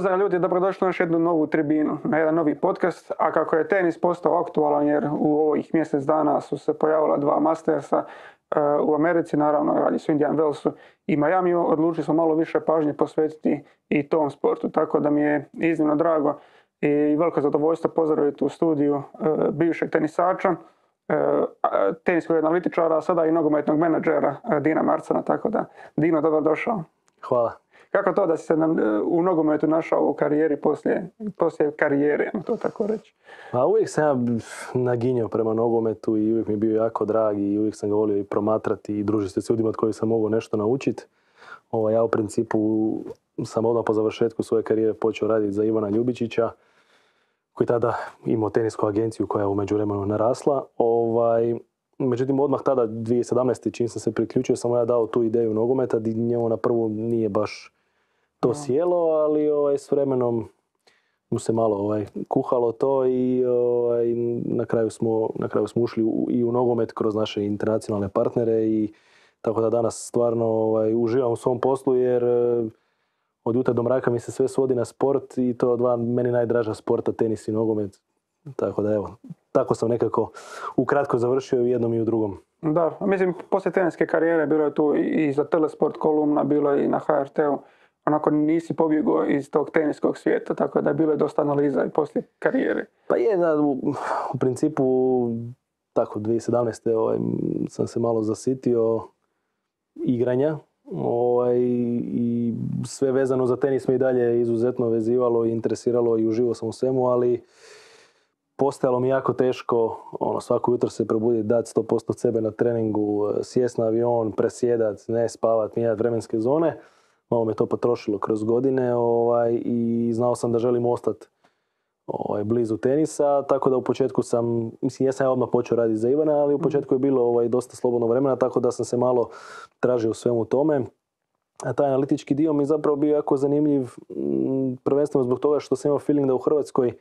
Pozdrav ljudi, dobrodošli na još jednu novu tribinu, na jedan novi podcast. A kako je tenis postao aktualan jer u ovih mjesec dana su se pojavila dva Mastersa e, u Americi, naravno radi su Indian Wellsu i Miami, odlučili smo malo više pažnje posvetiti i tom sportu, tako da mi je iznimno drago i veliko zadovoljstvo pozdraviti u studiju e, bivšeg tenisača, e, teniskog analitičara, a sada i nogometnog menadžera Dina Marcana, tako da Dino, dobrodošao. Hvala. Kako to da si se nam u nogometu našao u karijeri poslije, poslije karijere, to tako reći? Pa uvijek sam ja naginjao prema nogometu i uvijek mi je bio jako drag i uvijek sam ga volio i promatrati i družiti se s ljudima od kojih sam mogao nešto naučiti. Ovo, ja u principu sam odmah po završetku svoje karijere počeo raditi za Ivana Ljubičića koji tada imao tenisku agenciju koja je u međuvremenu narasla. Ovaj, međutim, odmah tada, 2017. čim sam se priključio, sam ja dao tu ideju nogometa, gdje njemu na prvu nije baš to sjelo, ali ovaj, s vremenom mu se malo ovaj, kuhalo to i ovaj, na, kraju smo, na kraju smo ušli u, i u nogomet kroz naše internacionalne partnere i tako da danas stvarno ovaj, uživam u svom poslu jer eh, od jutra do mraka mi se sve svodi na sport i to dva meni najdraža sporta, tenis i nogomet. Tako da evo, tako sam nekako ukratko završio u jednom i u drugom. Da, mislim, poslije teniske karijere bilo je tu i za Telesport kolumna, bilo je i na HRT-u onako nisi pobjegao iz tog teniskog svijeta, tako da je bilo dosta analiza i poslije karijere. Pa je, da, u, principu, tako, 2017. Ovaj, sam se malo zasitio igranja ovaj, i sve vezano za tenis me i dalje izuzetno vezivalo i interesiralo i uživo sam u svemu, ali postajalo mi jako teško ono, svako jutro se probuditi, dati 100% sebe na treningu, sjest na avion, presjedat, ne spavat, mijenjati vremenske zone malo me to potrošilo kroz godine ovaj, i znao sam da želim ostati ovaj, blizu tenisa, tako da u početku sam, mislim jesam ja odmah počeo raditi za Ivana, ali u mhm. početku je bilo ovaj, dosta slobodno vremena, tako da sam se malo tražio u svemu tome. A taj analitički dio mi zapravo bio jako zanimljiv, mm, prvenstveno zbog toga što sam imao feeling da u Hrvatskoj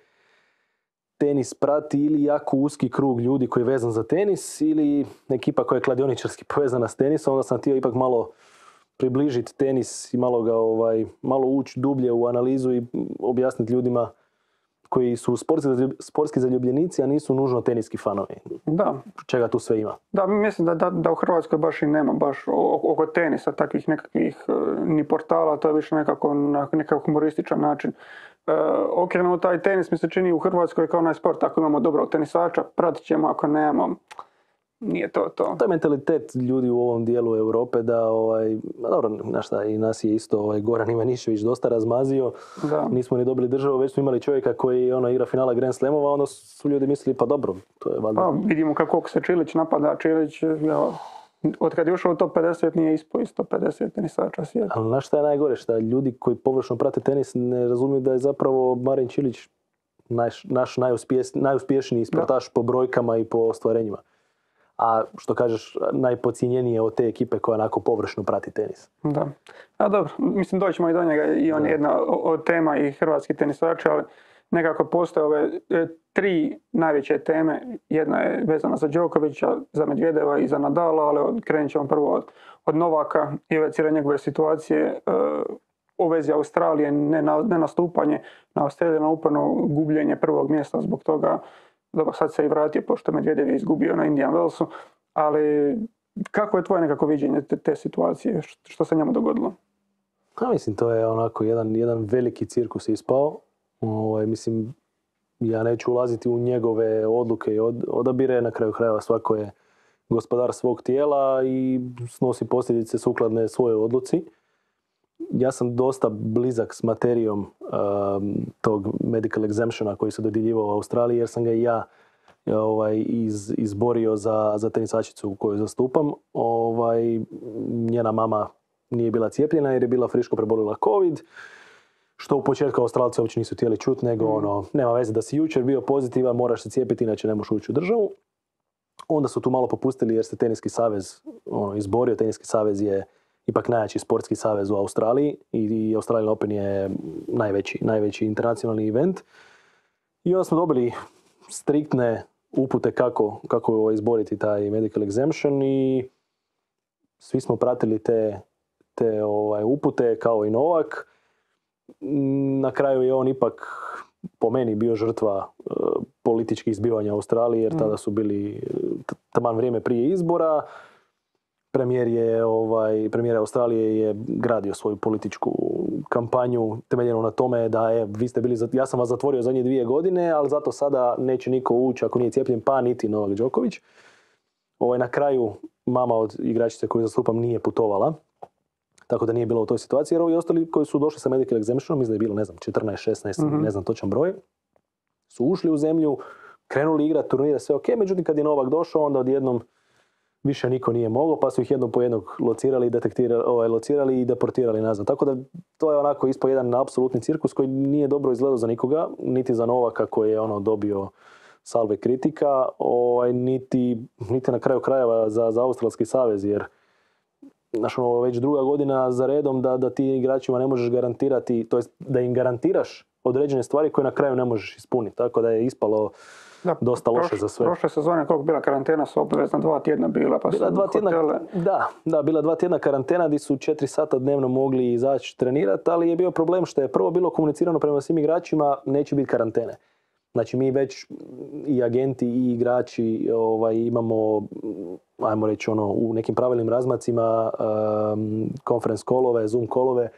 tenis prati ili jako uski krug ljudi koji je vezan za tenis ili ekipa koja je kladioničarski povezana s tenisom, onda sam htio ipak malo približiti tenis i malo ga ovaj, malo ući dublje u analizu i objasniti ljudima koji su sportski, zaljubljenici, a nisu nužno teniski fanovi. Da. Čega tu sve ima? Da, mislim da, da, da u Hrvatskoj baš i nema baš oko tenisa takvih nekakvih e, ni portala, to je više nekako na nekakav humorističan način. E, okrenuo taj tenis mi se čini u Hrvatskoj kao onaj sport, ako imamo dobrog tenisača, pratit ćemo, ako nemamo nije to to. To je mentalitet ljudi u ovom dijelu Europe da, ovaj, dobro, znaš šta, i nas je isto ovaj, Goran Ivanišević dosta razmazio. Da. Nismo ni dobili državu, već smo imali čovjeka koji ono, igra finala Grand Slamova, onda su ljudi mislili pa dobro, to je valjda... Pa, vidimo kako se Čilić napada, Čilić, ja, od kad je ušao u top 50 nije ispo isto 50 tenisača svijeta. Ali znaš šta je najgore, šta ljudi koji površno prate tenis ne razumiju da je zapravo Marin Čilić naš, naš najuspješniji sportaš po brojkama i po ostvarenjima a što kažeš najpocijenjenije od te ekipe koja onako površno prati tenis. Da. A dobro, mislim doćemo i do njega i on je jedna od tema i hrvatski tenisači, ali nekako postoje ove e, tri najveće teme. Jedna je vezana za Đokovića, za Medvedeva i za Nadala, ali krenut ćemo prvo od, od Novaka i ove cijele njegove situacije u e, vezi Australije, ne, na, ne nastupanje na Australije, na uporno gubljenje prvog mjesta zbog toga dobro, sad se i vratio pošto Medvedev je izgubio na Indian Wellsu, ali kako je tvoje nekako viđenje te, te situacije, što se njemu dogodilo? Pa mislim, to je onako jedan, jedan veliki cirkus ispao. Ovaj, mislim, ja neću ulaziti u njegove odluke i od, odabire, na kraju krajeva svako je gospodar svog tijela i snosi posljedice sukladne svoje odluci ja sam dosta blizak s materijom um, tog medical exemptiona koji se dodjeljivao u Australiji jer sam ga i ja ovaj, iz, izborio za, za tenisačicu koju zastupam. Ovaj, njena mama nije bila cijepljena jer je bila friško prebolila covid. Što u početku Australci uopće nisu htjeli čuti, nego mm. ono, nema veze da si jučer bio pozitivan, moraš se cijepiti, inače ne možeš ući u državu. Onda su tu malo popustili jer se teniski savez ono, izborio. Teniski savez je ipak najjači sportski savez u Australiji i Australian Open je najveći, najveći internacionalni event. I onda smo dobili striktne upute kako, kako izboriti taj medical exemption i svi smo pratili te, te ovaj, upute kao i Novak. Na kraju je on ipak po meni bio žrtva e, političkih izbivanja u Australiji jer tada su bili taman vrijeme prije izbora. Premijer je, ovaj, premijer Australije je gradio svoju političku kampanju temeljenu na tome da je, vi ste bili, ja sam vas zatvorio zadnje dvije godine, ali zato sada neće niko ući ako nije cijepljen, pa niti Novak Đoković. Ovaj, na kraju mama od igračice koju zastupam nije putovala, tako da nije bilo u toj situaciji, jer ovi ostali koji su došli sa medical exemptionom, mislim da je bilo, ne znam, 14, 16, Mhm. ne znam točan broj, su ušli u zemlju, krenuli igrati turnire, sve ok, međutim kad je Novak došao, onda odjednom više niko nije mogao, pa su ih jednom po jednog locirali, i detektirali, ovaj, locirali i deportirali nazad. Tako da to je onako ispao jedan apsolutni cirkus koji nije dobro izgledao za nikoga, niti za Novaka koji je ono dobio salve kritika, ovaj, niti, niti na kraju krajeva za, za Australski savez, jer znaš, ono, već druga godina za redom da, da ti igračima ne možeš garantirati, to jest da im garantiraš određene stvari koje na kraju ne možeš ispuniti. Tako da je ispalo Da, dosta loše za sve. Prošle sezone koliko bila karantena su obvezna, dva tjedna bila, pa Bila su dva tjedna, hotele... da, da, bila dva tjedna karantena gdje su četiri sata dnevno mogli izaći trenirati, ali je bio problem što je prvo bilo komunicirano prema svim igračima, neće biti karantene. Znači mi već i agenti i igrači ovaj, imamo, ajmo reći ono, u nekim pravilnim razmacima um, conference kolove, zoom kolove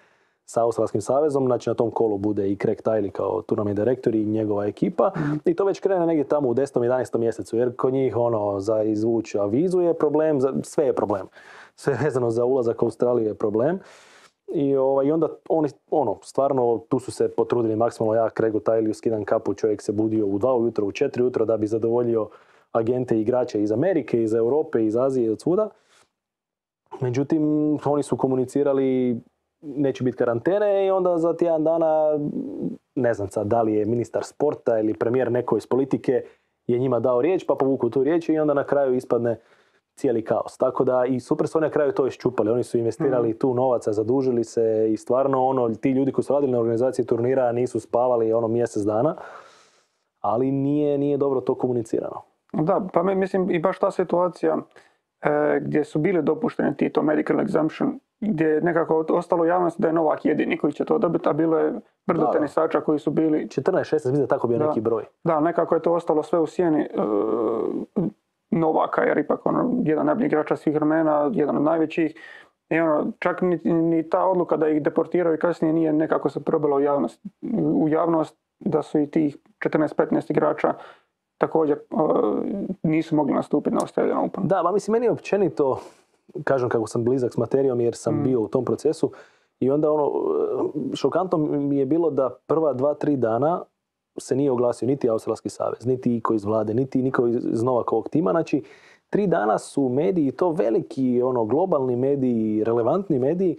sa Australskim savezom, znači na tom kolu bude i Craig Tiley kao turnament direktor i njegova ekipa i to već krene negdje tamo u 10. 11. mjesecu jer kod njih ono za izvući avizu je problem, za, sve je problem. Sve vezano za ulazak u Australiju je problem. I, ovaj, i onda oni, ono, stvarno tu su se potrudili maksimalno ja Craigu Tiley skidam kapu, čovjek se budio u dva ujutro, u četiri ujutro da bi zadovoljio agente i igrače iz Amerike, iz Europe, iz Azije i od svuda. Međutim, oni su komunicirali neće biti karantene i onda za tjedan dana, ne znam sad da li je ministar sporta ili premijer neko iz politike je njima dao riječ pa povuku tu riječ i onda na kraju ispadne cijeli kaos. Tako da i super su oni na kraju to iščupali. Oni su investirali tu novaca, zadužili se i stvarno ono, ti ljudi koji su radili na organizaciji turnira nisu spavali ono mjesec dana, ali nije, nije dobro to komunicirano. Da, pa mi- mislim i baš ta situacija e, gdje su bili dopušteni ti to medical exemption, gdje je nekako ostalo u javnosti da je Novak jedini koji će to dobiti, a bilo je brdo Da, tenisača koji su bili 14, 16, mislim da je tako bio Da. neki broj. Da, nekako je to ostalo sve u sjeni e, Novaka, jer ipak ono, jedan najbolji igrača svih vremena, jedan od najvećih. I ono, čak ni, ni ta odluka da ih deportiraju kasnije nije nekako se probila u javnost, u javnost da su i tih 14-15 igrača također e, nisu mogli nastupiti na Australian Open. Da, ma mislim, meni je općenito, kažem kako sam blizak s materijom jer sam Mm. bio u tom procesu i onda ono, šokantno mi je bilo da prva dva, tri dana se nije oglasio niti Australski savez, niti iko iz vlade, niti niko iz Novakovog tima. Znači, tri dana su mediji, to veliki, ono, globalni mediji, relevantni mediji,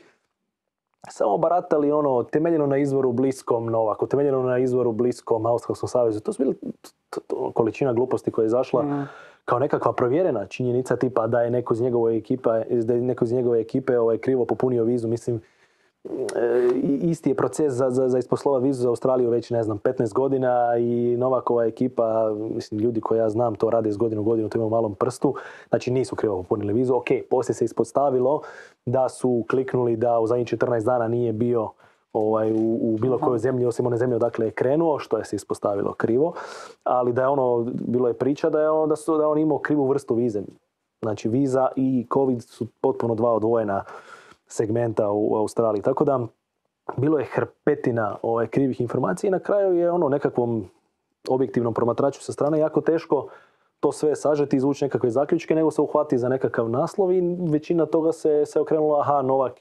samo baratali ono temeljeno na izvoru bliskom Novaku, temeljeno na izvoru bliskom Australskom savezu. To su t- t- količina gluposti koja je izašla Mm. Kao nekakva provjerena činjenica tipa da je neko iz njegove ekipe, da je neko iz njegove ekipe ovaj, krivo popunio vizu. Mislim, e, isti je proces za, za, za isposlovat vizu za Australiju već, ne znam, 15 godina i Novakova ekipa, mislim, ljudi koje ja znam to rade iz godine u godinu, to ima u malom prstu, znači nisu krivo popunili vizu. Ok, poslije se ispostavilo da su kliknuli da u zadnjih 14 dana nije bio ovaj, u, u bilo kojoj zemlji osim one zemlje odakle je krenuo, što je se ispostavilo krivo, ali da je ono, bilo je priča da je on, da su, da on imao krivu vrstu vize. Znači viza i covid su potpuno dva odvojena segmenta u Australiji. Tako da bilo je hrpetina ovaj, krivih informacija i na kraju je ono nekakvom objektivnom promatraču sa strane jako teško to sve sažeti, izvući nekakve zaključke, nego se uhvati za nekakav naslov i većina toga se, se okrenula, aha, Novak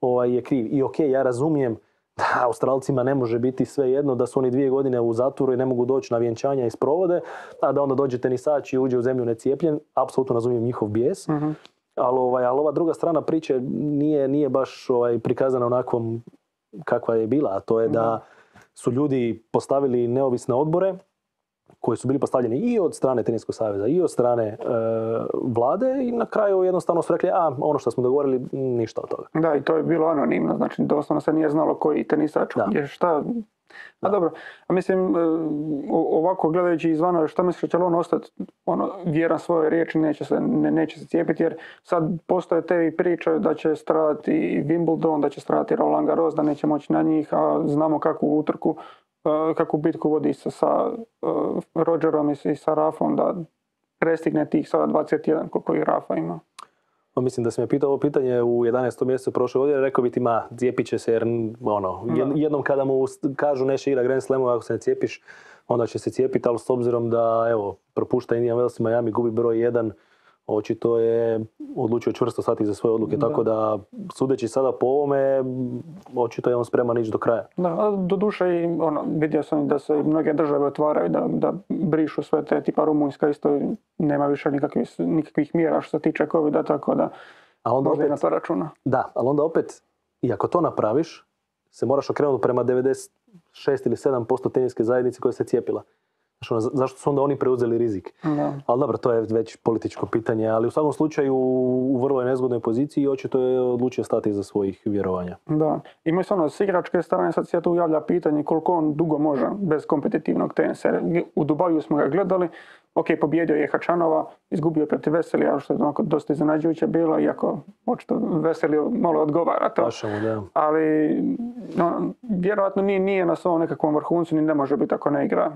ovaj, je kriv. I ok, ja razumijem da Australcima ne može biti sve jedno, da su oni dvije godine u zatvoru i ne mogu doći na vjenčanja i sprovode, a da onda dođe tenisač i uđe u zemlju necijepljen, apsolutno razumijem njihov bijes. Mhm. Ali, ovaj, ali ova druga strana priče nije, nije baš ovaj, prikazana onakvom kakva je bila, a to je da su ljudi postavili neovisne odbore koji su bili postavljeni i od strane Teniskog saveza i od strane e, vlade i na kraju jednostavno su rekli, a ono što smo dogovorili, ništa od toga. Da, i to je bilo anonimno, znači doslovno se nije znalo koji tenisač je šta. A dobro, a mislim, e, ovako gledajući izvana, šta misliš, će li on ostati ono, vjeran svojoj riječi, neće se, ne, neće se cijepiti, jer sad postoje te i priče da će stradati Wimbledon, da će stradati Roland Garros, da neće moći na njih, a znamo kakvu utrku, kakvu bitku vodi se sa e, Rogerom i sa Rafom, da prestigne tih sada 21 koliko i Rafa ima. Mislim da si me pitao ovo pitanje u 11. mjesecu prošle godine, rekao bi ti ma, cijepit će se jer ono, jed- jednom kada mu kažu neće igra Grand Slamu ako se ne cijepiš, onda će se cijepiti, ali s obzirom da evo, propušta Indian Wells i Miami, gubi broj 1, očito je odlučio čvrsto stati za svoje odluke, tako da sudeći sada po ovome, očito je on spreman ići do kraja. Da, a doduše i ono, vidio sam da se mnoge države otvaraju da, da brišu sve te, tipa Rumunjska isto nema više nikakvih, nikakvih mjera što se tiče covida, tako da A onda opet, na to računa. Da, ali onda opet, i ako to napraviš, se moraš okrenuti prema 96 ili 7% teniske zajednice koja se cijepila. Ono, za- zašto su onda oni preuzeli rizik? Da. Ali dobro, to je već političko pitanje, ali u svakom slučaju u vrlo je nezgodnoj poziciji i očito je odlučio stati iza svojih vjerovanja. Da. I se ono, s igračke strane sad se tu javlja pitanje koliko on dugo može bez kompetitivnog tenisa. U Dubaju smo ga gledali, ok, pobjedio je Hačanova, izgubio je protiv Veselija, što je onako dosta iznenađujuće bilo, iako očito Veselio malo odgovara to. Paša mu, da. ali no, vjerojatno nije, nije na svom nekakvom vrhuncu ni ne može biti ako ne igra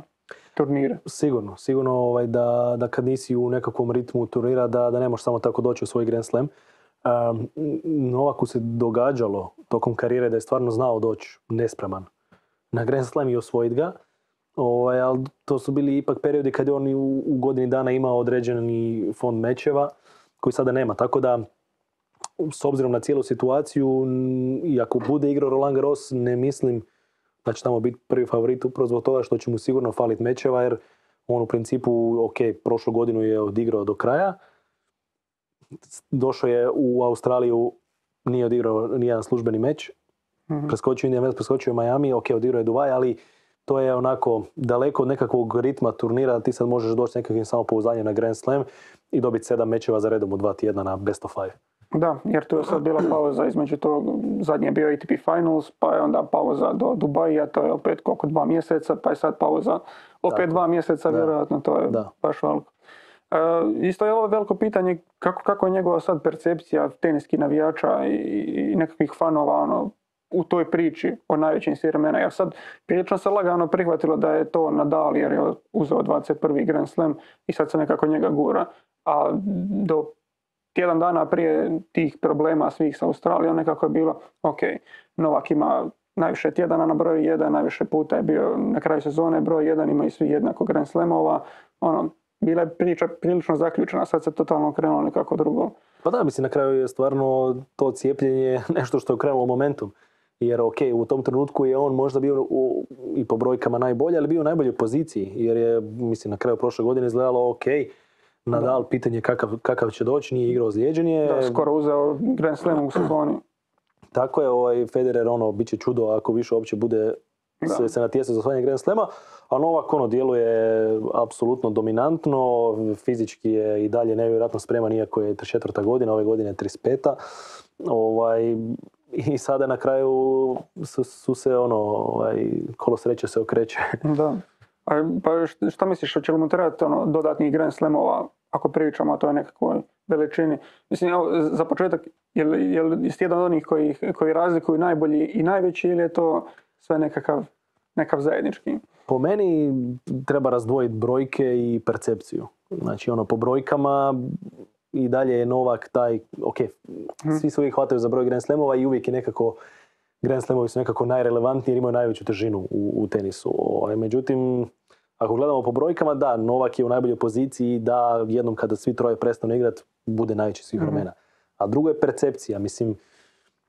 turnire. Sigurno, sigurno ovaj, da, da kad nisi u nekakvom ritmu turnira da, da ne možeš samo tako doći u svoj Grand Slam. Um, Novaku se događalo tokom karijere da je stvarno znao doći nespreman na Grand Slam i osvojiti ga. Ovaj, ali to su bili ipak periodi kad je on u, u godini dana imao određeni fond mečeva koji sada nema. Tako da s obzirom na cijelu situaciju i ako bude igrao Roland Garros ne mislim da će tamo biti prvi favorit upravo zbog toga što će mu sigurno falit mečeva jer on u principu, ok, prošlu godinu je odigrao do kraja. Došao je u Australiju, nije odigrao nijedan službeni meč. Mhm. Preskočio Indian Wells, preskočio Miami, ok, odigrao je Dubai, ali to je onako daleko od nekakvog ritma turnira, ti sad možeš doći nekakvim samopouzdanjem na Grand Slam i dobiti sedam mečeva za redom u dva tjedna na best of five. Da, jer tu je sad bila pauza između tog, zadnji je bio ATP Finals, pa je onda pauza do Dubaija, to je opet koliko, dva mjeseca, pa je sad pauza opet Tako. dva mjeseca, Da. vjerojatno, to je Da. baš veliko. E, isto je ovo veliko pitanje kako, kako je njegova sad percepcija teniskih navijača i, i nekakvih fanova ono, u toj priči o najvećim svirmena. Jer sad prilično se lagano prihvatilo da je to Nadal jer je uzeo 21. Grand Slam i sad se nekako njega gura. A do tjedan dana prije tih problema svih sa Australijom nekako je bilo ok, Novak ima najviše tjedana na broju jedan, najviše puta je bio na kraju sezone broj jedan, imaju svi jednako Grand Slamova. Ono, bila je priča prilično zaključena, sad se totalno okrenulo nekako drugo. Pa da, mislim, na kraju je stvarno to cijepljenje nešto što je okrenulo momentum. Jer, ok, u tom trenutku je on možda bio u, i po brojkama najbolji, ali bio u najboljoj poziciji. Jer je, mislim, na kraju prošle godine izgledalo ok. Nadal, pitanje kakav, kakav će doći, nije igrao ozlijeđen je. Da, skoro uzeo Grand Slam u sezoni. Tako je, ovaj Federer, ono, bit će čudo ako više uopće bude Da. se, se natjecao za osvajanje Grand Slema, a Novak ono djeluje apsolutno dominantno, fizički je i dalje nevjerojatno spreman, iako je 34. godina, ove godine je 35. Ovaj, I sada na kraju su, su se ono, ovaj, kolo sreće se okreće. Da. A, pa št- šta misliš, hoće li mu trebati ono, dodatnih Grand Slamova ako pričamo o toj nekakvoj veličini? Mislim, evo, za početak, je li, je li jedan od onih koji, koji razlikuju najbolji i najveći ili je to sve nekakav, nekakav zajednički? Po meni treba razdvojiti brojke i percepciju. Znači ono po brojkama i dalje je Novak taj, ok, svi se uvijek hvataju za broj Grand Slamova i uvijek je nekako Grand Slamovi su nekako najrelevantniji jer imaju najveću težinu u, u tenisu. Ovaj, međutim, ako gledamo po brojkama, da, Novak je u najboljoj poziciji da jednom kada svi troje prestanu igrati, bude najveći svih vremena. A drugo je percepcija. Mislim,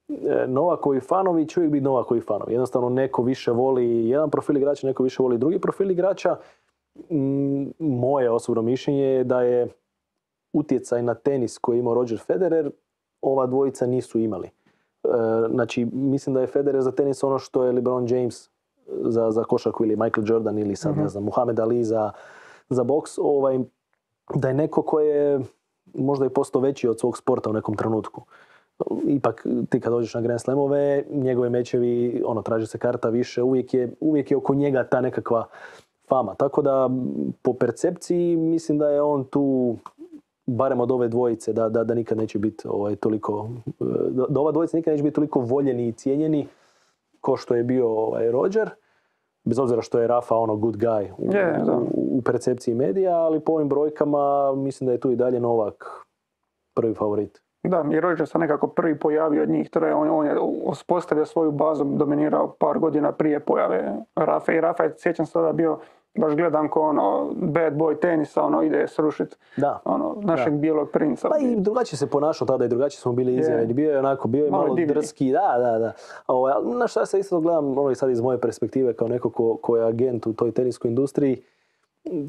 e, Novakovi fanovi će uvijek biti Novakovi fanovi. Jednostavno neko više voli jedan profil igrača, neko više voli drugi profil igrača. Mm, Moje osobno mišljenje je da je utjecaj na tenis koji je imao Roger Federer, ova dvojica nisu imali. E, Znači, mislim da je Federer za tenis ono što je LeBron James za, za košarku ili Michael Jordan ili sad, ne znam, Muhammed Ali za, za boks, ovaj, da je neko ko je možda i postao veći od svog sporta u nekom trenutku. Ipak ti kad dođeš na Grand Slamove, njegove mečevi, ono, traži se karta više, uvijek je, uvijek je oko njega ta nekakva fama. Tako da po percepciji mislim da je on tu barem od ove dvojice da, da, da nikad neće biti ovaj, toliko, da, da ova dvojica nikad neće biti toliko voljeni i cijenjeni ko što je bio ovaj, Roger. Bez obzira što je Rafa ono good guy u, Je, da. u, u percepciji medija, ali po ovim brojkama mislim da je tu i dalje Novak prvi favorit. Da, i Roger se nekako prvi pojavio od njih troje, on, on je uspostavio svoju bazu, dominirao par godina prije pojave Rafa i Rafa je, sjećam se tada bio baš gledam ko ono bad boy tenisa, ono ide srušit Da. ono, našeg bijelog princa. Pa i drugačije se ponašao tada i drugačije smo bili izjavljeni. Bio je onako, bio je Malo malo, drski, da, da, da. A Ovaj, na šta se isto gledam, ono i sad iz moje perspektive kao neko ko, ko je agent u toj teniskoj industriji,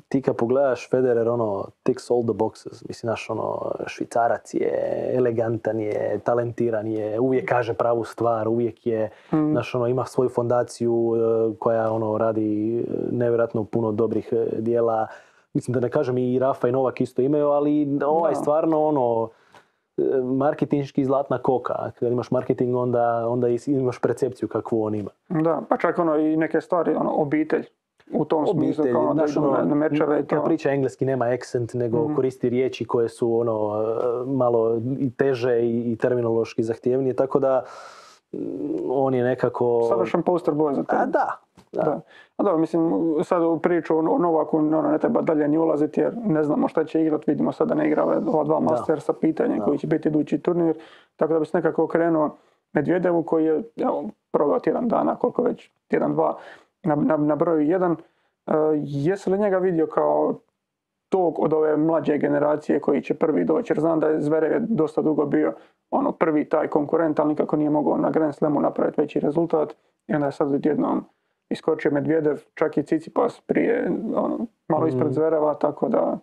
ti kad pogledaš Federer, ono, ticks all the boxes. Mislim, naš, ono, švicarac je, elegantan je, talentiran je, uvijek kaže pravu stvar, uvijek je, Mm. znaš, ono, ima svoju fondaciju e, koja, ono, radi e, nevjerojatno puno dobrih e, dijela. Mislim da ne kažem i Rafa i Novak isto imaju, ali ovaj Da. stvarno, ono, marketinški zlatna koka. Kad imaš marketing, onda, onda imaš percepciju kakvu on ima. Da, pa čak ono i neke stvari, ono, obitelj u tom smislu, kao da ono, na, mečeve to. priča engleski nema accent, nego Mhm. koristi riječi koje su ono e, malo i teže i, i terminološki zahtjevnije, tako da mm, on je nekako... Savršen poster boy za. A da, da. Da. A dobro, mislim, sad u priču o Novaku ono, ne treba dalje ni ulaziti jer ne znamo šta će igrat, vidimo sad da ne igra ova dva Mastersa pitanje Da. koji će biti idući turnir, tako da bi se nekako okrenuo Medvedevu koji je evo, proveo tjedan dana, koliko već, tjedan, dva, na, na, na broju jedan. E, jesi li njega vidio kao tog od ove mlađe generacije koji će prvi doći, jer znam da je Zverev je dosta dugo bio ono prvi taj konkurent, ali nikako nije mogao na Grand Slamu napraviti veći rezultat i onda je sad odjednom iskočio Medvedev, čak i Cicipas prije, ono, malo ispred Mhm. Zvereva, tako da,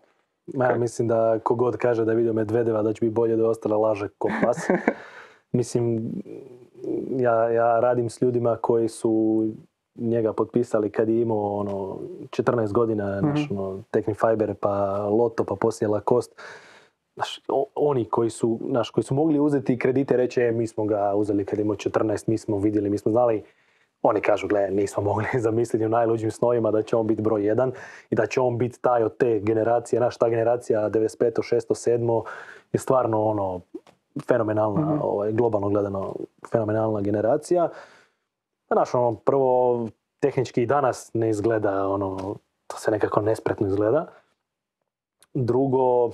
Ma, ja mislim da kogod kaže da je vidio Medvedeva da će biti bolje da je ostala laže ko pas. mislim, ja, ja radim s ljudima koji su njega potpisali kad je imao ono 14 godina, naš, ono, Technifiber, pa Loto, pa poslije Lacoste. Znaš, o- oni koji su, naš, koji su mogli uzeti kredite reći, e, mi smo ga uzeli kad je imao 14, mi smo vidjeli, mi smo znali, oni kažu, gle, nismo mogli zamisliti u najluđim snovima da će on biti broj jedan i da će on biti taj od te generacije, naš ta generacija 95. 6. 7. je stvarno ono fenomenalna, ovaj, globalno gledano fenomenalna generacija. Znaš, ono, prvo, tehnički i danas ne izgleda, ono, to se nekako nespretno izgleda. Drugo,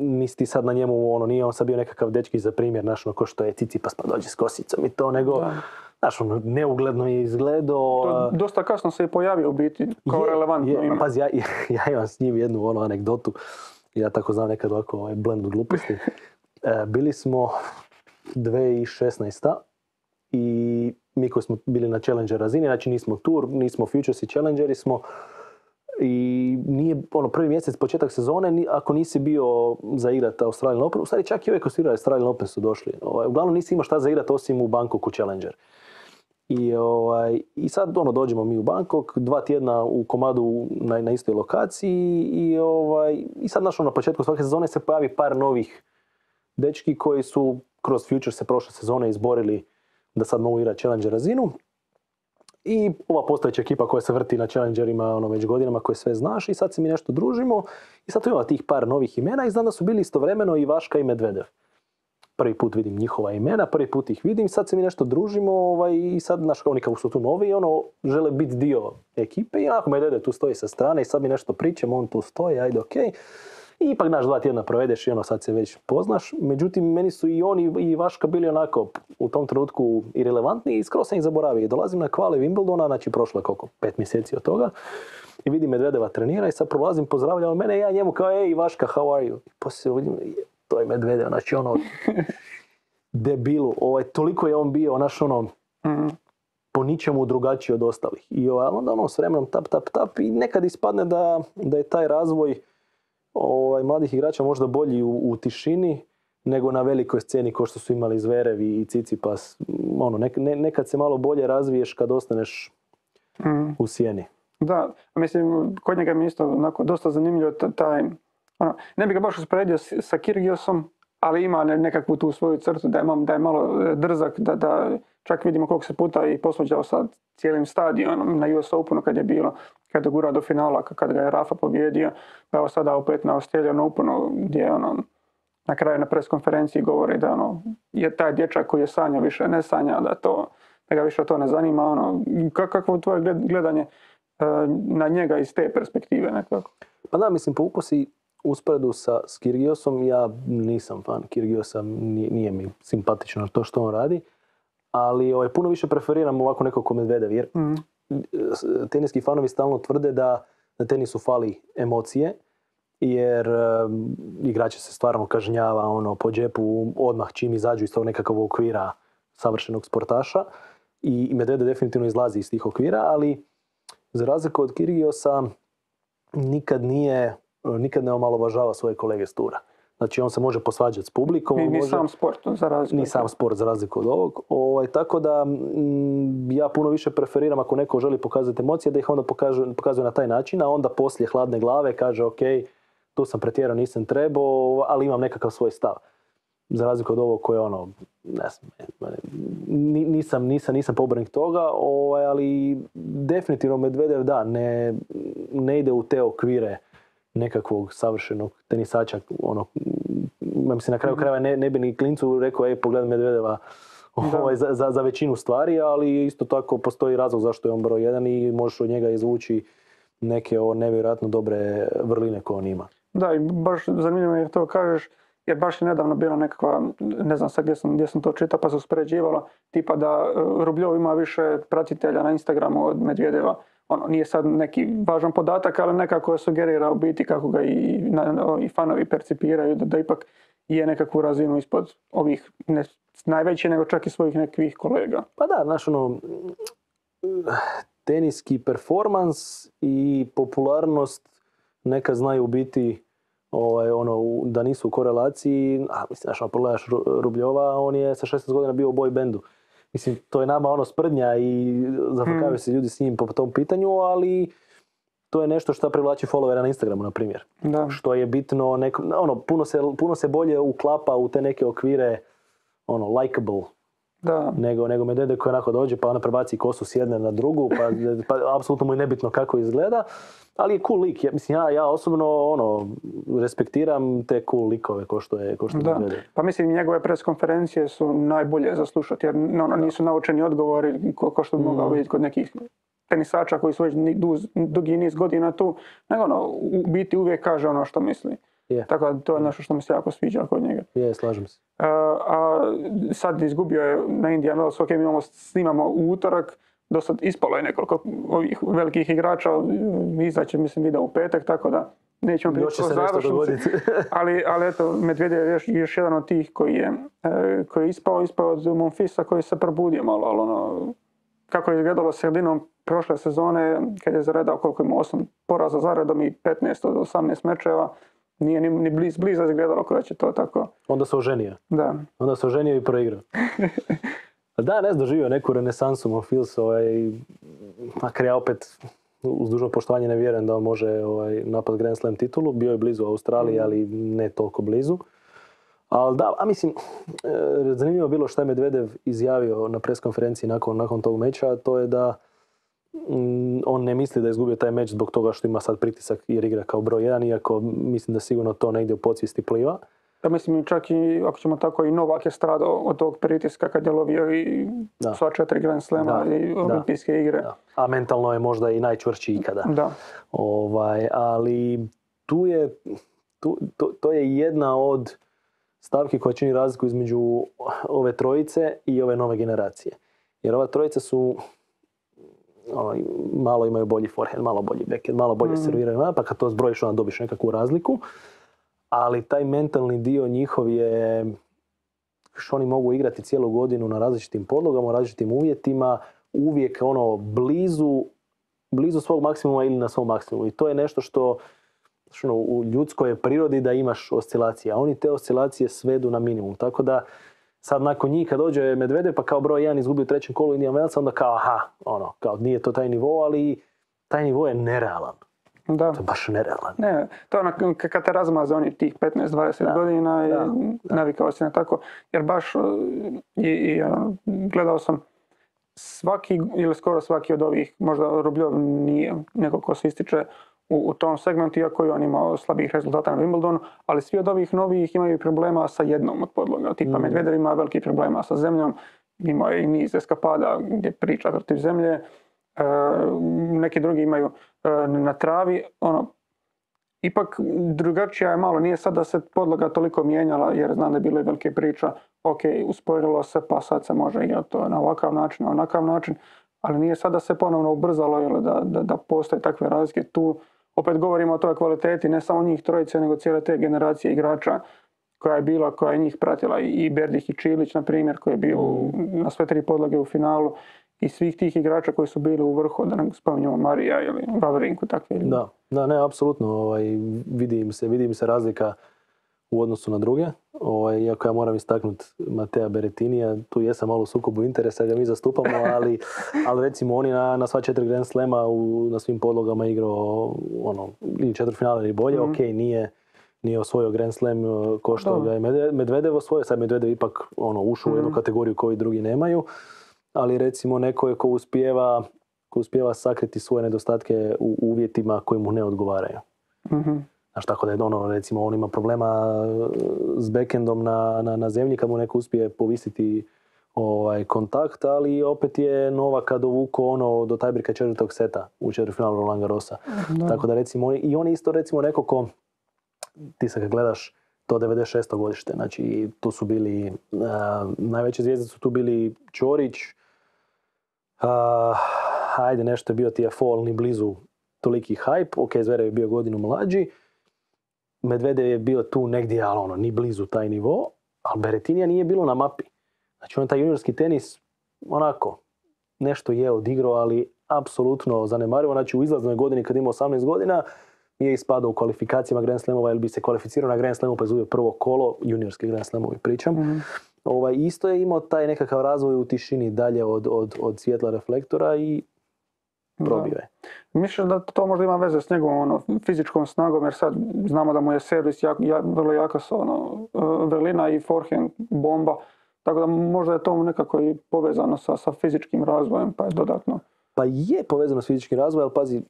nisi ti sad na njemu, ono, nije on sad bio nekakav dečki za primjer, znaš, ono, ko što je Cicipas pa dođe s kosicom i to, nego, Da. znaš, ono, neugledno je izgledao. to dosta kasno se je pojavio u biti kao Je, relevantno je, ime. Pazi, ja, ja imam s njim jednu ono anegdotu, ja tako znam nekad ovako ovaj blend gluposti. E, bili smo 2016. i mi koji smo bili na Challenger razini, znači nismo Tour, nismo Futures i Challengeri smo i nije ono prvi mjesec, početak sezone, ako nisi bio za igrat Australian Open, u stvari čak i ove koji su igrali Australian Open su došli. Ovaj, uglavnom nisi imao šta za igrat osim u Bangkoku Challenger. I, ovaj, I sad ono, dođemo mi u Bangkok, dva tjedna u komadu na, na istoj lokaciji i, ovaj, i sad znaš, ono, na početku svake sezone se pojavi par novih dečki koji su kroz Future se prošle sezone izborili da sad mogu igrati Challenger razinu. I ova postojeća ekipa koja se vrti na Challengerima ono, već godinama koje sve znaš i sad se mi nešto družimo i sad tu ima tih par novih imena i znam da su bili istovremeno i Vaška i Medvedev prvi put vidim njihova imena, prvi put ih vidim, sad se mi nešto družimo ovaj, i sad, znaš, oni kako su tu novi, ono, žele biti dio ekipe i onako Medvedev tu stoji sa strane i sad mi nešto pričam, on tu stoji, ajde, okej. I ipak, znaš, dva tjedna provedeš i ono, sad se već poznaš. Međutim, meni su i oni i Vaška bili onako u tom trenutku i relevantni i skoro sam ih zaboravio. Dolazim na kvale Wimbledona, znači prošlo je koliko, pet mjeseci od toga. I vidim Medvedeva trenira i sad prolazim, pozdravlja on mene i ja njemu kao, ej Vaška, how are you? I poslije vidim, to je Medvedev, znači ono, debilu, ovaj, toliko je on bio, znaš ono, Mhm. po ničemu drugačiji od ostalih. I ovaj, onda ono s vremenom tap, tap, tap i nekad ispadne da, da je taj razvoj ovaj, mladih igrača možda bolji u, u tišini nego na velikoj sceni kao što su imali Zverev i Cicipas. Ono, nek, ne- nekad se malo bolje razviješ kad ostaneš Mhm. u sjeni. Da, mislim, kod njega mi isto onako dosta zanimljivo ta- taj, ono, ne bi ga baš usporedio sa Kirgiosom, ali ima ne- nekakvu tu svoju crtu da je, da je malo e, drzak, da, da čak vidimo koliko se puta i posvađao sa cijelim stadionom na US Openu kad je bilo, kad je gurao do finala, kad ga je Rafa pobjedio, pa evo sada opet na Australian Openu gdje ono, na kraju na pres konferenciji govori da ono, je taj dječak koji je sanjao više ne sanja, da to da ga više to ne zanima. Ono, ka- kakvo je tvoje gled- gledanje e, na njega iz te perspektive nekako? Pa da, mislim, povuko si usporedu sa s Kirgiosom, ja nisam fan Kirgiosa, nije, nije mi simpatično to što on radi, ali ovaj, puno više preferiram ovako nekog ko Medvedev, jer Mm. Teniski fanovi stalno tvrde da na tenisu fali emocije, jer um, igrače se stvarno kažnjava ono, po džepu odmah čim izađu iz tog nekakvog okvira savršenog sportaša i, i Medvedev definitivno izlazi iz tih okvira, ali za razliku od Kirgiosa nikad nije, nikad ne omalovažava svoje kolege s tura. Znači on se može posvađati s publikom, Ni, ni može- sam sport za razliku. ni sam sport za razliku od ovog. Ovaj, tako da mm, ja puno više preferiram ako neko želi pokazati emocije da ih onda pokaže, pokazuje na taj način, a onda poslije hladne glave kaže ok, tu sam pretjerao, nisam trebao, ali imam nekakav svoj stav. Za razliku od ovog koje ono, ne znam, ni- nisam, nisam, nisam pobornik toga, ovaj, ali definitivno Medvedev da, ne, ne ide u te okvire nekakvog savršenog tenisača, ono, mislim na kraju krajeva ne, ne bi ni klincu rekao, ej, pogledaj Medvedeva ovaj, za, za, za većinu stvari, ali isto tako postoji razlog zašto je on broj jedan i možeš od njega izvući neke o nevjerojatno dobre vrline koje on ima. Da, i baš zanimljivo je to kažeš, jer baš je nedavno bila nekakva, ne znam sad gdje sam, gdje sam to čitao, pa se uspoređivalo, tipa da e, Rubljov ima više pratitelja na Instagramu od Medvedeva. Ono, nije sad neki važan podatak, ali nekako sugerira u biti kako ga i, na- i fanovi percipiraju, da, da ipak je nekakvu razinu ispod ovih, ne najveći, nego čak i svojih nekih kolega. Pa da, znaš ono, teniski performans i popularnost neka znaju biti ovaj, ono, da nisu u korelaciji. A, mislim, znaš, ono, Rubljova, on je sa 16 godina bio u boy bandu. Mislim, to je nama ono sprdnja i zafrkavaju se ljudi s njim po tom pitanju, ali to je nešto što privlači followera na Instagramu, na primjer. Da. Što je bitno, neko, ono, puno, se, puno se bolje uklapa u te neke okvire ono, likable Da, nego, nego Medvede koji onako dođe pa onda prebaci kosu s jedne na drugu, pa, pa apsolutno mu je nebitno kako izgleda, ali je cool lik. Ja, mislim, ja, ja osobno ono, respektiram te cool likove ko što je, ko što Da, Medvedev. pa mislim njegove pres konferencije su najbolje za slušati jer ono, nisu naučeni odgovori ko, ko što bi mogao Mhm. vidjeti kod nekih tenisača koji su već dugi niz godina tu, nego ono, u biti uvijek kaže ono što misli. Je, Tako da to je nešto što mi se jako sviđa kod njega. je, slažem se. E, a sad izgubio je na Indian Wells, ok, mi imamo, snimamo u utorak, do sad ispalo je nekoliko ovih velikih igrača, izaće mislim video u petak, tako da nećemo pričati o završnici. ali, ali eto, Medvedev je još, još jedan od tih koji je, e, koji je ispao, ispao od Monfisa koji se probudio malo, ali ono, kako je izgledalo sredinom prošle sezone, kad je zaredao koliko ima 8 poraza zaredom i 15 od 18 mečeva, nije ni, ni bliz, bliza izgledalo kada će to tako, Onda se oženio. da. Onda se oženio i proigrao. da, ne znam, doživio neku renesansu Monfils, ovaj, makar ja opet uz dužno poštovanje ne vjerujem da on može ovaj, napad Grand Slam titulu. Bio je blizu Australiji, ali ne toliko blizu. Ali da, a mislim, e, zanimljivo bilo što je Medvedev izjavio na preskonferenciji nakon, nakon tog meča, to je da mm, on ne misli da je izgubio taj meč zbog toga što ima sad pritisak jer igra kao broj jedan, iako mislim da sigurno to negdje u podsvijesti pliva. Ja mislim čak i, ako ćemo tako, i Novak je stradao od tog pritiska kad je lovio i Da. sva četiri Grand Slema Da, i da. olimpijske igre. Da. A mentalno je možda i najčvršći ikada. Da. Ovaj, ali tu je, tu, to, to je jedna od stavki koja čini razliku između ove trojice i ove nove generacije. Jer ova trojica su ono, malo imaju bolji forehand, malo bolji backhand, malo bolje Mhm. serviraju, pa kad to zbrojiš onda dobiš nekakvu razliku. Ali taj mentalni dio njihov je što oni mogu igrati cijelu godinu na različitim podlogama, u različitim uvjetima, uvijek ono blizu, blizu svog maksimuma ili na svom maksimumu. I to je nešto što, što ono, u ljudskoj je prirodi da imaš oscilacije, a oni te oscilacije svedu na minimum. Tako da sad nakon njih kad dođe Medvedev pa kao broj jedan izgubi u trećem kolu Indian Wells, onda kao aha, ono, kao nije to taj nivo, ali taj nivo je nerealan. Da. To je baš nerealan. Ne, to je ono kad te razmaze oni tih 15-20 Da, godina i navikao si na tako. Jer baš uh, i, i, ono, gledao sam svaki ili skoro svaki od ovih, možda Rubljov nije neko ko se ističe u, u tom segmentu, iako je on imao slabih rezultata na Wimbledonu, ali svi od ovih novih imaju problema sa jednom od podloga. Tipa Mm. Medvedev ima veliki problema sa zemljom, imao je i niz eskapada gdje priča protiv zemlje, E, neki drugi imaju e, na travi, ono, ipak drugačija je malo, nije sad da se podloga toliko mijenjala jer znam da je bilo i velike priča, ok, usporilo se pa sad se može igrati to na ovakav način, na onakav način, ali nije sad da se ponovno ubrzalo jel, da, da, da postoje takve razlike tu. Opet govorimo o toj kvaliteti ne samo njih trojice nego cijele te generacije igrača koja je bila, koja je njih pratila i Berdih i Čilić na primjer koji je bio na sve tri podloge u finalu i svih tih igrača koji su bili u vrhu, da ne spominjemo Marija ili Vavrinku, takve. Da, da, ne, apsolutno. Ovaj, vidi, im se, vidi im se razlika u odnosu na druge. Ovaj, iako ja moram istaknuti Matea Beretinija, tu jesam malo u sukobu interesa, ga mi zastupamo, ali, ali recimo oni na, na sva četiri Grand Slema u, na svim podlogama igrao ono, ili četvrtfinale ili bolje, Mhm. ok, nije, nije osvojio Grand Slam eh, ko što ga je Medve- Medvedev osvojio, sad Medvedev ipak ono, ušao u jednu Mhm. kategoriju koju drugi nemaju, ali recimo neko je ko uspijeva, ko uspijeva sakriti svoje nedostatke u uvjetima koji mu ne odgovaraju. Mhm. Znaš, tako da je ono, recimo, on ima problema e, s backendom na, na, na zemlji kad mu neko uspije povisiti ovaj, kontakt, ali opet je Novaka dovuko ono do tajbrika četvrtog seta u četvrtfinalu Roland Garrosa. Da. Tako da recimo, i on je isto recimo neko ko, ti sad kad gledaš to 96. godište, znači tu su bili, e, najveće zvijezde su tu bili Ćorić, a, ajde nešto je bio TFO, ali ni blizu toliki hype, ok, Zverev je bio godinu mlađi, Medvedev je bio tu negdje, ali ono, ni blizu taj nivo, ali Beretinija nije bilo na mapi. Znači on taj juniorski tenis, onako, nešto je odigrao, ali apsolutno zanemarivo. Znači u izlaznoj godini kad ima 18 godina, nije ispadao u kvalifikacijama Grand Slamova ili bi se kvalificirao na Grand Slamu pa izgubio prvo kolo, juniorski Grand Slamovi pričam. Mhm. Ovaj, isto je imao taj nekakav razvoj u tišini dalje od, od, od svjetla reflektora i probio je. Misliš da to možda ima veze s njegovom ono, fizičkom snagom, jer sad znamo da mu je servis jak, ja- vrlo jaka ono, e, vrlina i forehand bomba, tako da možda je to nekako i povezano sa, sa fizičkim razvojem, pa je dodatno. Pa je povezano s fizičkim razvojem, ali pazi,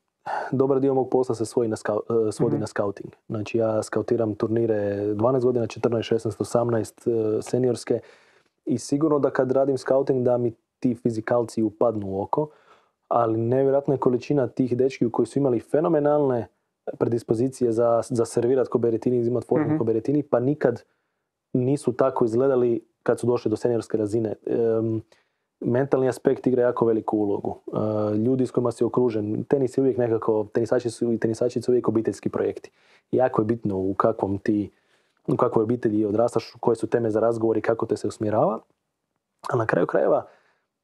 dobar dio mog posla se svoji na skau- e, svodi Mhm. na scouting. Znači ja skautiram turnire 12 godina, 14, 16, 18 e, seniorske i sigurno da kad radim scouting da mi ti fizikalci upadnu u oko, ali nevjerojatna je količina tih dečki koji su imali fenomenalne predispozicije za, za servirat ko Berettini, izimat formu Mhm. ko Berettini, pa nikad nisu tako izgledali kad su došli do seniorske razine. Em, mentalni aspekt igra jako veliku ulogu. E, ljudi s kojima si okružen, tenis je uvijek nekako, tenisači su i tenisači su uvijek obiteljski projekti. Jako je bitno u kakvom ti, u kakvoj obitelji odrastaš, koje su teme za razgovor i kako te se usmjerava. A na kraju krajeva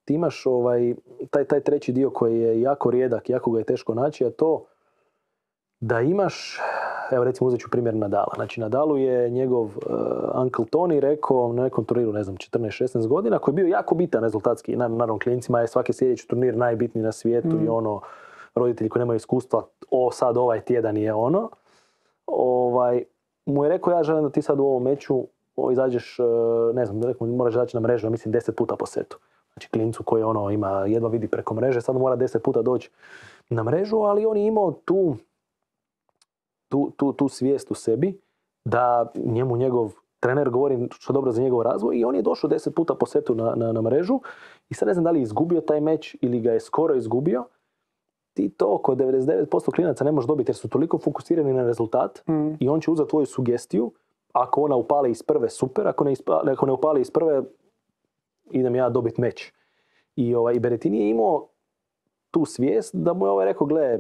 ti imaš ovaj, taj, taj treći dio koji je jako rijedak, jako ga je teško naći, a to da imaš, evo recimo uzet ću primjer Nadala. Znači Nadalu je njegov uh, Uncle Tony rekao na nekom turniru, ne znam, 14-16 godina, koji je bio jako bitan rezultatski. Na- Naravno, klinicima je svaki sljedeći turnir najbitniji na svijetu i Mm. ono, roditelji koji nemaju iskustva, o sad ovaj tjedan je ono. Ovaj, mu je rekao ja želim da ti sad u ovom meču o, izađeš, e, ne znam, moraš izaći na mrežu, mislim, 10 puta po setu. Znači klincu koji ono ima, jedva vidi preko mreže, sad mora 10 puta doći na mrežu, ali on je imao tu, tu, tu, tu svijest u sebi da njemu njegov trener govori što je dobro za njegov razvoj i on je došao 10 puta po setu na, na, na mrežu i sad ne znam da li je izgubio taj meč ili ga je skoro izgubio. Ti to kod 99% klinaca ne možeš dobiti jer su toliko fokusirani na rezultat Mm. i on će uzeti tvoju sugestiju. Ako ona upali iz prve, super. Ako ne, ispa- ako ne upali iz prve, idem ja dobiti meč. I, ovaj, i je imao tu svijest da mu je ovaj rekao, gle,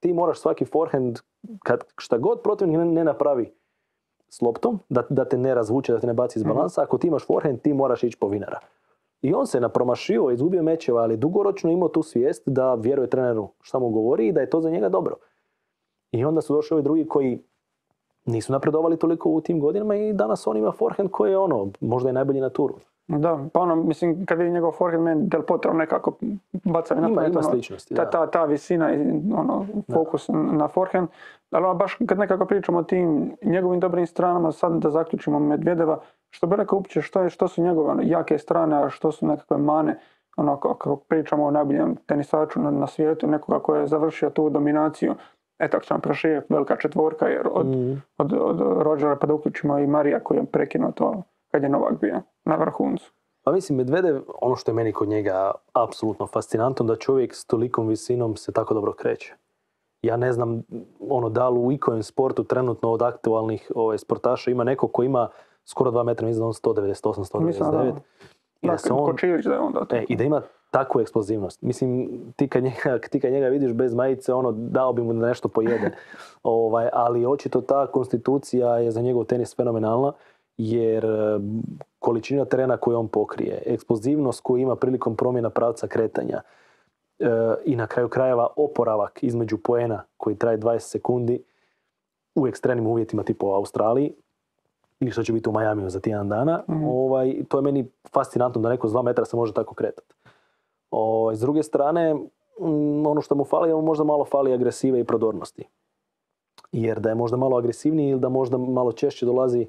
ti moraš svaki forehand, kad šta god protivnik ne, ne napravi s loptom, da, da te ne razvuče, da te ne baci iz Mhm. balansa, ako ti imaš forehand, ti moraš ići po vinara. I on se napromašio, izgubio mečeva, ali dugoročno imao tu svijest da vjeruje treneru šta mu govori i da je to za njega dobro. I onda su došli ovi drugi koji nisu napredovali toliko u tim godinama i danas on ima forehand koji je ono, možda je najbolji na turu. Da, pa ono, mislim, kad vidim njegov forehand, meni Del Potro nekako baca mi na pamet, ima ono, sličnosti, ta, da. ta, ta visina i ono, fokus na forehand. Ali ono, baš kad nekako pričamo o tim njegovim dobrim stranama, sad da zaključimo Medvedeva, što bi rekao uopće što, je, što su njegove ono, jake strane, a što su nekakve mane, ono, ako, ako pričamo o najboljem tenisaču na, na svijetu, nekoga koji je završio tu dominaciju, eto ako ćemo proširiti velika četvorka, jer od, Mm. od, od Rodgera pa da uključimo i Marija koji je prekinuo to kad je Novak bio na vrhuncu. Pa mislim, Medvedev, ono što je meni kod njega apsolutno fascinantno, da čovjek s tolikom visinom se tako dobro kreće. Ja ne znam ono, da li u ikojem sportu trenutno od aktualnih ovaj, sportaša ima neko ko ima skoro 2 metra, mislim da on 198, Mislim da 199. I da se on, da je onda e, I da ima takvu eksplozivnost. Mislim, ti kad, njega, ti kad njega vidiš bez majice, ono, dao bi mu da nešto pojede. ovaj, ali očito ta konstitucija je za njegov tenis fenomenalna, jer e, količina terena koju on pokrije, eksplozivnost koju ima prilikom promjena pravca kretanja e, i na kraju krajeva oporavak između poena koji traje 20 sekundi u ekstremnim uvjetima tipa u Australiji ili što će biti u Majamiju za tjedan dana, Mhm. ovaj, to je meni fascinantno da neko s dva metra se može tako kretati. Ovaj, s druge strane, mm, ono što mu fali, mu možda malo fali agresive i prodornosti. Jer da je možda malo agresivniji ili da možda malo češće dolazi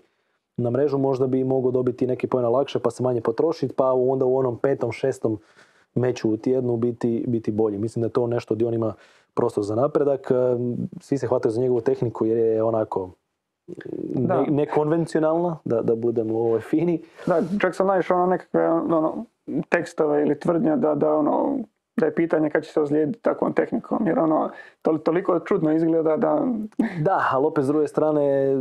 na mrežu, možda bi mogao dobiti neki pojena lakše pa se manje potrošiti, pa onda u onom petom, šestom meču u tjednu biti, biti bolji. Mislim da je to nešto gdje on ima prostor za napredak. E, Svi se hvataju za njegovu tehniku jer je onako Da. ne- nekonvencionalna, da, da budemo ovaj fini. Da, čak sam naišao na nekakve ono, tekstove ili tvrdnje da, da, ono, da je pitanje kad će se ozlijediti takvom tehnikom, jer ono, tol- toliko čudno izgleda da, Da, ali opet s druge strane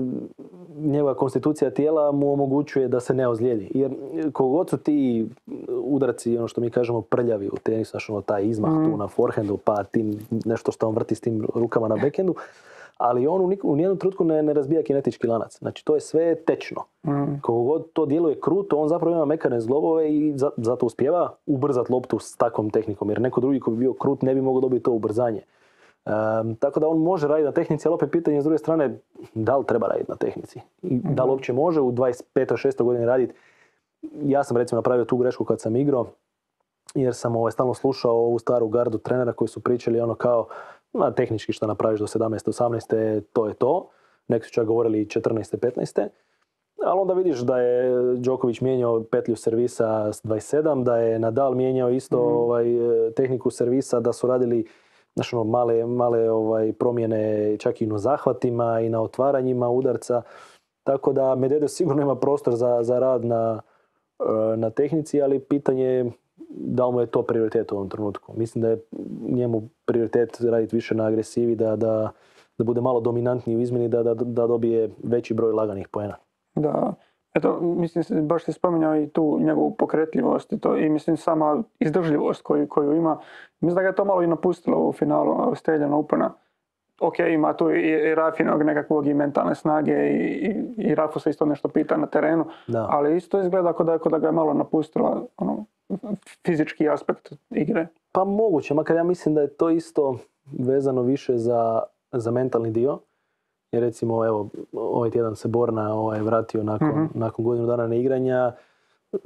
njegova konstitucija tijela mu omogućuje da se ne ozlijedi. Jer kogod su ti udarci, ono što mi kažemo prljavi u tenisu, znaš ono taj izmah tu na forehandu, pa tim nešto što on vrti s tim rukama na backhandu, ali on u, u nijednom trenutku ne, ne razbija kinetički lanac. Znači to je sve tečno. mm, Koliko god to djeluje kruto, on zapravo ima mekane zglobove i za- zato uspjeva ubrzati loptu s takvom tehnikom. Jer neko drugi ko bi bio krut ne bi mogao dobiti to ubrzanje. Ehm, tako da on može raditi na tehnici, ali opet pitanje s druge strane da li treba raditi na tehnici. I da li uopće može u 25. 6. godini raditi. Ja sam recimo napravio tu grešku kad sam igrao, jer sam ovaj, stalno slušao ovu staru gardu trenera koji su pričali ono kao na tehnički što napraviš do 17. 18. to je to. Neki su čak govorili 14. 15. Ali onda vidiš da je Đoković mijenjao petlju servisa s 27, da je Nadal mijenjao isto ovaj, e, tehniku servisa, da su radili znaš, ono, male, male ovaj, promjene čak i na zahvatima i na otvaranjima udarca. Tako da Medvedev sigurno ima prostor za, za rad na, e, na tehnici, ali pitanje je da li mu je to prioritet u ovom trenutku. Mislim da je njemu prioritet raditi više na agresivi, da, da, da bude malo dominantniji u izmjeni, da, da, da dobije veći broj laganih poena. da, eto, mislim, baš si spominjao i tu njegovu pokretljivost i, to, i mislim sama izdržljivost koju, koju ima. Mislim da ga je to malo i napustilo u finalu Australian Opena. Ok, ima tu i, i Rafinog nekakvog i mentalne snage i, i, i Rafu se isto nešto pita na terenu, Da. ali isto izgleda kao da, da ga je malo napustila ono, fizički aspekt igre. Pa moguće, makar ja mislim da je to isto vezano više za, za mentalni dio. Jer recimo, evo, ovaj tjedan se Borna ovaj, vratio nakon, Mhm. nakon godinu dana neigranja. e,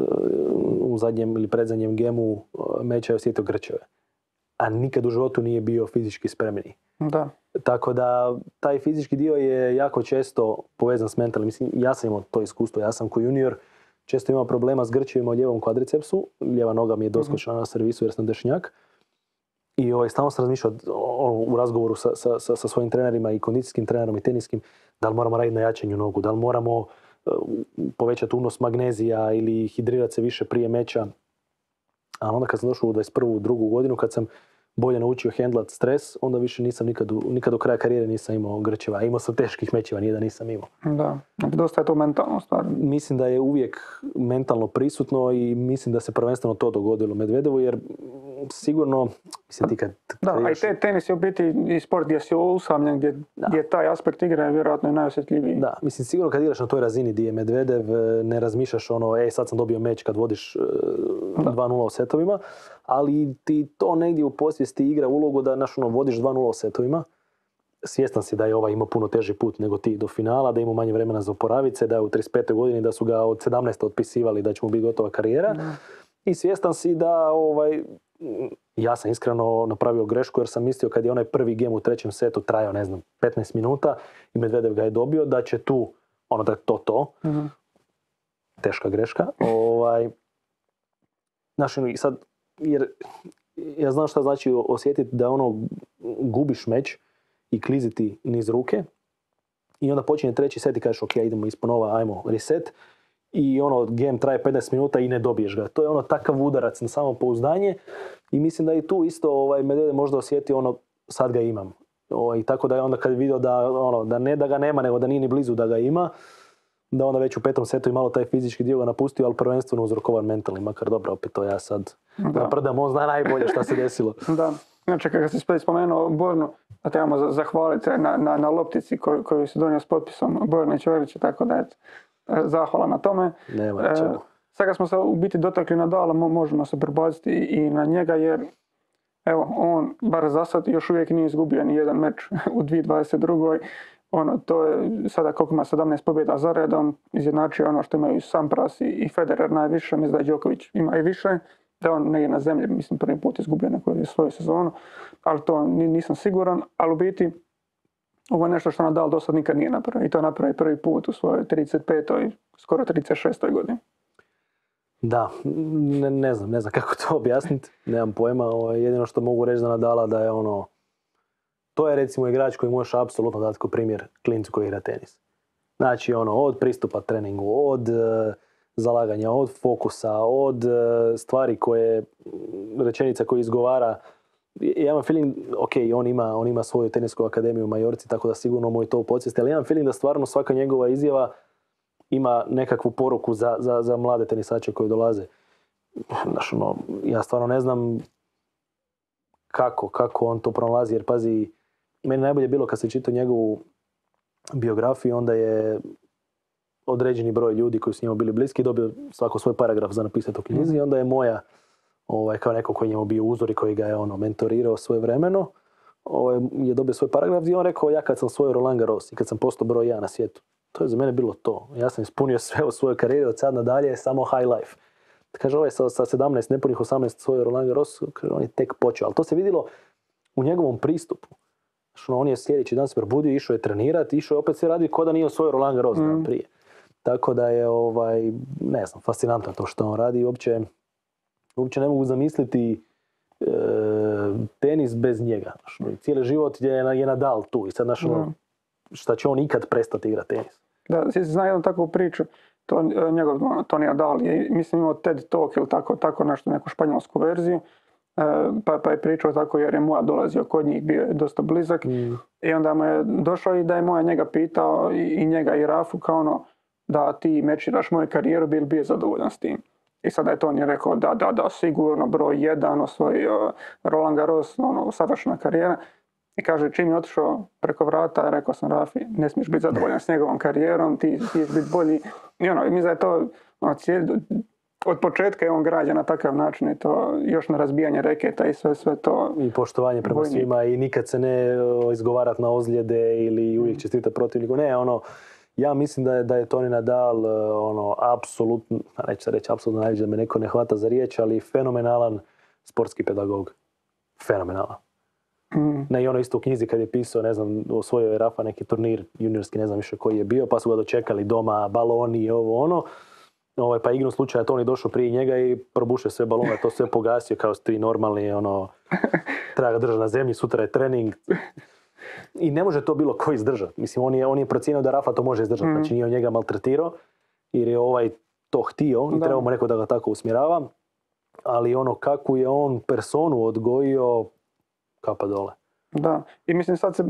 U zadnjem ili predzadnjem gemu e, meča je osjetio grčeve. A nikad u životu nije bio fizički spremniji. Da, Tako da taj fizički dio je jako često povezan s mentalnim. Mislim, ja sam imao to iskustvo, ja sam ko junior često imao problema s grčevima u lijevom kvadricepsu. Lijeva noga mi je doskočila na servisu jer sam dešnjak. I ovaj, stalno sam razmišljao u razgovoru sa, sa, sa, sa svojim trenerima i kondicijskim trenerom i teniskim, da li moramo raditi na jačanju nogu, da li moramo e, povećati unos magnezija ili hidrirati se više prije meča. A onda kad sam došao u 21. drugu godinu, kad sam bolje naučio hendlat stres, onda više nisam nikad, nikad do kraja karijere nisam imao grčeva. Imao sam teških mečeva, nije da nisam imao. da. Znači, dosta je to mentalno stvar. Mislim da je uvijek mentalno prisutno i mislim da se prvenstveno to dogodilo Medvedevu, jer sigurno, mislim ti kad... Da, a i te, tenis je u biti i sport gdje si usamljen, gdje, gdje je taj aspekt igre vjerojatno i najosjetljiviji. Da, mislim sigurno kad igraš na toj razini gdje je Medvedev, e, ne razmišljaš ono, e sad sam dobio meč kad vodiš e, 2-0 u setovima, ali ti to negdje u posvijesti igra ulogu da znaš, ono, vodiš 2-0 u setovima, svjestan si da je ovaj imao puno teži put nego ti do finala, da ima manje vremena za oporavit se, da je u 35. godini da su ga od 17. otpisivali da će mu biti gotova karijera. I svjestan si da ovaj, ja sam iskreno napravio grešku jer sam mislio kad je onaj prvi game u trećem setu trajao, ne znam, 15 minuta i Medvedev ga je dobio, da će tu, ono da je to to, Mhm. teška greška. Ovaj, znaš, ono, i sad, jer ja znam šta znači osjetiti da ono gubiš meč i kliziti niz ruke i onda počinje treći set i kažeš ok, idemo ispod nova, ajmo reset i ono game traje 15 minuta i ne dobiješ ga. To je ono takav udarac na samo pouzdanje i mislim da i tu isto ovaj, Medvedev možda osjeti ono sad ga imam. Ovaj, tako da je onda kad je vidio da, ono, da ne da ga nema, nego da nije ni blizu da ga ima, da onda već u petom setu i malo taj fizički dio ga napustio, ali prvenstveno uzrokovan mentalni, makar dobro, opet to ja sad Da. naprdam, on zna najbolje šta se desilo. Da. Znači, kada si spomenuo Bornu, da trebamo za- zahvaliti na, na, na loptici koju, koju si donio s potpisom Borne Čorića, tako da eto, e, zahvala na tome. Nema na E. Sada smo se u biti dotakli Nadala, mo- možemo se prebaciti i na njega jer evo, on, bar za sad, još uvijek nije izgubio ni jedan meč u 2022. Ono, to je sada koliko ima 17 pobjeda za redom, izjednačio ono što imaju Sampras i, Federer najviše, mislim da je Đoković ima i više, da on negdje na zemlji, mislim prvi put izgubio neku svoju sezonu, ali to ni- nisam siguran, ali u biti ovo je nešto što Nadal do sad nikad nije napravio i to je napravio prvi put u svojoj 35. skoro 36. godini. Da, ne, znam, ne znam kako to objasniti, nemam pojma. Jedino što mogu reći za Nadala da je ono, to je recimo igrač koji možeš apsolutno dati kao primjer klincu koji igra tenis. Znači ono, od pristupa treningu, od e, zalaganja, od fokusa, od e, stvari koje, rečenica koje izgovara. Ja imam feeling, ok, on ima, on ima svoju tenisku akademiju u Majorci, tako da sigurno mu je to u podsvijesti, ali imam feeling da stvarno svaka njegova izjava ima nekakvu poruku za, za, za mlade tenisače koji dolaze. Znaš, ono, ja stvarno ne znam kako, kako on to pronalazi, jer pazi, meni najbolje bilo kad se čitao njegovu biografiju, onda je određeni broj ljudi koji su njemu bili bliski dobio svako svoj paragraf za napisati u knjizi i onda je moja ovaj, kao neko koji je njemu bio uzor i koji ga je ono, mentorirao svoje vremeno, ovaj, je dobio svoj paragraf i on rekao ja kad sam svoj Roland Garros i kad sam postao broj jedan na svijetu, to je za mene bilo to. Ja sam ispunio sve u svojoj karijeri, od sad nadalje je samo high life. Kaže, ovaj sa, sa 17, nepunih 18 svoj Roland Garros, on je tek počeo. Ali to se vidjelo u njegovom pristupu. Ono, on je sljedeći dan se probudio, išao je trenirati, išao je opet se radi ko da nije osvojio Roland Garros Mm. prije. Tako da je, ovaj, ne znam, fascinantno to što on radi. Uopće, uopće ne mogu zamisliti e, tenis bez njega. Ono, cijeli život je, je Nadal tu i sad, znaš, ono, Da. šta će on ikad prestati igrati tenis. Da, si zna jednu takvu priču, to njegov ono, Tony Adal je, mislim imao TED Talk ili tako, tako nešto, neku španjolsku verziju, pa, pa je pričao tako jer je moja dolazio kod njih, bio je dosta blizak i onda mu je došao i da je moja njega pitao i, i njega i Rafu kao ono, da ti mečiraš moju karijeru, bil bio zadovoljan s tim. I sada je Tony rekao da, da, da, sigurno, broj jedan, osvojio Roland Garros, ono, savršena karijera. I kaže, čim je otišao preko vrata, rekao sam Rafi, ne smiješ biti zadovoljan s njegovom karijerom, ti ti ćeš biti bolji. I ono, i mislim da je to, ono, cijel- od početka je on građen na takav način i to još na razbijanje reketa i sve, sve to. i poštovanje prema Vojnik. svima i nikad se ne izgovarat na ozljede ili uvijek čestita protivniku. Ne, ono, ja mislim da je, da je Toni Nadal e, ono, apsolutno, neću se reći apsolutno najviše da me neko ne hvata za riječ, ali fenomenalan sportski pedagog. Fenomenalan. Mm, Ne, i ono isto u knjizi kad je pisao, ne znam, osvojio je Rafa neki turnir juniorski, ne znam više koji je bio, pa su ga dočekali doma, baloni i ovo ono. Ovaj, pa igrom slučaja Toni došao prije njega i probušio sve balone, to sve pogasio kao svi normalni, ono, treba ga držati na zemlji, sutra je trening. I ne može to bilo ko izdržati. Mislim, on je, on je procijenio da Rafa to može izdržati, Mhm. znači nije on njega maltretirao, jer je ovaj to htio i Da. trebamo neko da ga tako usmjerava. Ali ono kako je on personu odgojio, kapa dole. Da, i mislim sad se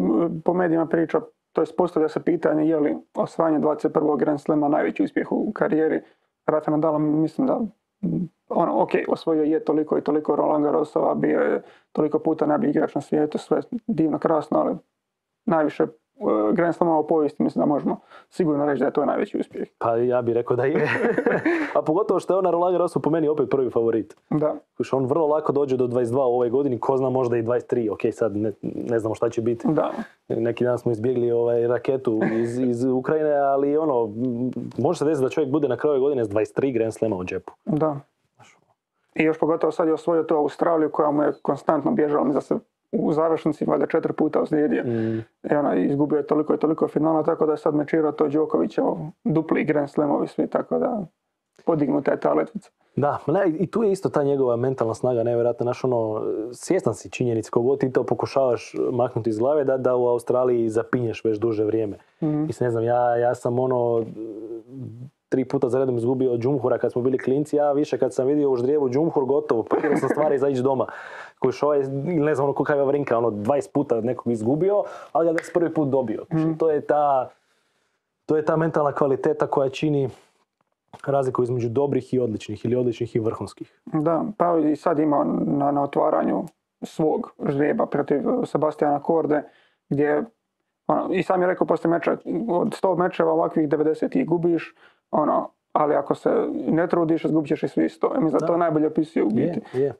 po medijima priča, to je postavlja se pitanje je li osvajanje 21. Grand Slema najveći uspjeh u karijeri Rafa Nadala, mislim da ono, ok, osvojio je toliko i toliko Roland Garrosova, bio je toliko puta najbolji igrač na svijetu, sve divno, krasno, ali najviše Grand Slamova u povijesti, mislim da možemo sigurno reći da je to najveći uspjeh. Pa ja bih rekao da je. A pogotovo što je ona Roland Garrosu po meni opet prvi favorit. Da. Kuš, on vrlo lako dođe do 22 u ovoj godini, ko zna možda i 23, ok sad ne, ne znamo šta će biti. Da. Neki dan smo izbjegli ovaj raketu iz, iz Ukrajine, ali ono, može se desiti da čovjek bude na kraju godine s 23 Grand Slema u džepu. Da. I još pogotovo sad je osvojio to Australiju koja mu je konstantno bježala, mislim da se u završnici valjda četiri puta ozlijedio. Mm, I ona izgubio je toliko i toliko finala, tako da je sad mečirao to Đokovićev dupli Grand Slamovi svi, tako da podignuta je ta letvica. Da, ne, i tu je isto ta njegova mentalna snaga, nevjerojatno, znaš ono, svjestan si činjenici, kogod ti to pokušavaš maknuti iz glave, da, da u Australiji zapinješ već duže vrijeme. Mhm. Mislim, ne znam, ja, ja sam ono, tri puta za redom izgubio od Džumhura kad smo bili klinci, ja više kad sam vidio u ždrijevu Džumhur gotovo, pakirao sam stvari za ići doma. Koji ovaj, ne znam, ono kakva vrinka, ono 20 puta nekog izgubio, ali ga prvi put dobio. To je ta, to je ta mentalna kvaliteta koja čini razliku između dobrih i odličnih ili odličnih i vrhunskih. Da, pa i sad ima na, na otvaranju svog ždrijeba protiv Sebastijana Korde, gdje ono, i sam je rekao poslije meča, od 100 mečeva ovakvih 90 ih gubiš, ono, ali ako se ne trudiš, izgubit ćeš i svi 100. Ja mislim da, to najbolje opisuje u biti je,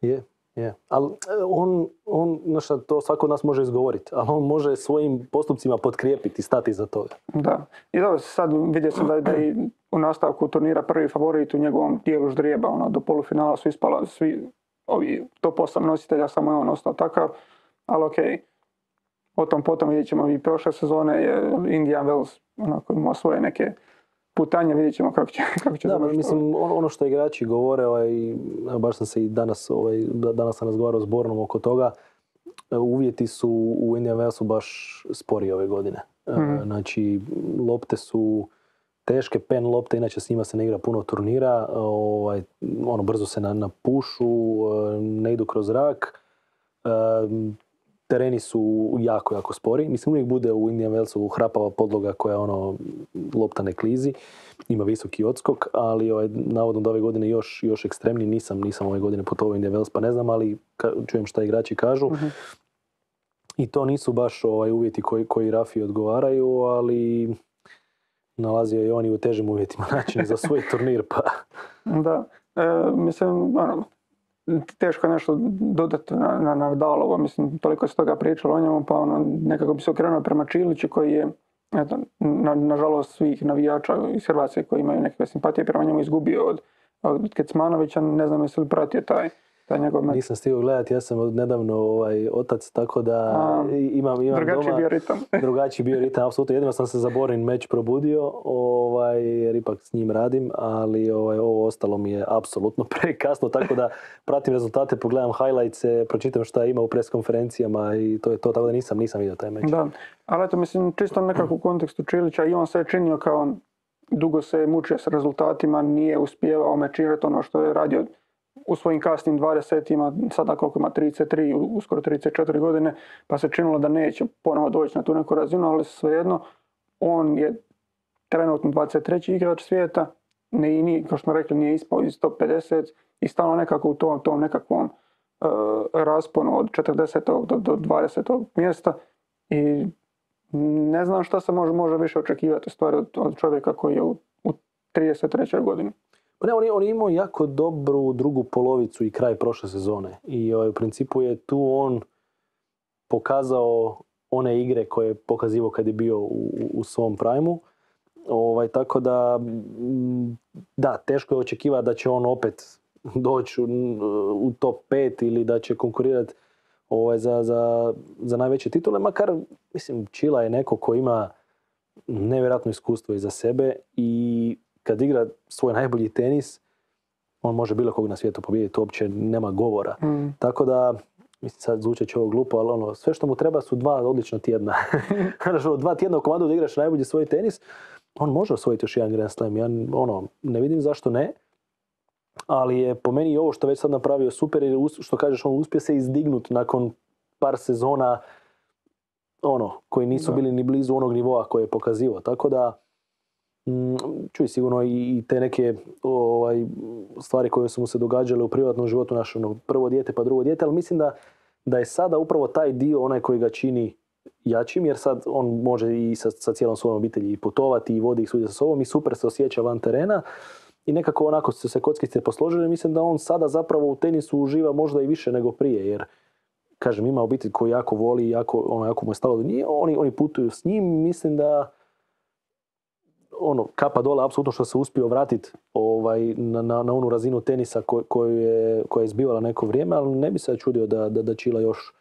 je, je. Ali on, on, znaš šta, to svako od nas može izgovoriti, ali on može svojim postupcima potkrijepiti i stati za toga. Da. I dobro, sad vidio se da, da i u nastavku turnira prvi favorit u njegovom dijelu ždrijeba, ono, do polufinala su ispala svi ovi top 8 nositelja, samo je on ostao takav, ali okej. O tom potom vidjet ćemo i prošle sezone je Indian Wells onako imao svoje neke putanje, vidjet ćemo kako će, kako će Da, završiti. mislim, ono, ono što igrači govore, ovaj, baš sam se i danas, ovaj, da- danas sam razgovarao s Bornom oko toga, e, uvjeti su u Indian Wellsu baš spori ove godine. Mhm. Znači, lopte su teške, pen lopte, inače s njima se ne igra puno turnira, ovaj, ono, brzo se na, napušu, e, ne idu kroz zrak. Tereni su jako, jako spori. Mislim, uvijek bude u Indian Wellsu hrapava podloga koja ono, lopta ne klizi. Ima visoki odskok, ali ovaj, navodno da ove godine još, još ekstremniji. Nisam, nisam ove godine putovao Indian Wells, pa ne znam, ali ka- čujem šta igrači kažu. Mhm. I to nisu baš ovaj, uvjeti koji, koji Rafi odgovaraju, ali nalazio je on i u težim uvjetima način za svoj turnir, pa Da, e, mislim, ono, teško nešto dodati na, na Nadalovo, mislim, toliko se toga pričalo o njemu, pa ono, nekako bi se okrenuo prema Čiliću koji je, eto, na, nažalost svih navijača iz Hrvatske koji imaju nekakve simpatije prema njemu izgubio od, od Kecmanovića, ne znam jesi li pratio taj, taj njegov meč. nisam stigao gledati. Ja sam nedavno ovaj, otac, tako da A, imam, imam Drugačiji doma... bio ritam. drugačiji bio ritam, apsolutno. Jedino sam se za Borin meč probudio, ovaj, jer ipak s njim radim, ali ovaj, ovo ostalo mi je apsolutno prekasno, tako da pratim rezultate, pogledam highlights, pročitam šta ima u preskonferencijama i to je to, tako da nisam, nisam vidio taj meč. Da, ali eto, mislim, čisto nekako u kontekstu Čilića i on se je činio kao dugo se je mučio s rezultatima, nije uspijevao mečirati ono što je radio u svojim kasnim 20-ima, sada koliko ima 33, u- uskoro 34 godine, pa se činilo da neće ponovo doći na tu neku razinu, ali svejedno on je trenutno 23. igrač svijeta, ne, i nije, kao što smo rekli, nije ispao iz top 50 i stalno nekako u tom, tom nekakvom e, rasponu od 40. do, do 20. mjesta i ne znam šta se može, može više očekivati stvari od, od čovjeka koji je u, u 33. godini. Pa ne, on je, on je imao jako dobru drugu polovicu i kraj prošle sezone. I ovaj, u principu je tu on pokazao one igre koje je pokazivao kad je bio u, u svom prajmu. Ovaj, tako da, da, teško je očekivati da će on opet doći u, u top 5 ili da će konkurirati ovaj, za, za, za najveće titule, makar, mislim, Čila je neko ko ima nevjerojatno iskustvo iza sebe i kad igra svoj najbolji tenis, on može bilo kog na svijetu pobijediti, uopće nema govora. Mm. Tako da, mislim sad zvučat će ovo glupo, ali ono, sve što mu treba su dva odlična tjedna. Dva tjedna u komadu da igraš najbolji svoj tenis, on može osvojiti još jedan Grand Slam. Ja ono, ne vidim zašto ne, ali je po meni ovo što već sad napravio super, jer što kažeš, on uspije se izdignut nakon par sezona ono, koji nisu Da. bili ni blizu onog nivoa koje je pokazivao. Tako da, čuj sigurno i, te neke ovaj, stvari koje su mu se događale u privatnom životu, naš ono, prvo dijete pa drugo dijete, ali mislim da, da je sada upravo taj dio onaj koji ga čini jačim jer sad on može i sa, sa cijelom svojom obitelji i putovati i vodi ih svugdje sa sobom i super se osjeća van terena i nekako onako su se kockice posložile. Mislim da on sada zapravo u tenisu uživa možda i više nego prije jer kažem ima obitelj koju jako voli, jako, ono, jako mu je stalo do oni, oni putuju s njim, mislim da ono, kapa dole, apsolutno što se uspio vratiti ovaj, na, na, na onu razinu tenisa ko- koju je, koja je izbivala neko vrijeme, ali ne bi se ja čudio da, da, da Čila još,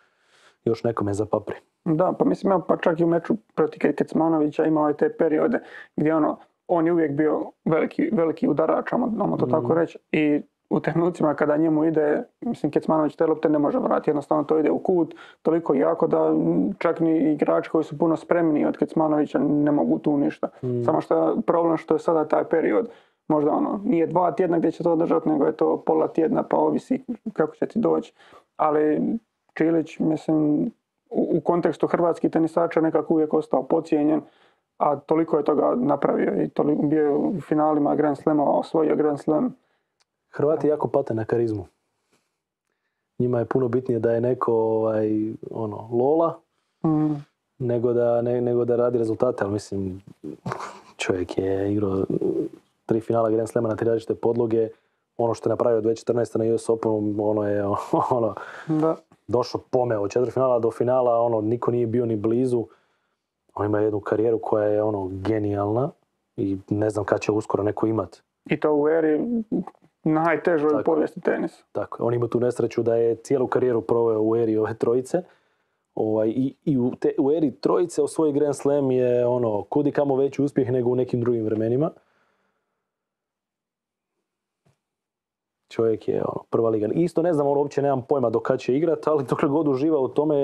još nekome zapapri. Da, pa mislim, evo, pa čak i u meču protiv Ke- Kecmanovića imao je te periode gdje ono, on je uvijek bio veliki, veliki udarač, ajmo to tako reći. I u trenucima kada njemu ide, mislim, Kecmanović te lopte ne može vratiti, jednostavno to ide u kut, toliko jako da čak ni igrači koji su puno spremniji od Kecmanovića ne mogu tu ništa. Samo što je problem što je sada taj period, možda ono, nije dva tjedna gdje će to održati, nego je to pola tjedna, pa ovisi kako će ti doći. Ali Čilić, mislim, u, u kontekstu hrvatskih tenisača nekako uvijek ostao pocijenjen, a toliko je toga napravio i toliko, bio je u finalima Grand Slamova, osvojio Grand Slam. Hrvati jako pate na karizmu. Njima je puno bitnije da je neko ovaj, ono, lola, Mm, nego da, ne- nego da radi rezultate, ali mislim, čovjek je igrao tri finala Grand Slema na tri različite podloge, ono što je napravio 2014. na US Openu, ono je ono, da. došao pomeo od finala do finala, ono, niko nije bio ni blizu. On ima jednu karijeru koja je ono genijalna i ne znam kad će uskoro neko imat. I to u eri najtežoj u Tako. povijesti tenisa. Tako, je. on ima tu nesreću da je cijelu karijeru proveo u eri ove trojice. Ovaj, I i u, te, u eri trojice osvoji Grand Slam je ono, kudi kamo veći uspjeh nego u nekim drugim vremenima. Čovjek je ono, prva liga. Isto ne znam, ono, uopće nemam pojma do kad će igrat, ali dokle god uživa u tome,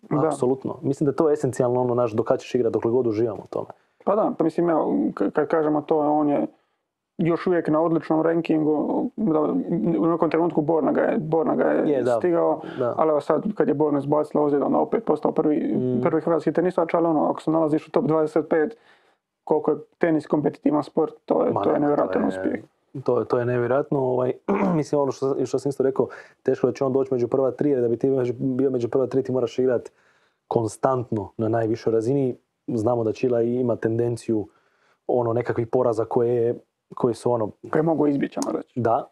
Da. apsolutno. Mislim da je to esencijalno ono naš do kad ćeš igrat, dokle god uživamo u tome. Pa da, pa mislim, evo, k- kad kažemo to, on je još uvijek na odličnom rankingu, da, u nekom trenutku Borna ga je, Borna ga je, Je, da. stigao, Da. ali evo sad kad je Borna izbacila ozljeda, onda opet postao prvi, Mm. prvi hrvatski tenisač, ali ono, ako se nalaziš u top 25, koliko je tenis kompetitivan sport, to je, Ma to je ne, nevjerojatan je- uspjeh. To, je- to je nevjerojatno. Ovaj, mislim, ono što, što sam isto rekao, teško da će on doći među prva tri, jer da bi ti bio među prva tri, ti moraš igrat konstantno na najvišoj razini. Znamo da Čila ima tendenciju ono nekakvih poraza koje, koje su ono, Koje mogu izbjeći, ajmo reći. da,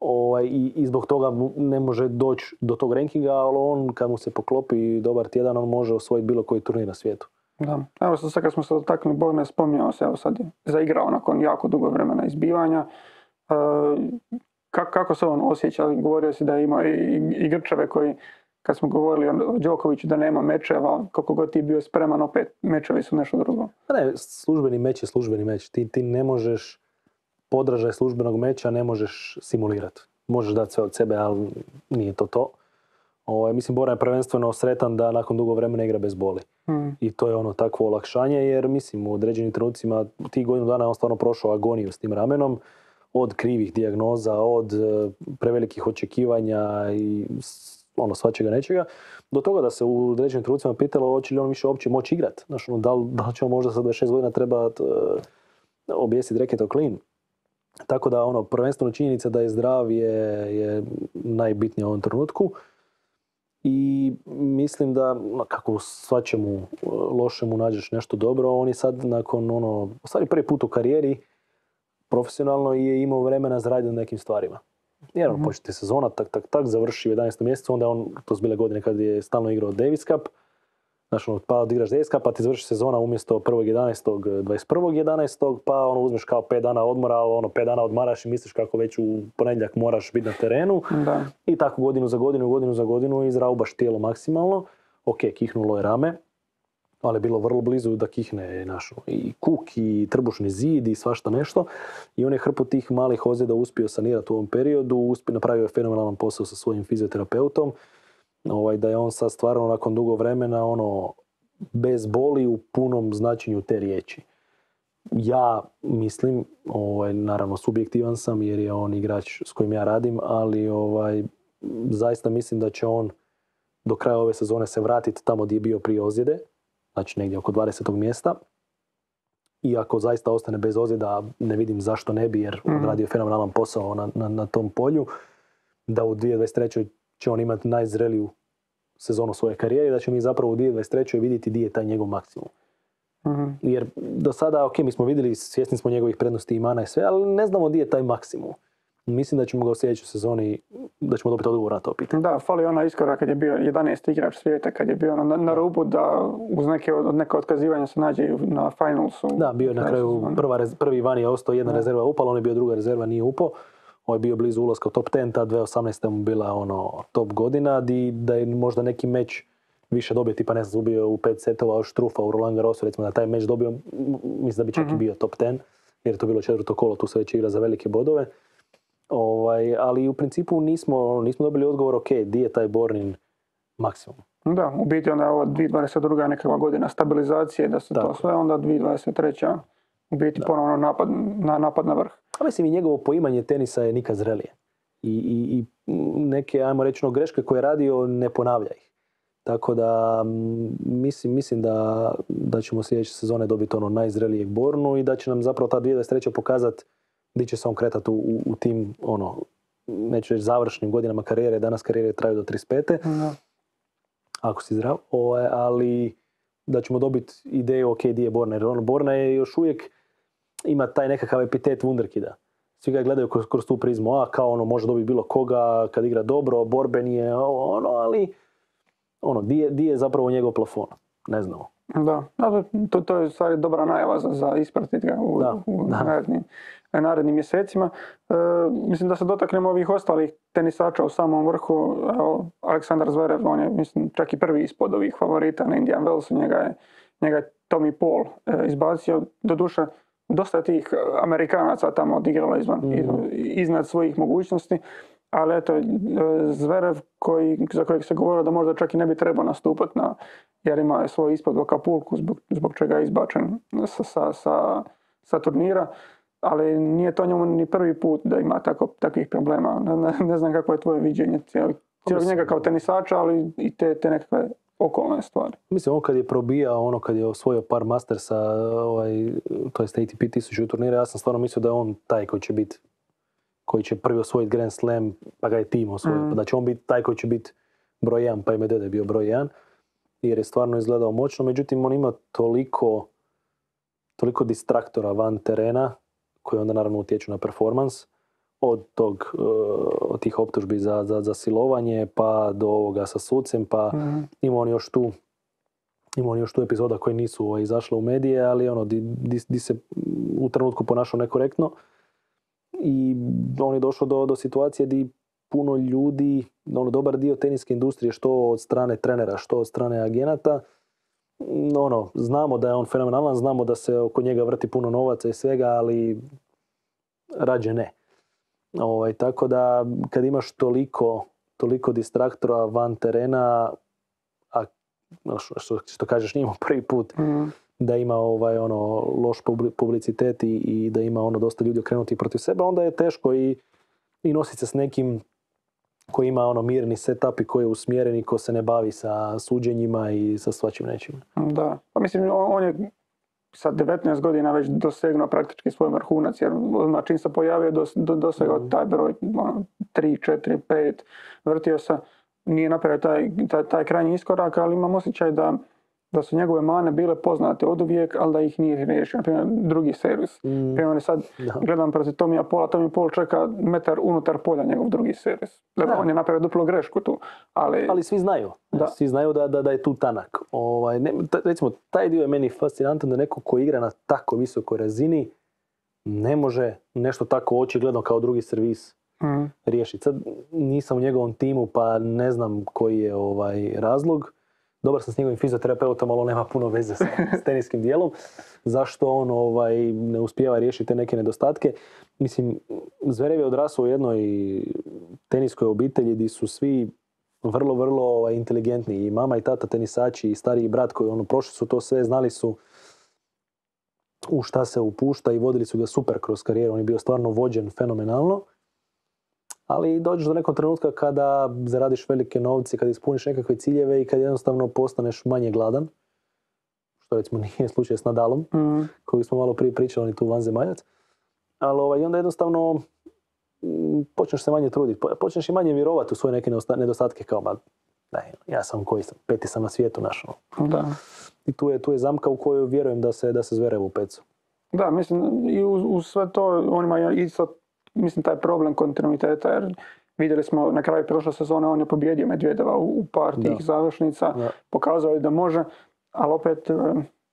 ovaj, i, i zbog toga ne može doći do tog rankinga, ali on kad mu se poklopi dobar tjedan, on može osvojiti bilo koji turnir na svijetu. Da. Evo sad, kad smo se dotaknuli Borne, spominjao se, evo sad je zaigrao nakon jako dugo vremena izbivanja. E, ka- kako se on osjeća? Govorio si da je imao i, i, i grčeve koji, kad smo govorili o Đokoviću da nema mečeva, koliko god ti bio spreman, opet mečevi su nešto drugo. Pa ne, službeni meč je službeni meč. Ti, ti ne možeš podražaj službenog meča ne možeš simulirati. Možeš dati sve od sebe, ali nije to to. Ovaj, mislim, Bora je prvenstveno sretan da nakon dugo vremena igra bez boli. Mm. I to je ono takvo olakšanje, jer mislim u određenim trenucima tih godinu dana je on stvarno prošao agoniju s tim ramenom. Od krivih dijagnoza, od e, prevelikih očekivanja i ono svačega nečega, do toga da se u određenim trenucima pitalo hoće li on više uopće moći igrat. Znaš, ono, da, li, da li će on možda sa 26 godina trebat e, objesiti reket o klin. Tako da ono, prvenstveno činjenica da je zdrav je, je najbitnija u ovom trenutku. I mislim da no, kako svačemu e, lošemu nađeš nešto dobro, on je sad nakon ono, stvari prvi put u karijeri profesionalno je imao vremena za raditi na nekim stvarima. Jer on početi sezona, tak, tak, tak, završi u 11. mjesecu, onda je on, to su bile godine kad je stalno igrao Davis Cup, Znaš, ono, pa odigraš Cup, pa ti završi sezona umjesto 1.11. 21.11. pa ono, uzmeš kao 5 dana odmora, ali ono, 5 dana odmaraš i misliš kako već u ponedjeljak moraš biti na terenu. Da. I tako godinu za godinu, godinu za godinu izraubaš tijelo maksimalno. Ok, kihnulo je rame, ali je bilo vrlo blizu da kihne naš i kuk i trbušni zid i svašta nešto. I on je hrpu tih malih ozljeda uspio sanirati u ovom periodu, uspio, napravio je fenomenalan posao sa svojim fizioterapeutom. Ovaj, da je on sad stvarno nakon dugo vremena ono, bez boli u punom značenju te riječi. Ja mislim, ovaj, naravno subjektivan sam jer je on igrač s kojim ja radim, ali ovaj, zaista mislim da će on do kraja ove sezone se vratiti tamo gdje je bio prije ozljede, znači negdje oko 20. mjesta. I ako zaista ostane bez ozljeda, ne vidim zašto ne bi jer Mhm. odradio fenomenalan posao na, na, na tom polju, da u 2023. će on imati najzreliju sezonu svoje karijere i da ćemo mi zapravo u 2023. vidjeti di je taj njegov maksimum. Mhm. Jer do sada, ok, mi smo vidjeli, svjesni smo njegovih prednosti i mana i sve, ali ne znamo di je taj maksimum. Mislim da ćemo ga u sljedećoj sezoni, da ćemo dobiti odgovor na to pitanje. Da, fali ona iskorak kad je bio 11. igrač svijeta, kad je bio na, na rubu da uz neke, od neka otkazivanja se nađe na finalsu. Da, bio je na kraju prva, prvi van je ostao, jedna rezerva je upala, on je bio druga rezerva, nije upao. On je bio blizu ulaska u top 10, ta 2018. mu bila ono top godina, di, da je možda neki meč više dobio, tipa ne znam, ubio u pet setova od Štrufa u Roland Garrosu, recimo da taj meč dobio, mislim da bi čak i bio top 10, jer je to bilo četvrto kolo, tu se već igra za velike bodove. Ovaj, ali u principu nismo, nismo dobili odgovor, ok, di je taj Bornin maksimum. Da, u biti onda je ovo 2022. nekakva godina stabilizacije, da se to Tako. sve, onda 2023. u biti ponovno napad na, napad na vrh. A mislim i njegovo poimanje tenisa je nikad zrelije. I, i, i neke, ajmo reći, ono, greške koje je radio ne ponavlja ih. Tako da mislim, mislim da, da ćemo sljedeće sezone dobiti ono najzrelijeg Bornu i da će nam zapravo ta 2023. pokazati di će se on kretati u, u, u tim ono, neću reći završnim godinama karijere, danas karijere traju do 35 Da. ako si zdrav, ovaj, ali da ćemo dobiti ideju ok, di je Borna, jer ono, Borna je još uvijek ima taj nekakav epitet Wunderkida. Svi ga gledaju kroz, kroz tu prizmu, a kao ono može dobiti bilo koga kad igra dobro, borben je, ono, ali ono, di je, di je zapravo njegov plafon? Ne znamo. Da, da, to, to je u stvari dobra najava za, za ispratiti ga u, Da, u da. narednim, narednim mjesecima. E, mislim da se dotaknemo ovih ostalih tenisača u samom vrhu. Evo, Aleksandar Zverev, on je mislim, čak i prvi ispod ovih favorita na Indian Wellsu. Njega je, njega je Tommy Paul e, izbacio. Doduše, dosta tih Amerikanaca tamo odigralo izvan, Mhm. iznad svojih mogućnosti. Ali eto, e, Zverev koji, za kojeg se govorilo da možda čak i ne bi trebao nastupati na, jer ima svoj ispod u Acapulcu zbog, zbog čega je izbačen sa, sa, sa, sa turnira. Ali nije to njemu ni prvi put da ima tako, takvih problema. Ne, ne, ne znam kako je tvoje viđenje cijelog, mislim- njega kao tenisača, ali i te, te nekakve okolne stvari. Mislim, on kad je probijao, ono kad je osvojio par Mastersa, ovaj, to jest ATP 1000 turnira, ja sam stvarno mislio da je on taj koji će biti koji će prvi osvojiti Grand Slam, pa ga je tim osvojio. Mm. Pa da će on biti taj koji će biti broj 1, pa i Medvedev je bio broj 1, jer je stvarno izgledao moćno. Međutim, on ima toliko, toliko distraktora van terena, koji onda naravno utječu na performans, od tog, eh, od tih optužbi za, za, za silovanje, pa do ovoga sa sucem, pa Mhm. ima on još tu ima on još tu epizoda koje nisu ovaj, izašle u medije, ali ono, di, di, di se u trenutku ponašao nekorektno i on je došao do, do situacije di puno ljudi, ono, dobar dio teniske industrije, što od strane trenera, što od strane agenata, mm, ono, znamo da je on fenomenalan, znamo da se oko njega vrti puno novaca i svega, ali rađe ne. Ovaj, tako da kad imaš toliko, toliko distraktora van terena, a što, što, kažeš nije imao prvi put Mhm. da ima ovaj ono loš publi- publicitet i, i da ima ono dosta ljudi okrenuti protiv sebe, onda je teško i, i nositi se s nekim koji ima ono mirni setup i koji je usmjeren i ko se ne bavi sa suđenjima i sa svačim nečim. Da, pa mislim on je sa 19 godina već dosegnuo praktički svoj vrhunac, jer odmah čim se pojavio dos, do, dosegao Mhm. taj broj ono, 3, 4, 5, vrtio se, nije napravio taj, taj, taj krajnji iskorak, ali imam osjećaj da, da su njegove mane bile poznate od uvijek, ali da ih nije riješio. Naprimjer, drugi servis. Mm, Primjer, sad da. gledam protiv Tomija Pola, Tomi Pol čeka metar unutar polja njegov drugi servis. Da. On je napravio duplu grešku tu, ali, Ali svi znaju. Da. Svi znaju da, da, da je tu tanak. Ovaj, ne, ta- recimo, taj dio je meni fascinantan da neko ko igra na tako visokoj razini ne može nešto tako očigledno kao drugi servis Mm, riješiti. Sad nisam u njegovom timu pa ne znam koji je ovaj razlog. Dobar sam s njegovim fizioterapeutom, ali on nema puno veze sa, s teniskim dijelom. Zašto on ovaj, ne uspijeva riješiti te neke nedostatke? Mislim, Zverev je odrasao u jednoj teniskoj obitelji gdje su svi vrlo, vrlo ovaj, inteligentni. I mama i tata tenisači i stariji brat koji ono, prošli su to sve, znali su u šta se upušta i vodili su ga super kroz karijeru. On je bio stvarno vođen fenomenalno. Ali dođeš do nekog trenutka kada zaradiš velike novce, kada ispuniš nekakve ciljeve i kad jednostavno postaneš manje gladan, što recimo nije slučaj s Nadalom, mm, koji smo malo prije pričali, on je tu vanzemaljac. Ali ovaj, onda jednostavno mm, počneš se manje truditi, po- počneš i manje vjerovati u svoje neke nedosta- nedostatke kao ma, daj, ja sam koji sam, peti sam na svijetu našao. Da. I tu je, tu je zamka u koju vjerujem da se, da se zvere u pecu. Da, mislim, i uz, uz sve to on ima isto, mislim, taj problem kontinuiteta, jer vidjeli smo na kraju prošle sezone on je pobjedio Medvedeva u, u par tih Da. završnica, Da. pokazao je da može, ali opet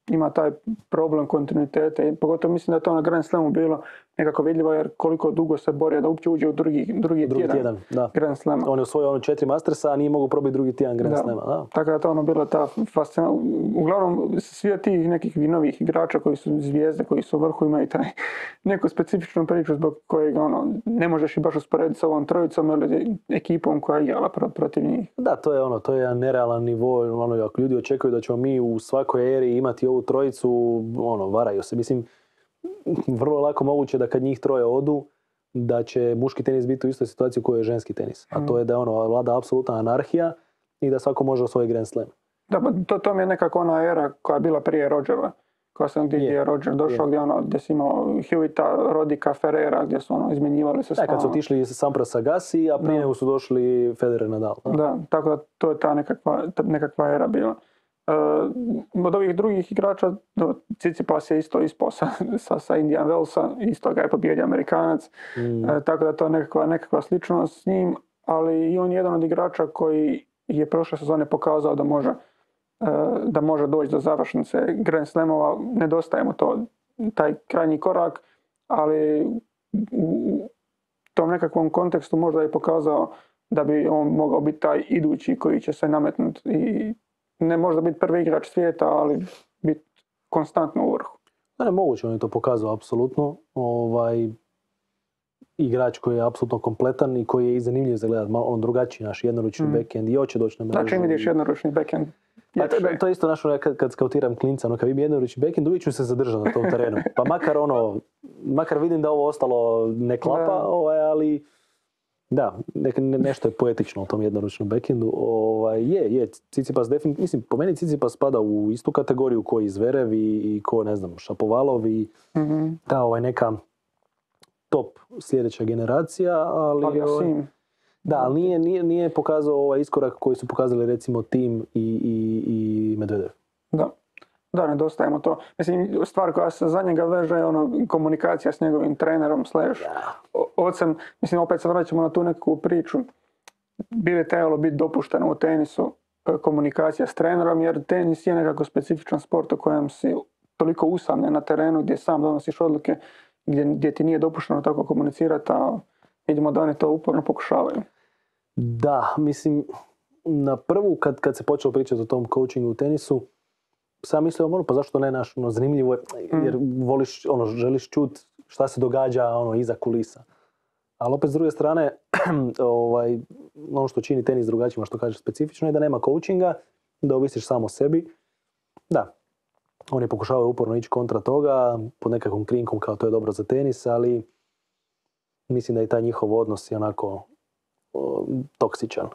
ima taj problem kontinuiteta i pogotovo mislim da je to na Grand Slamu bilo nekako vidljivo jer koliko dugo se borio da uopće uđe u drugi, drugi, Drugi tjedan, tjedan, da. Grand Slama. On je osvojio ono četiri Mastersa, a nije mogao probiti drugi tjedan Grand Da. Slama. Da. Tako da to ono bilo ta fascina. Uglavnom, svi od tih nekih novih igrača koji su zvijezde, koji su u vrhu imaju taj neku specifičnu priču zbog kojeg ono, ne možeš i baš usporediti s ovom trojicom ili ekipom koja je igrala pro- protiv njih. Da, to je ono, to je jedan nerealan nivo. Ono, ako ljudi očekuju da ćemo mi u svakoj eri imati ovu trojicu, ono, varaju se. Mislim, vrlo lako moguće da kad njih troje odu, da će muški tenis biti u istoj situaciji u kojoj je ženski tenis. A to je da ono, vlada apsolutna anarhija i da svako može osvojiti Grand Slam. Da, pa to, to mi je nekako ona era koja je bila prije Rodgera. Koja sam gdje Je. je Roger došao, Je. gdje, ono, gdje si imao Hewita, Rodika, Ferrera, gdje su ono, izmjenjivali se Da, kad su otišli Sampras Agassi, a prije nego su došli Federer Nadal. Da. Da, tako da to je ta nekakva, ta nekakva era bila. Uh, od ovih drugih igrača, no, Tsitsipas je isto ispao sa, sa, sa Indian Wellsa, isto ga je pobijedio Amerikanac, Mm. E, tako da to je nekakva, nekakva sličnost s njim, ali i on je jedan od igrača koji je prošle sezone pokazao da može, e, da može doći do završnice Grand Slamova, nedostaje mu to, taj krajnji korak, ali u tom nekakvom kontekstu možda je pokazao da bi on mogao biti taj idući koji će se nametnuti i ne možda biti prvi igrač svijeta, ali biti konstantno u vrhu. Ne, moguće on je to pokazao, apsolutno. Ovaj, igrač koji je apsolutno kompletan i koji je i zanimljiv za gledat. Malo on drugačiji naš jednoručni Mm. backhand i hoće doći na mrežu. Znači, vidiš jednoručni backhand. Pa to, to je isto našo kad, kad skautiram klinca, ono kad vidim jednoručni backhand, uvijek ću se zadržati na tom terenu. Pa makar ono, makar vidim da ovo ostalo ne klapa, ovaj, ali da, nek- ne- nešto je poetično u tom jednoručnom backhandu. Ovaj, je, je, Cicipas definitivno, mislim, po meni Cicipas spada u istu kategoriju koji i Zverev i, i ko, ne znam, Šapovalov i Mhm. ta ovaj neka top sljedeća generacija, ali, Ali ovaj, da, ali nije, nije, nije pokazao ovaj iskorak koji su pokazali recimo Tim i, i, i Medvedev. da. Da, nedostaje mu to. Mislim, stvar koja se za njega veže je ono, komunikacija s njegovim trenerom, slash, ocem. Mislim, opet se vraćamo na tu neku priču. Bi li trebalo biti dopušteno u tenisu e, komunikacija s trenerom, jer tenis je nekako specifičan sport u kojem si toliko usamljen na terenu gdje sam donosiš odluke, gdje, gdje ti nije dopušteno tako komunicirati, a vidimo da oni to uporno pokušavaju. Da, mislim, na prvu kad, kad se počelo pričati o tom coachingu u tenisu, sam mislio, ono, pa zašto ne naš, ono, zanimljivo je, jer voliš, ono, želiš čut šta se događa, ono, iza kulisa. Ali opet s druge strane, ovaj, ono što čini tenis drugačijima, što kaže specifično je da nema coachinga, da ovisiš samo o sebi. Da, oni pokušavaju uporno ići kontra toga, pod nekakvom krinkom kao to je dobro za tenis, ali mislim da i taj njihov odnos je onako o, toksičan.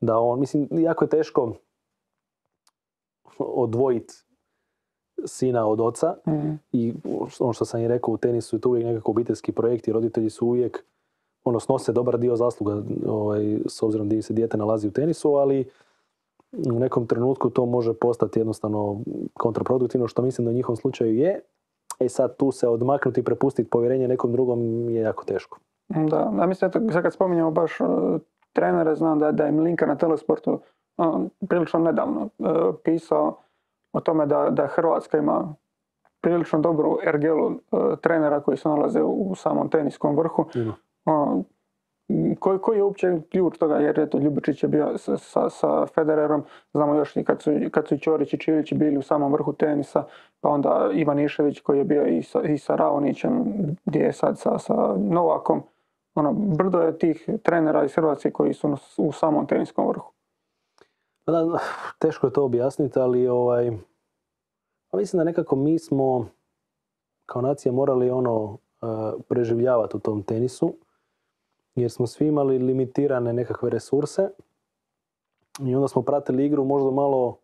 Da on, mislim, jako je teško odvojiti sina od oca Mhm. i ono što sam i rekao u tenisu je to uvijek nekako obiteljski projekt i roditelji su uvijek ono, snose dobar dio zasluga ovaj, s obzirom da im se dijete nalazi u tenisu, ali u nekom trenutku to može postati jednostavno kontraproduktivno, što mislim da u njihovom slučaju je. E sad tu se odmaknuti i prepustiti povjerenje nekom drugom je jako teško. Da, a mislim, sad kad spominjamo baš trenere, znam da, da je Milinka na Telesportu prilično nedavno uh, pisao o tome da, da Hrvatska ima prilično dobru ergelu trenera koji se nalaze u, samom teniskom vrhu. Koji, koji je uopće ključ toga, jer eto, Ljubičić je bio sa, sa, sa Federerom, znamo još i kad su, kad su i Ćorić i Čilić bili u samom vrhu tenisa, pa onda Ivan Išević koji je bio i sa, i sa Raonićem, gdje je sad sa, sa Novakom. Ono, brdo je tih trenera iz Hrvatske koji su u samom teniskom vrhu. Pa Da, teško je to objasniti, ali ovaj, pa mislim da nekako mi smo kao nacija morali ono eh, preživljavati u tom tenisu, jer smo svi imali limitirane nekakve resurse i onda smo pratili igru možda malo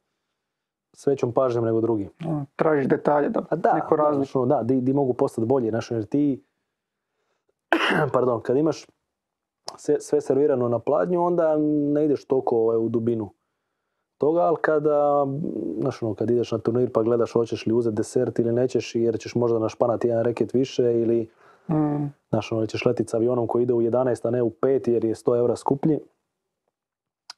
s većom pažnjom nego drugi. Ono, Tražiš detalje, da, A da, znaš, ono, da, di, di mogu postati bolji, znaš, jer ti, pardon, kad imaš sve, sve servirano na pladnju, onda ne ideš toliko ovaj, u dubinu toga, ali kada, znaš, ono, kad ideš na turnir pa gledaš hoćeš li uzeti desert ili nećeš jer ćeš možda našpanati jedan reket više ili Mm. znaš, ono, ćeš letiti s avionom koji ide u 11, a ne u 5 jer je 100 eura skuplji.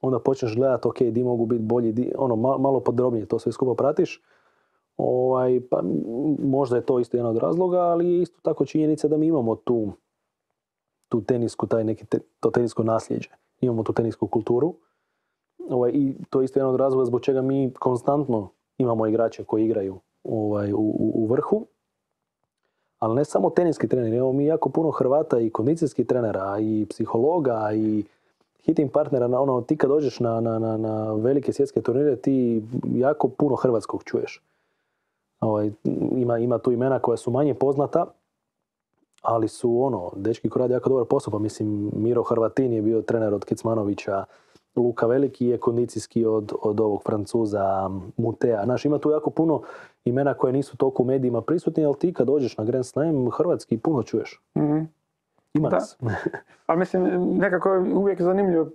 Onda počneš gledati, ok, di mogu biti bolji, di, ono, ma- malo podrobnije to sve skupa pratiš. Ovaj, pa možda je to isto jedan od razloga, ali je isto tako činjenica da mi imamo tu, tu tenisku, taj neki te- to tenisko nasljeđe. Imamo tu tenisku kulturu. Ovaj, I to je isto jedan od razloga zbog čega mi konstantno imamo igrače koji igraju ovaj, u, u, u vrhu. Ali ne samo teniski treneri, imamo mi jako puno Hrvata i kondicijskih trenera i psihologa i hitting partnera. Na, ono, ti kad dođeš na, na, na, na velike svjetske turnire, ti jako puno hrvatskog čuješ. Ovaj, ima, ima tu imena koja su manje poznata, ali su ono, dečki koji rade jako dobar posao. Pa mislim, Miro Hrvatin je bio trener od Kicmanovića, Luka Veliki je kondicijski od, od ovog Francuza Mutea. Znaš, ima tu jako puno imena koje nisu toliko u medijima prisutni, ali ti kad dođeš na Grand Slam, hrvatski puno čuješ. Mhm. Ima Da. nas. Ali mislim, nekako je uvijek zanimljivo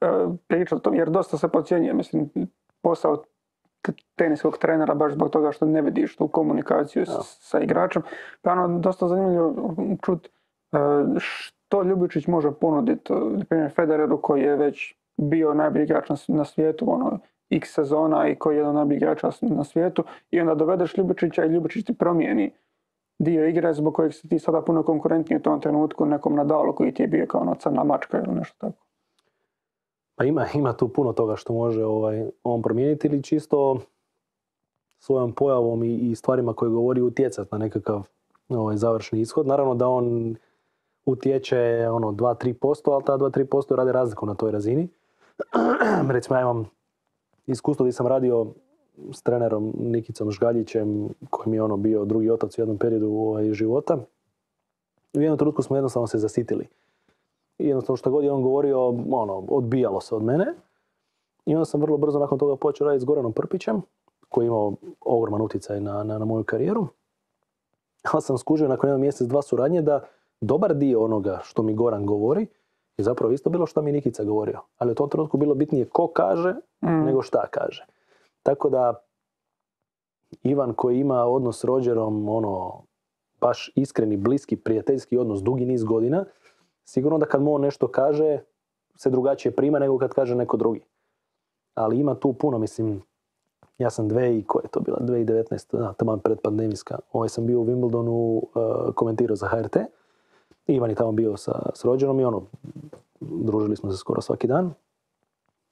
e, pričati o tom, jer dosta se podcjenjuje, mislim, posao teniskog trenera baš zbog toga što ne vidiš tu komunikaciju s- Da. sa igračem. Pa ono dosta zanimljivo čut e, što Ljubičić može ponuditi, e, na primjer Federeru koji je već bio najbolji igrač na, svijetu, ono, x sezona i koji je jedan igrača s- na svijetu i onda dovedeš Ljubičića i Ljubičić ti promijeni dio igre zbog kojeg si ti sada puno konkurentniji u tom trenutku nekom Nadalu koji ti je bio kao ono crna mačka ili nešto tako. Pa ima, ima tu puno toga što može ovaj, on promijeniti ili čisto svojom pojavom i, i stvarima koje govori utjecati na nekakav ovaj, završni ishod. Naravno da on utječe ono 2-3%, ali ta 2-3% rade razliku na toj razini. Recimo ja imam iskustvo gdje sam radio s trenerom Nikicom Žgaljićem, koji je ono bio drugi otac u jednom periodu ovaj, života. U jednom trenutku smo jednostavno se zasitili. I jednostavno što god je on govorio, ono, odbijalo se od mene. I onda sam vrlo brzo nakon toga počeo raditi s Goranom Prpićem, koji je imao ogroman utjecaj na, na, na moju karijeru. Ali sam skužio nakon jedan mjesec, dva suradnje da dobar dio onoga što mi Goran govori je zapravo isto bilo što mi Nikica govorio. Ali u tom trenutku bilo bitnije ko kaže Mm. nego šta kaže. Tako da Ivan koji ima odnos s Rogerom, ono, baš iskreni, bliski, prijateljski odnos dugi niz godina, sigurno da kad mu on nešto kaže, se drugačije prima nego kad kaže neko drugi. Ali ima tu puno, mislim, ja sam dve i ko je to bila, 2019. Da, taman pred pandemijska. Ovaj sam bio u Wimbledonu, uh, komentirao za HRT. Ivan je tamo bio sa, s Rogerom i ono, družili smo se skoro svaki dan.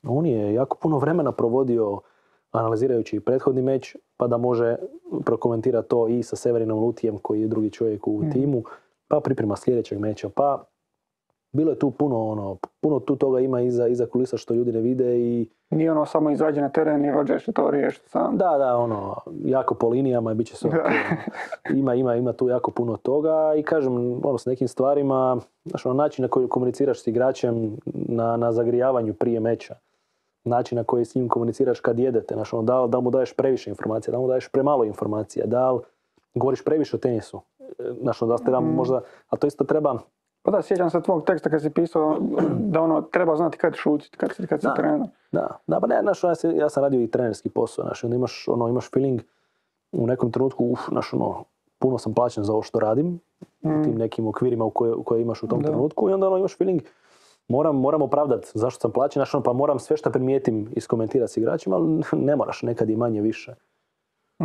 On je jako puno vremena provodio analizirajući prethodni meč, pa da može prokomentirati to i sa Severinom Lutijem, koji je drugi čovjek u timu, pa priprema sljedećeg meča, pa bilo je tu puno, ono, puno tu toga ima iza, iza kulisa što ljudi ne vide i Nije ono samo izađe na teren i će to riješiti sam. da, da, ono, jako po linijama i bit će sve ok. ima, ima, ima tu jako puno toga i kažem, ono, s nekim stvarima, znaš, ono, način na koji komuniciraš s igračem na, na zagrijavanju prije meča, način na koji s njim komuniciraš kad jedete, znaš, ono, da, da mu daješ previše informacija, da mu daješ premalo informacija, da li govoriš previše o tenisu, E, znaš, ono, da ste da možda, a to isto treba, Pa da, sjećam se tvog teksta kad si pisao da ono treba znati kad šutiti, kad kad si Da. trener. Da, da, pa ne, znaš, ja, se- ja sam radio i trenerski posao, znaš, onda imaš, ono, imaš feeling u nekom trenutku, uf, znaš, ono, puno sam plaćen za ovo što radim, u tim nekim okvirima u koje, u koje imaš u tom Da. trenutku i onda ono, imaš feeling, moram, moram opravdati zašto sam plaćen, znaš, ono, pa moram sve što primijetim iskomentirati s igračima, ali ne moraš, nekad i manje više.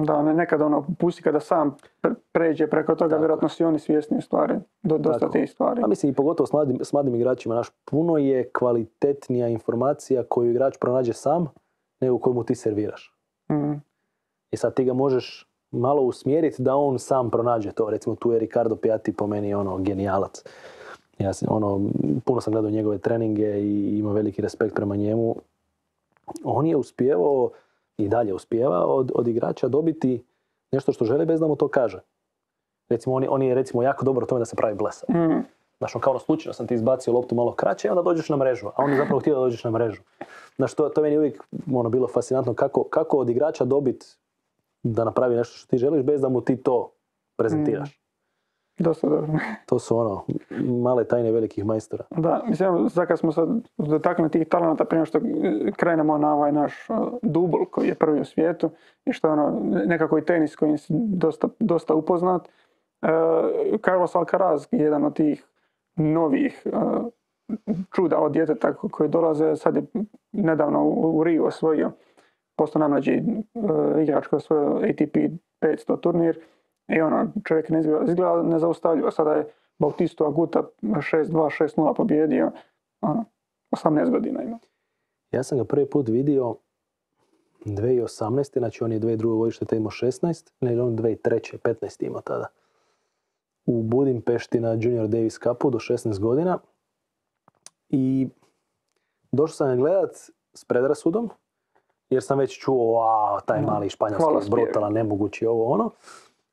Da, ne, nekad ono pusti kada sam pre- pređe preko toga, Tako. vjerojatno si oni svjesni stvari, do, dosta tih stvari. A mislim i pogotovo s mladim, s mladim igračima, znaš, puno je kvalitetnija informacija koju igrač pronađe sam nego koju mu ti serviraš. Mm. I sad ti ga možeš malo usmjeriti da on sam pronađe to. Recimo tu je Ricardo Piatti po meni ono genijalac. Ja sam, ono, puno sam gledao njegove treninge i ima veliki respekt prema njemu. On je uspijevao i dalje uspijeva od, od igrača dobiti nešto što želi bez da mu to kaže. Recimo, on on je recimo jako dobar u tome da se pravi blesav. Mm. Znaš, ono, kao ono, slučajno sam ti izbacio loptu malo kraće i onda dođeš na mrežu. A on je zapravo htio da dođeš na mrežu. Znaš, to, to meni je uvijek ono, bilo fascinantno kako, kako od igrača dobiti da napravi nešto što ti želiš bez da mu ti to prezentiraš. Dosta dobro. To su ono, male tajne velikih majstora. Da, mislim, sad kad smo se dotaknuli tih talenata prije što krenemo na ovaj naš dubl koji je prvi u svijetu i što je ono nekako i tenis kojim si dosta, dosta upoznat. Uh, Carlos Alcaraz je jedan od tih novih uh, čuda od djeteta ko- koji dolaze, sad je nedavno u, u Rio osvojio, postao najmlađi uh, igrač koji je osvojio ATP 500 turnir i ono, čovjek ne izgleda, izgleda nezaustavljivo, sada je Bautistu Aguta 6-2, 6-0 pobjedio, ono, 18 godina ima. Ja sam ga prvi put vidio 2018. Znači on je 2002. godište te imao 16, ne on 2003. 15 imao tada. U Budimpešti na Junior Davis Cupu do 16 godina. I došao sam ga gledat s predrasudom, jer sam već čuo, wow, taj mali španjolski Hvalospjev. brutalan, nemogući ovo ono.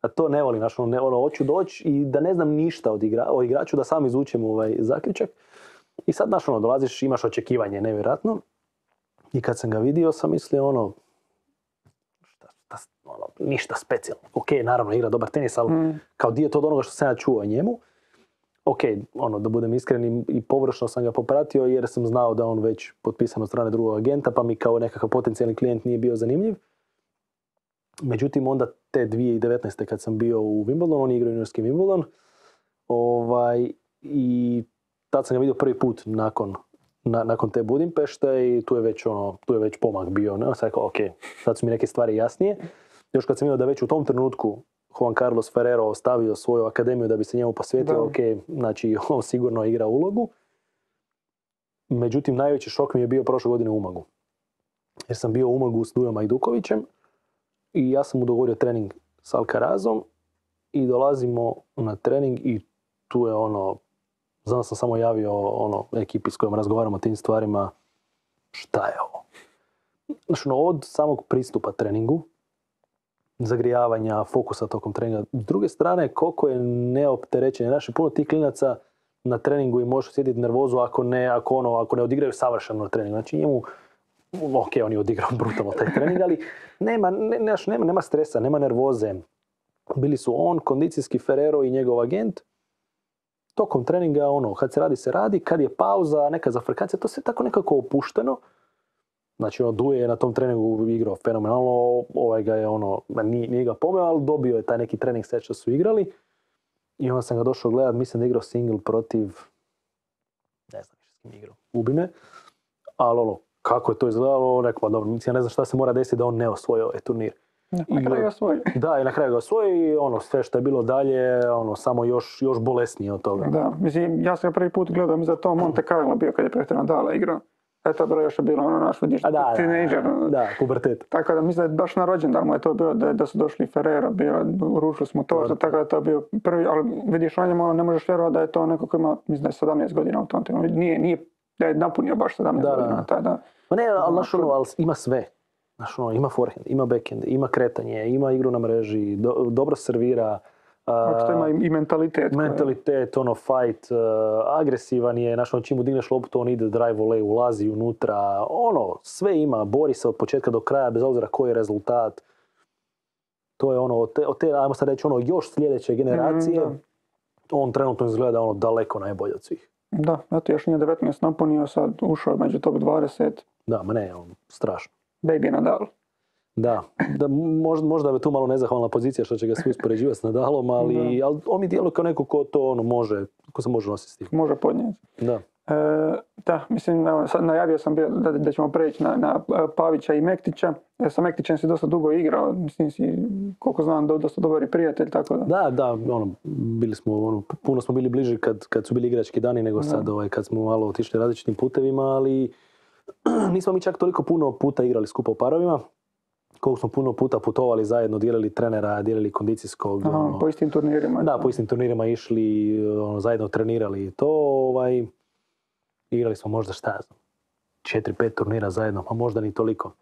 To ne volim, znači, ono, ne, ono, hoću doći i da ne znam ništa od igra, o igraču, da sam izvučem ovaj zaključak. I sad, znaš, ono, dolaziš, imaš očekivanje, nevjerojatno. I kad sam ga vidio, sam mislio, ono, šta, šta, ono, ništa specijalno. Ok, naravno, igra dobar tenis, ali Mm. kao dio to od onoga što sam ja čuo o njemu. Ok, ono, da budem iskren i- i površno sam ga popratio jer sam znao da on već potpisan od strane drugog agenta, pa mi kao nekakav potencijalni klijent nije bio zanimljiv. Međutim, onda te 2019. kad sam bio u Wimbledonu, on je igrao juniorski Wimbledon, ovaj, i tad sam ga vidio prvi put nakon, na- nakon te Budimpešte i tu je već, ono, tu je već pomak bio. Ne? Sad rekao, ok, sad su mi neke stvari jasnije. Još kad sam vidio da već u tom trenutku Juan Carlos Ferrero ostavio svoju akademiju da bi se njemu posvetio, Da. ok, znači on sigurno igra ulogu. Međutim, najveći šok mi je bio prošle godine u Umagu. Jer sam bio u Umagu s Dujom Ajdukovićem i ja sam mu dogovorio trening s Alcarazom i dolazimo na trening i tu je ono, znam sam samo javio ono, ekipi s kojom razgovaramo o tim stvarima, šta je ovo? Znači, ono, od samog pristupa treningu, zagrijavanja, fokusa tokom treninga. S druge strane, koliko je neopterećenje. Znaš, puno tih klinaca na treningu i može osjetiti nervozu ako ne, ako ono, ako ne odigraju savršeno trening. Znači njemu, ok, on je odigrao brutalno taj trening, ali nema, ne, nema, nema stresa, nema nervoze. Bili su on, kondicijski Ferrero i njegov agent. Tokom treninga, ono, kad se radi, se radi, kad je pauza, neka zafrkacija, to sve tako nekako opušteno. Znači, ono, Duje je na tom treningu igrao fenomenalno, ovaj ga je ono, nije, nije ga pomeo, ali dobio je taj neki trening set što su igrali. I onda sam ga došao gledat, mislim da je igrao single protiv, ne znam s kim igrao, ubi me. Ali ono, kako je to izgledalo, rekao, pa dobro, mislim, ja ne znam šta se mora desiti da on ne osvoji ovaj turnir. Na kraju je osvojio. Da, i na kraju ga osvoji i ono, sve što je bilo dalje, ono, samo još, još bolesnije od toga. Da, mislim, ja sam ga prvi put gledao, mi za to Monte Carlo bio kad je protiv Nadala igrao. E to je bilo još je bilo ono naš vidiš, da, da, teenager. ono. da, pubertet. Tako da mislim da je baš na rođendan mu je to bilo da, da su došli Ferrero, bio, uručili smo to, Dobro. tako da je to bio prvi, ali vidiš na njemu ono, ne možeš vjerovati da je to neko koji ima, mislim da je 17 godina u tom trenutku. Nije, nije, da je napunio baš 17 Da, da, godina. da. Taj, da. Ma ne, ali, znaš, ono, ali ima sve. Znaš, ono, ima forehand, ima backhand, ima kretanje, ima igru na mreži, do- dobro servira. a, Očito ima i, mentalitet. mentalitet, ono, fight, uh, agresivan je, znaš, ono, čim mu digneš loptu, on ide drive volley, ulazi unutra, ono, sve ima, bori se od početka do kraja, bez obzira koji je rezultat. To je ono, od te, od te ajmo sad reći, ono, još sljedeće generacije, Mhm, on trenutno izgleda ono daleko najbolje od svih. Da, eto još nije 19 napunio, sad ušao je među top 20, Da, ma ne, on, strašno. baby Nadal. Da, da možda, možda je tu malo nezahvalna pozicija što će ga svi uspoređivati s Nadalom, ali, ali on mi djeluje kao neko ko to ono može, ko se može nositi s tim. Može podnijeti. Da. E, da, mislim, evo, sad najavio sam bio da, da ćemo preći na, na e, Pavića i Mektića. E, sa Mektićem si dosta dugo igrao, mislim si, koliko znam, do, dosta dobar i prijatelj, tako da. Da, da, ono, bili smo, ono, puno smo bili bliži kad, kad su bili igrački dani nego sad ovaj, kad smo malo otišli različitim putevima, ali nismo mi čak toliko puno puta igrali skupa u parovima. Koliko smo puno puta putovali zajedno, dijelili trenera, dijelili kondicijskog. Aha, ono, po istim turnirima. Da, po istim turnirima išli, ono, zajedno trenirali i to, ovaj, igrali smo možda šta ja znam, četiri, pet turnira zajedno, pa možda ni toliko.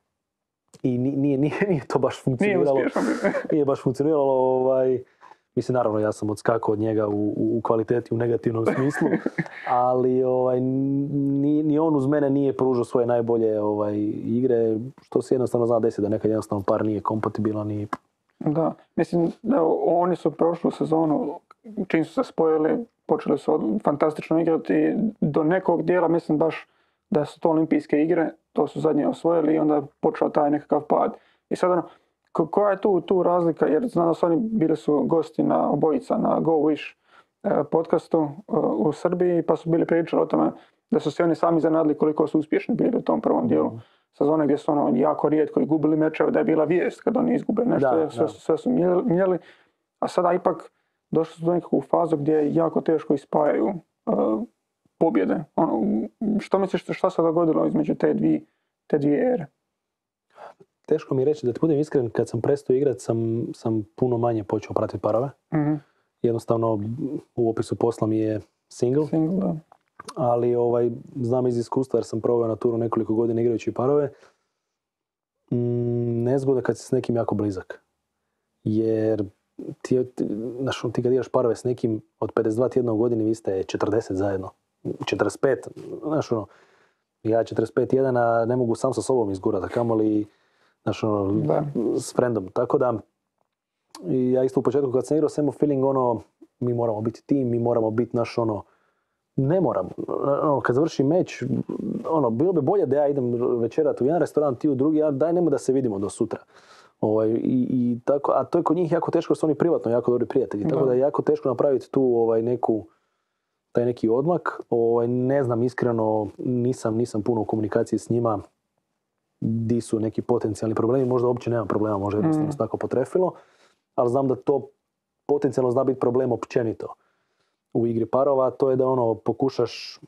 I ni- nije, nije, nije to baš Nije funkcioniralo. bio. Nije baš funkcioniralo, ovaj, mislim naravno ja sam odskakao od njega u, u, u kvaliteti u negativnom smislu, ali ovaj, ni, ni on uz mene nije pružao svoje najbolje ovaj, igre, što se jednostavno zna desiti da nekad jednostavno par nije kompatibilan i Da, mislim da oni su prošlu sezonu čim su se spojili, počeli su fantastično igrati. Do nekog dijela mislim baš da su to olimpijske igre, to su zadnje osvojili i onda je počeo taj nekakav pad. I sad ono, ko- koja je tu, tu razlika, jer znam da su oni bili su gosti na obojica na Go Wish e, podcastu e, u Srbiji pa su bili pričali o tome da su se oni sami zanadili koliko su uspješni bili u tom prvom dijelu sezone gdje su ono jako rijetko i gubili mečeve, da je bila vijest kad oni izgube nešto, Da, sve, da. su- sve su mijeli. a sada ipak došli su do nekakvu fazu gdje je jako teško ispajaju e, pobjede. Ono, što misliš šta se dogodilo između te dvije, te dvije ere? Teško mi je reći da ti budem iskren, kad sam prestao igrat sam, sam puno manje počeo pratiti parove. Mhm. Jednostavno u opisu posla mi je single, Single, da. ali ovaj, znam iz iskustva jer sam proveo na turu nekoliko godina igrajući parove. Mm, nezgoda kad si s nekim jako blizak. Jer ti, znaš, ono, ti kad igraš parove s nekim od 52 tjedna u godini, vi ste 40 zajedno. 45, znaš ono, ja 45 tjedana ne mogu sam sa sobom izgurati, a kamoli znaš, ono, Da. s frendom. Tako da, i ja isto u početku kad sam igrao sam imao feeling ono, mi moramo biti tim, mi moramo biti naš ono, ne moram. Ono, kad završi meč, ono, bilo bi bolje da ja idem večerat u jedan restoran, ti u drugi, a daj nemoj da se vidimo do sutra. Ovaj, i, i tako, a to je kod njih jako teško jer su oni privatno jako dobri prijatelji. Tako Da. da je jako teško napraviti tu ovaj, neku, taj neki odmak. Ovaj, ne znam iskreno, nisam, nisam puno u komunikaciji s njima di su neki potencijalni problemi, možda uopće nema problema, možda jednostavno Mm. se tako potrefilo, ali znam da to potencijalno zna biti problem općenito u igri parova, to je da ono pokušaš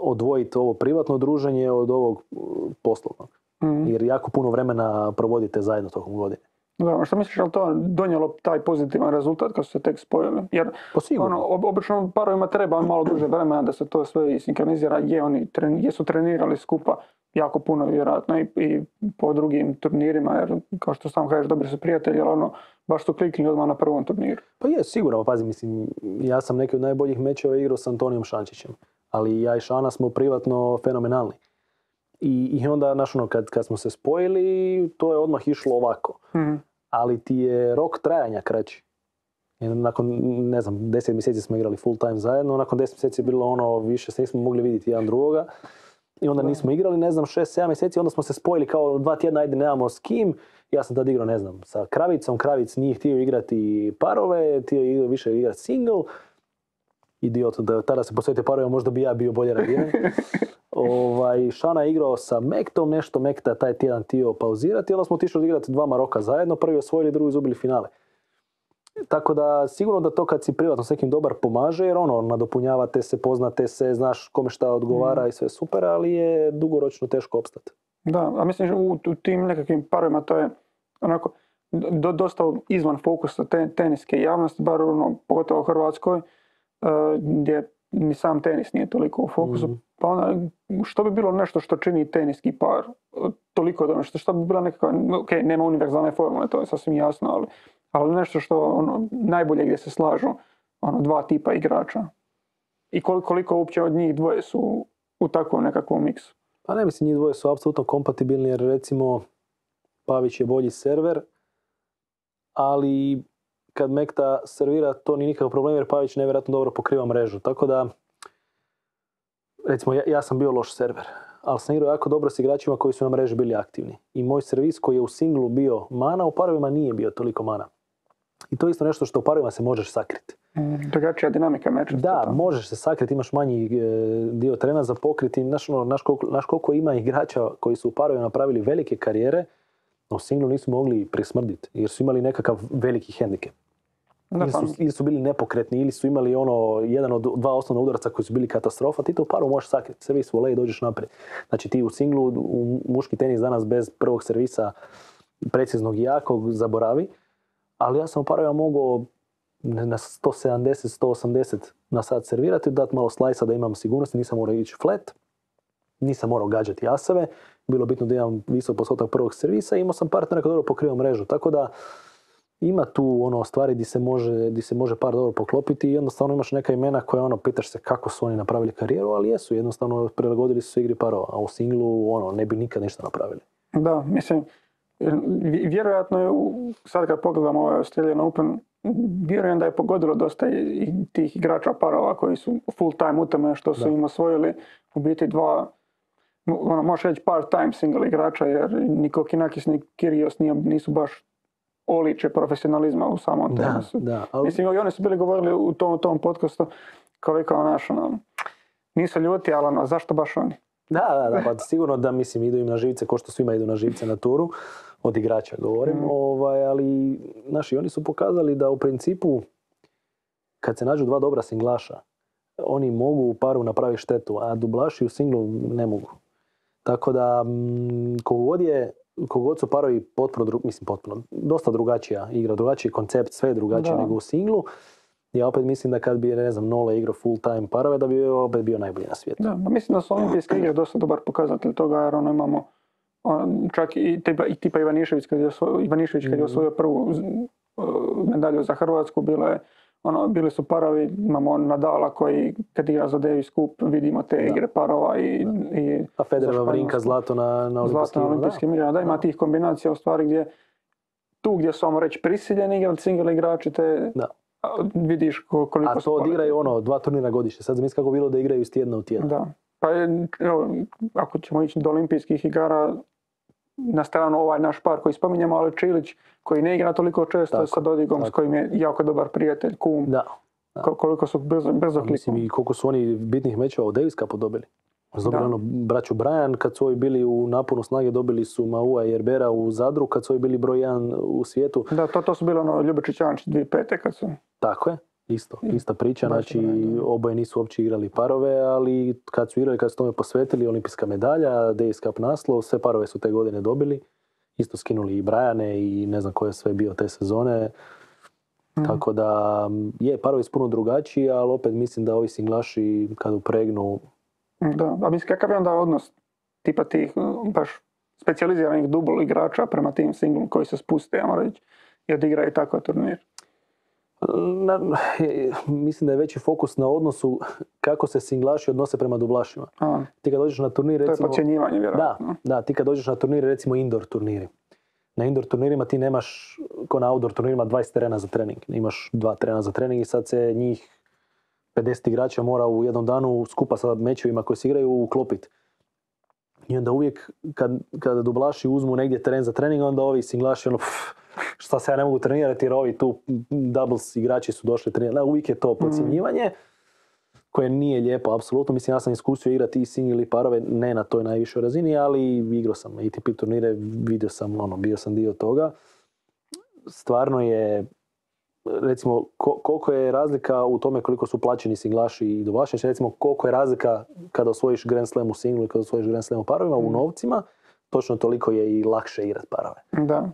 odvojiti ovo privatno druženje od ovog uh, poslovnog. Mhm. Jer jako puno vremena provodite zajedno tokom godine. Da, što misliš, je li to donijelo taj pozitivan rezultat kad su se tek spojili? Jer Pa ono, ob- obično parovima treba malo duže vremena da se to sve sinkronizira, gdje oni tren, gdje su trenirali skupa jako puno vjerojatno i, i po drugim turnirima, jer kao što sam kažeš, dobri su prijatelji, ali ono, baš su kliknuli odmah na prvom turniru. Pa je, sigurno, pazi, mislim, ja sam neki od najboljih mečeva igrao s Antonijom Šančićem, ali ja i Šana smo privatno fenomenalni. I, i onda, znaš, ono, kad, kad smo se spojili, to je odmah išlo ovako. Mhm. ali ti je rok trajanja kraći. Nakon, ne znam, deset mjeseci smo igrali full time zajedno, nakon deset mjeseci je bilo ono, više se nismo mogli vidjeti jedan drugoga. I onda nismo igrali, ne znam, šest, sedam mjeseci, onda smo se spojili kao dva tjedna, ajde nemamo s kim. Ja sam tad igrao, ne znam, sa Kravicom, Kravic nije htio igrati parove, htio je više igrati single. Idiot, da tada se posvetio parovima, možda bi ja bio bolje reagiran. ovaj, Šana je igrao sa Mektom, nešto Mekta taj tjedan tio pauzirati, onda smo otišli odigrati dva Maroka zajedno, prvi osvojili, drugi izgubili finale. Tako da sigurno da to kad si privatno s nekim dobar pomaže, jer ono, nadopunjavate se, poznate se, znaš kome šta odgovara i sve super, ali je dugoročno teško opstati. Da, a mislim u, u tim nekakvim parovima to je onako do, dosta izvan fokusa te, teniske javnosti, bar ono, pogotovo u Hrvatskoj, eh, gdje ni sam tenis nije toliko u fokusu. Mhm. Pa onda, što bi bilo nešto što čini teniski par toliko dobro, što, što bi bila nekakva, ok, nema univerzalne formule, to je sasvim jasno, ali, ali nešto što ono, najbolje gdje se slažu ono, dva tipa igrača. I koliko, koliko uopće od njih dvoje su u takvom nekakvom miksu. Pa ne mislim, njih dvoje su apsolutno kompatibilni jer recimo Pavić je bolji server, ali kad Mekta servira to nije nikakav problem jer Pavić nevjerojatno dobro pokriva mrežu. Tako da, recimo ja, ja sam bio loš server, ali sam igrao jako dobro s igračima koji su na mreži bili aktivni. I moj servis koji je u singlu bio mana, u parovima nije bio toliko mana. I to je isto nešto što u parovima se možeš sakriti. Mm, drugačija dinamika meča. Da, možeš se sakriti, imaš manji e, dio trena za pokriti. Znaš, ono, koliko, znaš koliko ima igrača koji su u parovima napravili velike karijere, no u singlu nisu mogli prismrditi jer su imali nekakav veliki hendikep. Da, Ili su, ili su bili nepokretni, ili su imali ono, jedan od dva osnovna udarca koji su bili katastrofa, ti to u paru možeš sakriti. Servis volej i dođeš naprijed. Znači ti u singlu, u muški tenis danas bez prvog servisa preciznog i jakog zaboravi, ali ja sam u parovima mogao ne- na 170, 180 na sat servirati, dati malo slajsa da imam sigurnosti, nisam morao ići flat, nisam morao gađati jaseve, bilo bitno da imam visok postotak prvog servisa i imao sam partnera koji dobro pokriva mrežu, tako da ima tu ono stvari di se može, di se može par dobro poklopiti i jednostavno imaš neka imena koja ono, pitaš se kako su oni napravili karijeru, ali jesu, jednostavno prilagodili su se igri parova, a u singlu ono, ne bi nikad ništa napravili. da, mislim, Vjerojatno je, sad kad pogledamo ovaj Australian Open, vjerujem da je pogodilo dosta i tih igrača parova koji su full time u tome što su Da. im osvojili u biti dva ono, možeš reći part time single igrača jer ni Kokinakis ni Kyrgios nisu baš oliče profesionalizma u samom Da, tenisu. da. Ali, Mislim, i oni su bili govorili u tom, tom podcastu koliko onaš, ono, nisu ljuti, ali ono, zašto baš oni? Da, da, da, pa sigurno da mislim idu im na živce ko što svima idu na živce na turu, od igrača govorim, Mhm. ovaj, ali naši oni su pokazali da u principu kad se nađu dva dobra singlaša, oni mogu u paru napraviti štetu, a dublaši u singlu ne mogu. Tako da, mm, kogod je, kogod su parovi potpuno, dru- mislim potpuno, dosta drugačija igra, drugačiji koncept, sve je drugačije nego u singlu. Ja opet mislim da kad bi, ne znam, Nole igrao full time parove, da bi opet bio najbolji na svijetu. Da, ma mislim da su olimpijske igre dosta dobar pokazatelj toga, jer ono imamo on, čak i tipa, i tipa Ivanišević kad je osvojio, Ivanišević kad je Mhm. osvojio prvu medalju za Hrvatsku, bilo je, ono, bili su parovi, imamo Nadala koji kad igra za Davis Cup vidimo te Da. igre parova i, i A Federer Španjolsku. zlato na, na zlato olimpijskim da. olimpijskim igrama. Da, ima tih kombinacija u stvari gdje tu gdje su, ajmo reći, prisiljeni igrati single igrači, te Da. vidiš ko- koliko A to odigraju ono, dva turnira godišnje. Sad zamisli kako bi bilo da igraju iz tjedna u tjedan. Da. Pa evo, ako ćemo ići do olimpijskih igara, na stranu ovaj naš par koji spominjemo, ali Čilić koji ne igra toliko često Tako, sa Dodigom s tako. kojim je jako dobar prijatelj, kum, Da. da. ko- koliko su brzo, brzo Mislim i koliko su oni bitnih mečeva u Davis Cupu dobili. Su Dobili Da. ono, braću Brian, kad su ovi bili u naponu snage, dobili su Maua i Jerbera u Zadru, kad su ovi bili broj jedan u svijetu. Da, to, to su bili ono Ljubičić Jančić 2005. kad su... Tako je, isto, ista priča, znači oboje nisu uopće igrali parove, ali kad su igrali, kad su tome posvetili, olimpijska medalja, Davis Cup naslov, sve parove su te godine dobili. Isto skinuli i Brajane i ne znam ko je sve bio te sezone. Mhm. Tako da je, parovi puno drugačiji, ali opet mislim da ovi singlaši kad upregnu, Da, a mislim kakav je onda odnos tipa tih baš specijaliziranih dubl igrača prema tim singlom koji se spuste, ajmo reći, i odigraju tako turnir. Na, mislim da je veći fokus na odnosu kako se singlaši odnose prema dublašima. A, Ti kad dođeš na turnir, to je recimo... podcjenjivanje, Da, vjerojatno. da, ti kad dođeš na turnire, recimo indoor turniri. Na indoor turnirima ti nemaš, ko na outdoor turnirima, 20 terena za trening. Imaš dva terena za trening i sad se njih 50 igrača mora u jednom danu skupa sa mečevima koji se igraju uklopiti. I onda uvijek kad, kada dublaši uzmu negdje teren za trening, onda ovi singlaši ono, pff, šta se ja ne mogu trenirati jer ovi tu doubles igrači su došli trenirati. Uvijek je to podcjenjivanje koje nije lijepo, apsolutno. Mislim, ja sam iskusio igrati i single i parove, ne na toj najvišoj razini, ali igrao sam ATP turnire, vidio sam, ono, bio sam dio toga. Stvarno je, recimo, ko- koliko je razlika u tome koliko su plaćeni singlaši i dublaši, znači, recimo, koliko je razlika kada osvojiš Grand Slam u singlu i kada osvojiš Grand Slam u parovima, u novcima, točno toliko je i lakše igrati parove. Da.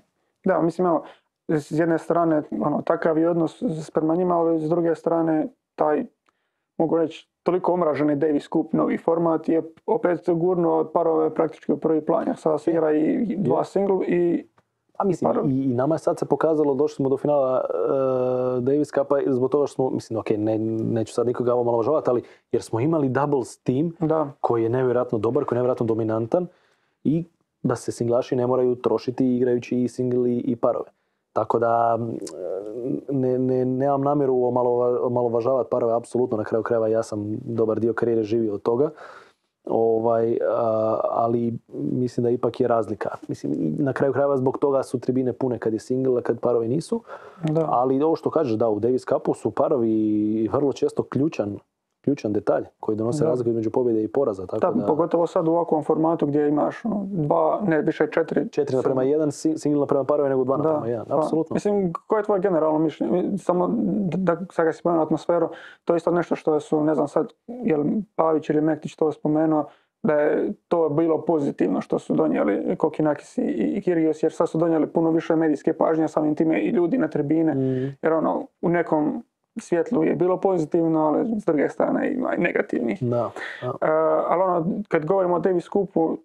Da, mislim, evo, s jedne strane, ono, takav je odnos s- prema njima, ali s druge strane, taj, mogu reći, toliko omraženi Davis Cup, novi format je opet gurnuo parove praktički u prvi plan, sada se igra i dva single i A mislim, parovi. i, i nama je sad se pokazalo, došli smo do finala uh, Davis Cupa i zbog toga što smo, mislim, ok, ne, neću sad nikoga omalovažavati, ali jer smo imali doubles team da, koji je nevjerojatno dobar, koji je nevjerojatno dominantan i da se singlaši ne moraju trošiti igrajući i single i, parove. Tako da mm, ne, ne, nemam namjeru omalova- omalovažavati parove, apsolutno na kraju krajeva ja sam dobar dio karijere živio od toga. Ovaj, a, ali mislim da ipak je razlika. Mislim, na kraju krajeva zbog toga su tribine pune kad je single, a kad parovi nisu. da. Ali ovo što kažeš, da, u Davis Cupu su parovi vrlo često ključan, ključan detalj koji donose razliku između pobjede i poraza. Tako Da, da, pogotovo sad u ovakvom formatu gdje imaš ono, dva, ne više četiri. četiri naprema jedan, si- single naprema parove nego dva Da, naprema jedan. da. Apsolutno. Mislim, koje je tvoje generalno mišljenje? Samo da, da sad kad si spomenuo atmosferu, to je isto nešto što su, ne znam sad, je li Pavić ili Mektić to spomenuo, da je to bilo pozitivno što su donijeli Kokinakis i, Kyrgios, jer sad su donijeli puno više medijske pažnje, samim time i ljudi na tribine, Mm, jer ono, u nekom svjetlu je bilo pozitivno, ali s druge strane ima i negativnih. da, da. E, ali ono, kad govorimo o Davis Cupu,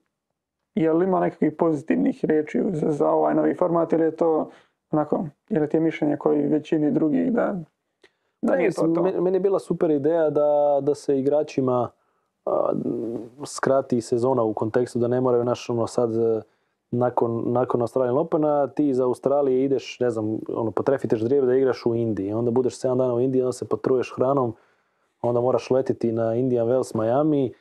je li ima nekakvih pozitivnih riječi za, za ovaj novi format ili je to onako, ili ti je mišljenje koji većini drugih da, da nije to to? meni- je bila super ideja da, da se igračima a, skrati sezona u kontekstu da ne moraju naš ono sad nakon, nakon Australian Opena ti iz Australije ideš, ne znam, ono, potrefiteš drijeve da igraš u Indiji. Onda budeš 7 dana u Indiji, onda se potruješ hranom, onda moraš letiti na Indian Wells, Miami,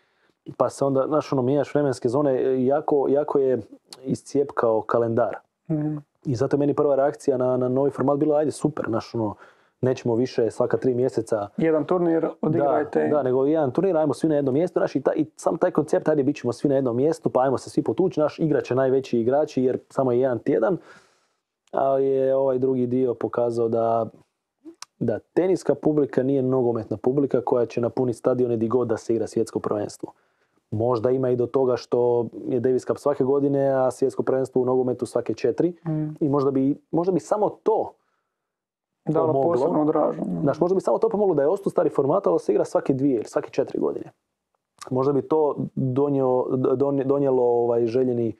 pa se onda, znaš, ono, mijenjaš vremenske zone, jako, jako je iscijepkao kalendar. Mhm. I zato je meni prva reakcija na, na novi format bila, ajde, super, znaš, ono, nećemo više svaka tri mjeseca Jedan turnir da, odigrajte. da, nego jedan turnir, ajmo svi na jedno mjesto, znaš, i, ta, i sam taj koncept, ajde, bit ćemo svi na jednom mjestu, pa ajmo se svi potući, naš igrat će najveći igrači, jer samo je jedan tjedan, ali je ovaj drugi dio pokazao da, da teniska publika nije nogometna publika koja će napuniti stadione di god da se igra svjetsko prvenstvo. Možda ima i do toga što je Davis Cup svake godine, a svjetsko prvenstvo u nogometu svake četiri. Mhm. I možda bi, možda bi samo to Dalo pomoglo. posebno dražu. Znaš, možda bi samo to pomoglo da je ostao stari format, ali da se igra svake dvije ili svake četiri godine. Možda bi to donio, donje- donijelo ovaj željeni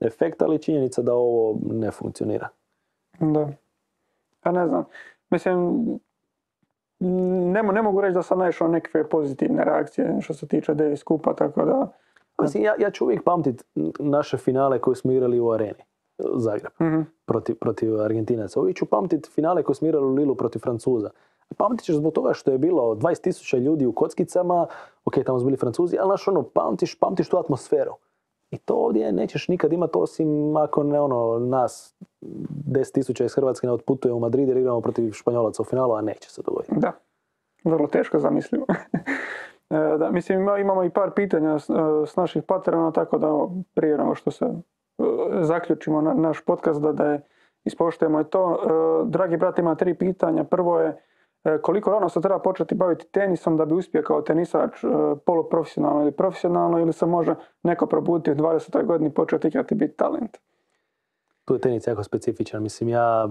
efekt, ali činjenica da ovo ne funkcionira. Da. Ja ne znam. Mislim, ne, mo- ne mogu reći da sam naišao na nekakve pozitivne reakcije što se tiče Davis Kupa, tako da... Mislim, ja, ja ću uvijek pamtit naše finale koje smo igrali u areni, Zagreb, Mhm. protiv, protiv Argentinaca. Uvijek ću pamtit finale koje smo igrali u Lilu protiv Francuza. Pamtit ćeš zbog toga što je bilo 20.000 ljudi u kockicama, ok, tamo su bili Francuzi, ali znaš ono, pamtiš, pamtiš tu atmosferu. I to ovdje nećeš nikad imati osim ako ne ono, nas 10.000 iz Hrvatske ne otputuje u Madrid jer igramo protiv Španjolaca u finalu, a neće se dogoditi. Da, vrlo teško zamislivo. E, da, mislim, ima- imamo i par pitanja s, e, s naših patrona, tako da prije nego što se zaključimo na, naš podcast, da, da je ispoštujemo je to. E, Dragi brat ima tri pitanja. Prvo je e, koliko rano se treba početi baviti tenisom da bi uspio kao tenisač e, poluprofesionalno ili profesionalno ili se može neko probuditi u 20. godini i početi igrati biti talent? tu je tenis jako specifičan. Mislim, ja,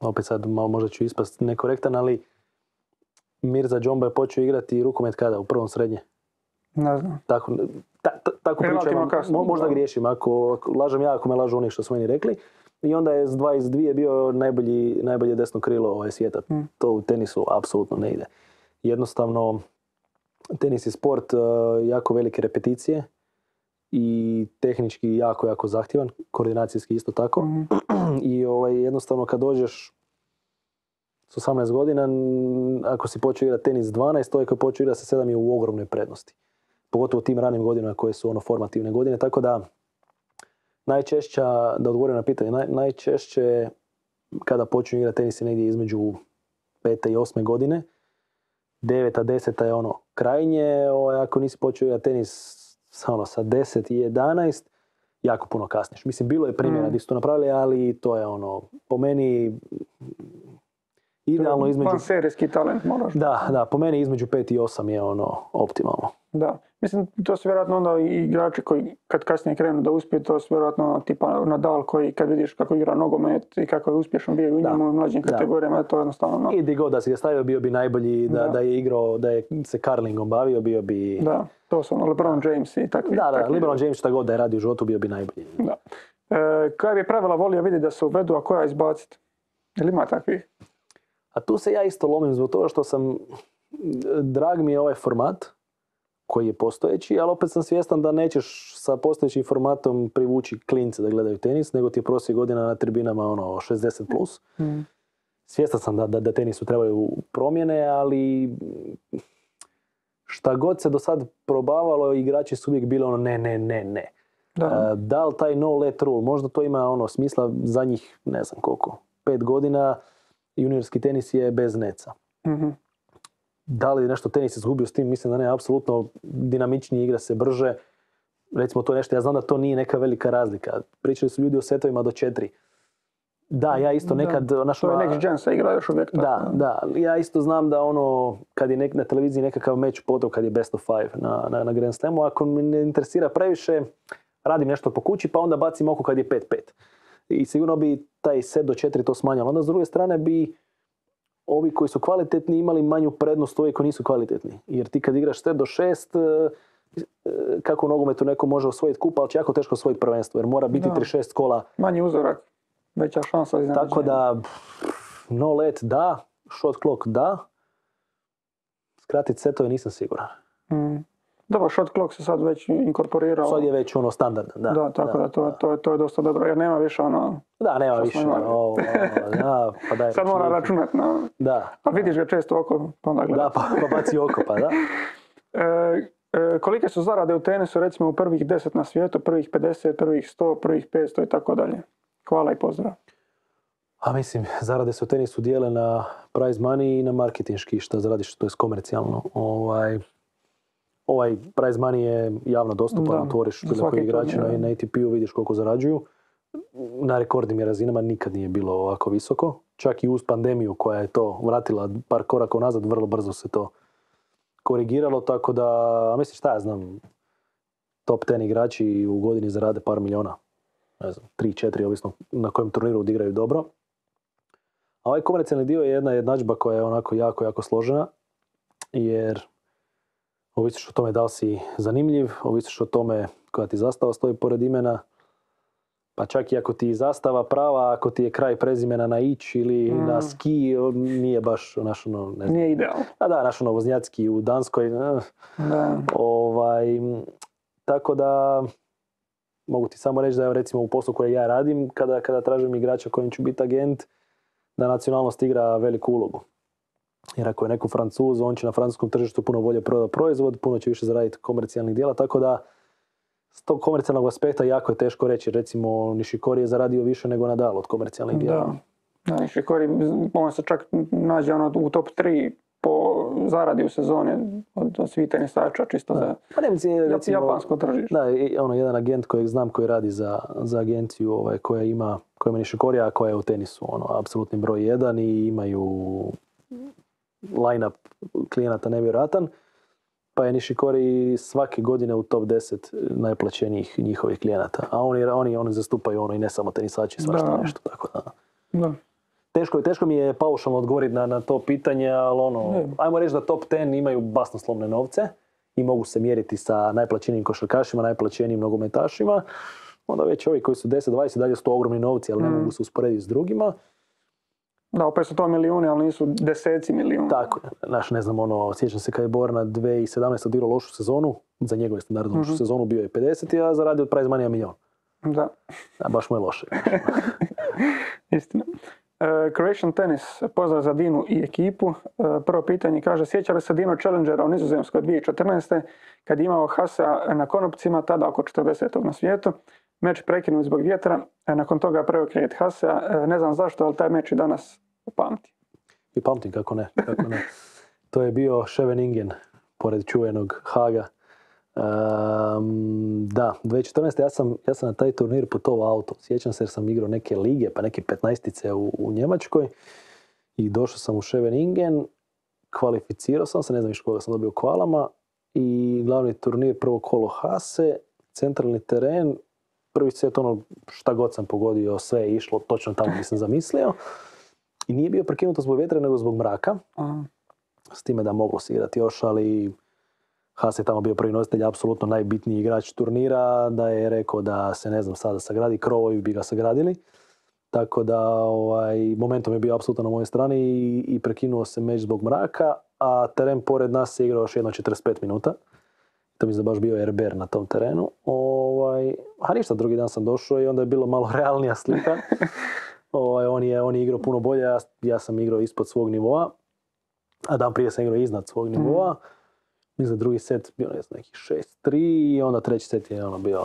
opet sad malo možda ću ispast nekorektan, ali Mirza Džomba je počeo igrati rukomet kada? U prvom srednje. Ne znam. Tako, ta, ta- tako pričam, mo- možda da. griješim, ako, ako lažem ja, ako me lažu oni što su meni rekli. I onda je s 22 bio najbolji, najbolje desno krilo ovaj svijeta. Mm. To u tenisu apsolutno ne ide. Jednostavno, tenis je sport eh, jako velike repeticije i tehnički jako, jako zahtjevan, koordinacijski isto tako. Mhm. I ovaj, jednostavno kad dođeš s 18 godina, ako si počeo igrati tenis 12, to je koji je počeo igrati sa 7 je u ogromnoj prednosti. Pogotovo tim ranim godinama koje su ono formativne godine. Tako da najčešća, da odgovorim na pitanje, naj, najčešće kada počinju igrati tenis je negdje između 5. i 8. godine. 9. 10. je ono krajnje, ovaj, ako nisi počeo igrati tenis sa, ono, sa 10 i 11, jako puno kasniš. Mislim, bilo je primjera Mm. gdje su to napravili, ali to je ono, po meni idealno između... Serijski talent moraš. Da, da, po meni između 5 i 8 je ono optimalno. Da. Mislim, to su vjerojatno onda i igrači koji kad kasnije krenu da uspiju, to su vjerojatno ono, tipa Nadal koji kad vidiš kako igra nogomet i kako je uspješan bio u njemu u mlađim Da. kategorijama, to je jednostavno ono, I di god da si ga stavio bio bi najbolji, da, Da. da je igrao, da je se karlingom bavio, bio bi... da, to su ono LeBron James i takvi. Da, da, takvi LeBron James šta god da je radio u životu bio bi najbolji. Da. E, koja bi pravila volio vidjeti da se uvedu, a koja izbaciti? Jel ima takvih? A tu se ja isto lomim zbog toga što sam, drag mi je ovaj format koji je postojeći, ali opet sam svjestan da nećeš sa postojećim formatom privući klince da gledaju tenis, nego ti je prosjek godina na tribinama ono 60+. Plus. Mm. Svjestan sam da, da, da tenisu trebaju promjene, ali šta god se do sad probavalo, igrači su uvijek bili ono ne, ne, ne, ne. Da. E, Da li taj no let rule, možda to ima ono smisla zadnjih, ne znam koliko, pet godina juniorski tenis je bez neca. Mhm. Da li nešto tenis izgubio s tim, mislim da ne, apsolutno dinamičnije igra se brže. Recimo to nešto, ja znam da to nije neka velika razlika. Pričali su ljudi o setovima do četiri. Da, ja isto Da. nekad... Naš, To je next gen se igra još uvijek tako. da, da, ja isto znam da ono, kad je nek, na televiziji nekakav meč potom kad je best of five na, na, na Grand Slamu, ako me ne interesira previše, radim nešto po kući pa onda bacim oko kad je 5-5. I sigurno bi taj set do 4 to smanjalo. Onda s druge strane bi ovi koji su kvalitetni imali manju prednost ovi koji nisu kvalitetni. Jer ti kad igraš set do 6, kako u nogometu neko može osvojiti kup, ali će jako teško osvojiti prvenstvo, jer mora biti Da. 36 kola Manji uzorak, veća šansa tako da, no let da, shot clock da, skratit setove nisam siguran. Mm. Dobro, shot clock se sad već inkorporirao. Sad je već ono standardan, da. Da, tako da, to, to, to je dosta dobro, jer nema više ono... Da, nema više. Ovo, da, pa daj Sad mora računat na... Da, A vidiš ga često oko, pa onda gleda. da, pa, pa baci oko, pa da. E, e, kolike su zarade u tenisu, recimo u prvih 10 na svijetu, prvih 50, prvih 100, prvih 500 i tako dalje? Hvala i pozdrav. A mislim, zarade se u tenisu dijele na prize money i na marketinški, što zaradiš, to je komercijalno. Ovaj, ovaj prize money je javno dostupan, Da, otvoriš bilo koji igrači na, na ATP-u, vidiš koliko zarađuju. Na rekordnim je razinama nikad nije bilo ovako visoko. Čak i uz pandemiju koja je to vratila par koraka unazad, vrlo brzo se to korigiralo, tako da, a mislim šta ja znam, top 10 igrači u godini zarade par miliona. Ne znam, 3-4, ovisno na kojem turniru odigraju dobro. A ovaj komercijalni dio je jedna jednadžba koja je onako jako, jako složena, jer ovisiš o tome da li si zanimljiv, ovisiš o tome koja ti zastava stoji pored imena, pa čak i ako ti zastava prava, ako ti je kraj prezimena na ić ili Mm. na ski, nije baš naš ono, ne znam. Nije idealno. A da, naš ono voznjacki u Danskoj, eh, Da. Ovaj, tako da mogu ti samo reći da evo recimo u poslu koje ja radim, kada, kada tražim igrača kojim ću biti agent, da nacionalnost igra veliku ulogu. Jer ako je neko francuz, on će na francuskom tržištu puno bolje prodati proizvod, puno će više zaraditi komercijalnih dijela, tako da s tog komercijalnog aspekta jako je teško reći. Recimo, Nishikori je zaradio više nego Nadal od komercijalnih dijela. Da. Da, Nishikori, on se čak nađe ono u top 3 po zaradi u sezoni od, od svih tenisača, čisto za Pa recimo, japansko tržište. Da, i ono, jedan agent kojeg znam koji radi za, za agenciju ovaj, koja ima, koja ima Nishikorija, a koja je u tenisu ono, apsolutni broj jedan i imaju line-up klijenata nevjerojatan. Pa je Nishikori svake godine u top 10 najplaćenijih njihovih klijenata. A oni, oni, oni zastupaju ono i ne samo tenisači, svašta Da. nešto. Tako da. Da. Teško, je- teško mi je paušalno odgovoriti na, na to pitanje, ali ono, Ne. ajmo reći da top 10 imaju basnoslovne novce i mogu se mjeriti sa najplaćenijim košarkašima, najplaćenijim nogometašima. Onda već ovi koji su 10-20 dalje su to ogromni novci, ali ne Mm. mogu se usporediti s drugima. Da, opet su to milijuni, ali nisu deseci milijuna. Tako je. Znaš, ne znam, ono, sjećam se kad je Borna 2017 odigrao lošu sezonu, za njegove standardnu lošu Mhm. sezonu bio je 50, a zaradio od prize money milion. Da, A baš mu je loše. istina. E, Croatian Tennis, pozdrav za Dinu i ekipu. E, prvo pitanje kaže, sjeća li se Dino Challengera u Nizozemskoj 2014. kad je imao Hasa na konopcima, tada oko 40. na svijetu. Meč prekinut zbog vjetra, e, nakon toga preokret Hasa. E, ne znam zašto, ali taj meč i danas pamti. I pamtim kako ne, kako ne. To je bio Scheveningen, pored čuvenog Haga. Ehm, da, 2014. Ja sam, ja sam na taj turnir putovao auto. Sjećam se jer sam igrao neke lige, pa neke 15 u, u Njemačkoj. I došao sam u Scheveningen, kvalificirao sam se, ne znam više koga sam dobio u kvalama. I glavni turnir, prvo kolo Hase, centralni teren, prvi set ono šta god sam pogodio, sve je išlo točno tamo gdje sam zamislio. I nije bio prekinuto zbog vjetra, nego zbog mraka. S time da moglo se igrati još, ali Haas je tamo bio prvi nositelj, apsolutno najbitniji igrač turnira, da je rekao da se, ne znam, sada sagradi krovovi bi ga sagradili. Tako da ovaj, momentum je bio apsolutno na mojoj strani i, i prekinuo se meč zbog mraka, a teren pored nas se igrao još jedno 45 minuta. To mislim da baš bio Erber na tom terenu. Ovaj, a ništa, drugi dan sam došao i onda je bilo malo realnija slika. ovaj, on, je, on je igrao puno bolje, ja, ja sam igrao ispod svog nivoa, a dan prije sam igrao iznad svog nivoa. Mislim da drugi set bio ne znam, nekih 6-3 i onda treći set je ono bio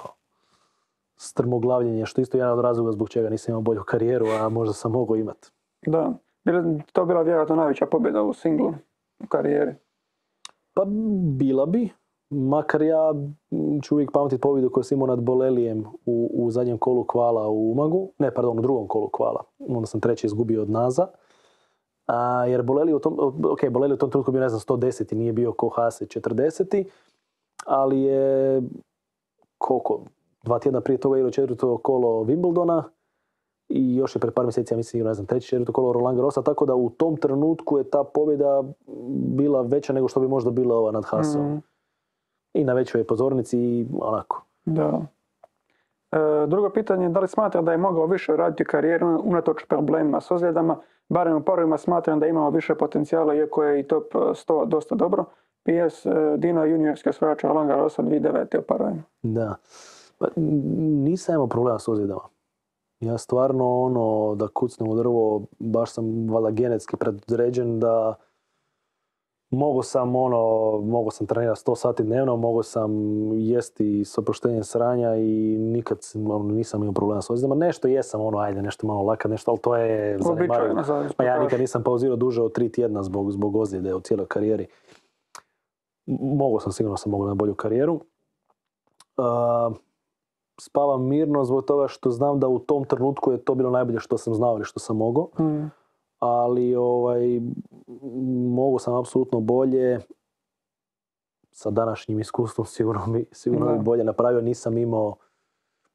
strmoglavljenje, što je isto jedan od razloga zbog čega nisam imao bolju karijeru, a možda sam mogao imati. da. To je bila vjerojatno najveća pobjeda u singlu u karijeri. Pa bila bi, makar ja ću uvijek pamtiti pobjedu koju sam imao nad Bolelijem u, u zadnjem kolu kvala u Umagu. Ne, pardon, u drugom kolu kvala. Onda sam treći izgubio od Naza. A, jer Boleli u tom, ok, Boleli u tom trenutku bio ne znam 110 i nije bio ko Hase 40 ali je koliko, dva tjedna prije toga igrao četvrto kolo Wimbledona i još je pred par mjeseci, ja mislim, ne znam, treće, četvrto kolo Roland Garrosa, tako da u tom trenutku je ta pobjeda bila veća nego što bi možda bila ova nad Hasom. Mm, I na većoj pozornici i onako. da. E, drugo pitanje, da li smatra da je mogao više raditi u karijeri unatoč problemima s ozljedama? Barem u prvima smatram da je imao više potencijala, iako je i top 100 dosta dobro. PS e, Dino je juniorski osvajač Roland Garrosa 2009. u parovima. Da. Pa, nisam imao problema s ozljedama. Ja stvarno ono da kucnem u drvo, baš sam valjda genetski predodređen da mogu sam ono, mogu sam trenirati 100 sati dnevno, mogu sam jesti s oproštenjem sranja i nikad ono, nisam imao problema s ozljedama. Nešto jesam ono, ajde, nešto malo laka, nešto, ali to je zanemarivo. Uobičajeno za Pa ja nikad nisam pauzirao duže od tri tjedna zbog, zbog ozljede u cijeloj karijeri. M- Mogao sam, sigurno sam mogao na bolju karijeru. Uh, spavam mirno zbog toga što znam da u tom trenutku je to bilo najbolje što sam znao ili što sam mogao. Mm. Ali ovaj, mogu sam apsolutno bolje. Sa današnjim iskustvom sigurno bi, sigurno bi bolje napravio. Nisam imao,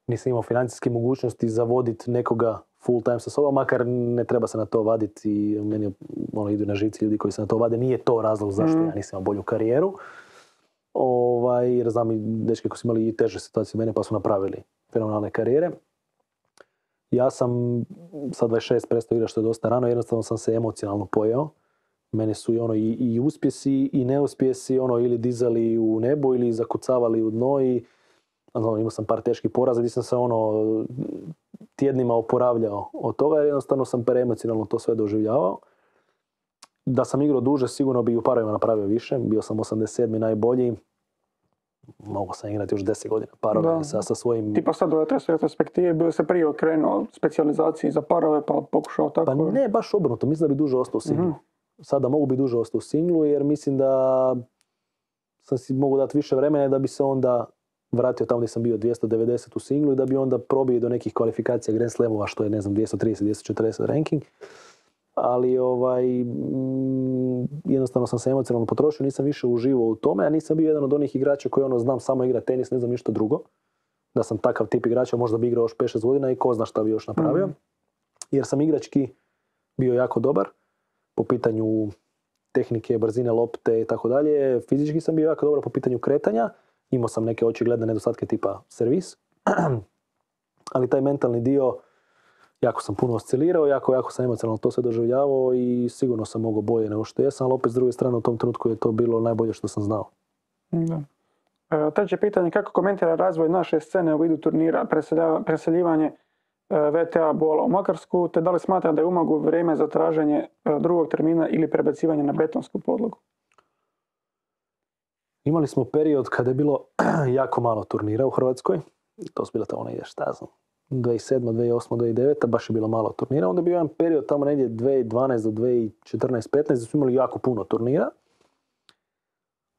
nisam imao financijske mogućnosti zavoditi nekoga full time sa sobom, makar ne treba se na to vaditi i meni ono, idu na živci ljudi koji se na to vade. Nije to razlog zašto Mhm. ja nisam imao bolju karijeru. Ovaj, jer znam i dečke koji su imali i teže situacije od mene pa su napravili fenomenalne karijere. Ja sam sa 26 prestao igrati što je dosta rano, jednostavno sam se emocionalno pojeo. Mene su i ono i, i uspjesi i neuspjesi ono ili dizali u nebo ili zakucavali u dno i ono, imao sam par teških poraza gdje sam se ono tjednima oporavljao od toga jer jednostavno sam preemocionalno to sve doživljavao. Da sam igrao duže, sigurno bi u parovima napravio više. Bio sam 87. najbolji. Mogao sam igrati još 10 godina parove sa, sa svojim... Tipa sad u retrospektive bio se prije okrenuo specijalizaciji za parove pa pokušao tako. Pa ne, baš obrnuto. Mislim da bi duže ostao u singlu. Mhm. Sada mogu bi duže ostao u singlu jer mislim da sam si mogu dati više vremena da bi se onda vratio tamo gdje sam bio 290 u singlu i da bi onda probio do nekih kvalifikacija Grand Slamova što je ne znam 230, 240 ranking. Ali ovaj, mm, jednostavno sam se emocionalno potrošio, nisam više uživao u tome, a nisam bio jedan od onih igrača koji ono znam samo igrati tenis, ne znam ništa drugo. Da sam takav tip igrača, možda bi igrao još 5-6 godina i ko zna šta bi još napravio. Mhm. Jer sam igrački bio jako dobar po pitanju tehnike, brzine lopte i tako dalje. Fizički sam bio jako dobar po pitanju kretanja. Imao sam neke očigledne nedostatke tipa servis. Ali taj mentalni dio, jako sam puno oscilirao, jako, jako sam emocionalno to sve doživljavao i sigurno sam mogao bolje nego što jesam, ali opet s druge strane u tom trenutku je to bilo najbolje što sam znao. Da. E, treće pitanje, kako komentira razvoj naše scene u vidu turnira, preseljivanje e, VTA bola u Makarsku, te da li smatra da je umogu vrijeme za traženje e, drugog termina ili prebacivanje na betonsku podlogu? Imali smo period kada je bilo jako malo turnira u Hrvatskoj. To su bila tamo negdje, šta znam, 2007, 2008, 2009, baš je bilo malo turnira. Onda je bio jedan period tamo negdje 2012 do 2014, 15 gdje smo imali jako puno turnira.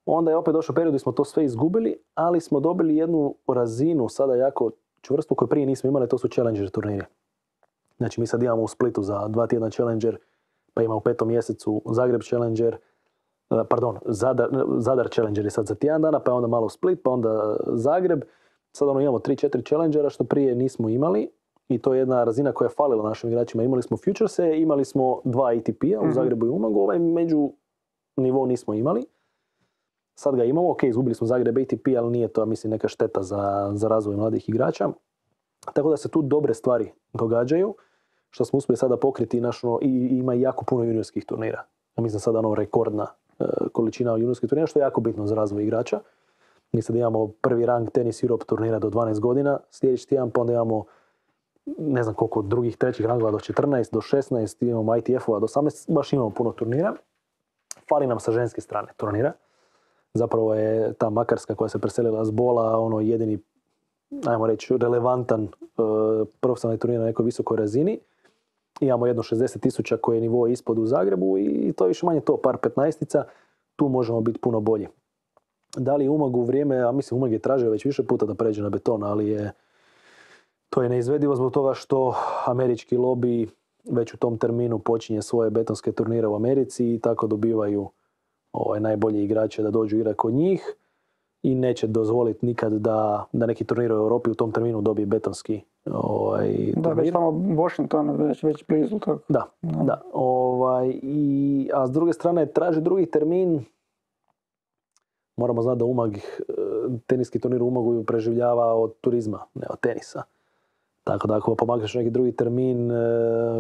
Onda je opet došao period gdje smo to sve izgubili, ali smo dobili jednu razinu sada jako čvrstu koju prije nismo imali, to su Challenger turniri. Znači mi sad imamo u Splitu za dva tjedna Challenger, pa ima u petom mjesecu Zagreb Challenger, E, pardon, Zadar, Zadar Challenger je sad za tjedan dana, pa je onda malo Split, pa onda Zagreb. Sad ono imamo 3-4 Challengera što prije nismo imali i to je jedna razina koja je falila našim igračima. Imali smo Futurese, imali smo dva ATP-a u Mhm. Zagrebu i Umagu, ovaj među nivo nismo imali. Sad ga imamo, ok, izgubili smo Zagreb ATP, ali nije to, mislim, neka šteta za, za razvoj mladih igrača. Tako da se tu dobre stvari događaju, što smo uspjeli sada pokriti naš, ono, i i ima jako puno juniorskih turnira. Ja mislim sada ono rekordna e, količina juniorskih turnira, što je jako bitno za razvoj igrača. Mi sad imamo prvi rang tenis Europe turnira do 12 godina, sljedeći tjedan pa onda imamo ne znam koliko drugih, trećih rangova do 14, do 16, imamo ITF-ova do 18, baš imamo puno turnira. Fali nam sa ženske strane turnira. Zapravo je ta Makarska koja se preselila s bola ono jedini, ajmo reći, relevantan e, profesionalni turnir na nekoj visokoj razini. Imamo jedno 60 tisuća koje je nivo ispod u Zagrebu i to je više manje to, par petnaestica. Tu možemo biti puno bolji. Da li Umag u vrijeme, a mislim Umag je tražio već više puta da pređe na beton, ali je to je neizvedivo zbog toga što američki lobby već u tom terminu počinje svoje betonske turnire u Americi i tako dobivaju ovaj, najbolji igrače da dođu igrati kod njih i neće dozvoliti nikad da, da neki turnir u Europi u tom terminu dobije betonski ovaj, Da, već turnir. tamo Washington, već, već blizu toga. Da, da. Ovaj, i, a s druge strane traži drugi termin. Moramo znati da Umag, eh, teniski turnir u Umagu preživljava od turizma, ne od tenisa. Tako da ako pomagaš neki drugi termin, eh,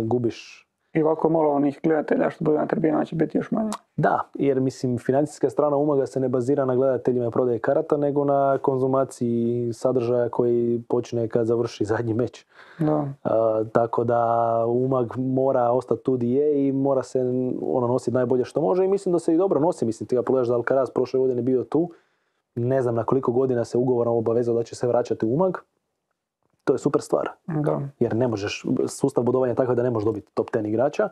gubiš I ovako malo onih gledatelja što bude na tribinama će biti još manje. Da, jer mislim financijska strana umaga se ne bazira na gledateljima prodaje karata, nego na konzumaciji sadržaja koji počne kad završi zadnji meč. Da. A, tako da umag mora ostati tu di je i mora se ono nositi najbolje što može i mislim da se i dobro nosi. Mislim, ti ga pogledaš da Alcaraz prošle godine bio tu, ne znam na koliko godina se ugovorom obavezao da će se vraćati u umag. To je super stvar. Da. Jer ne možeš, sustav bodovanja je takav da ne možeš dobiti top 10 igrača.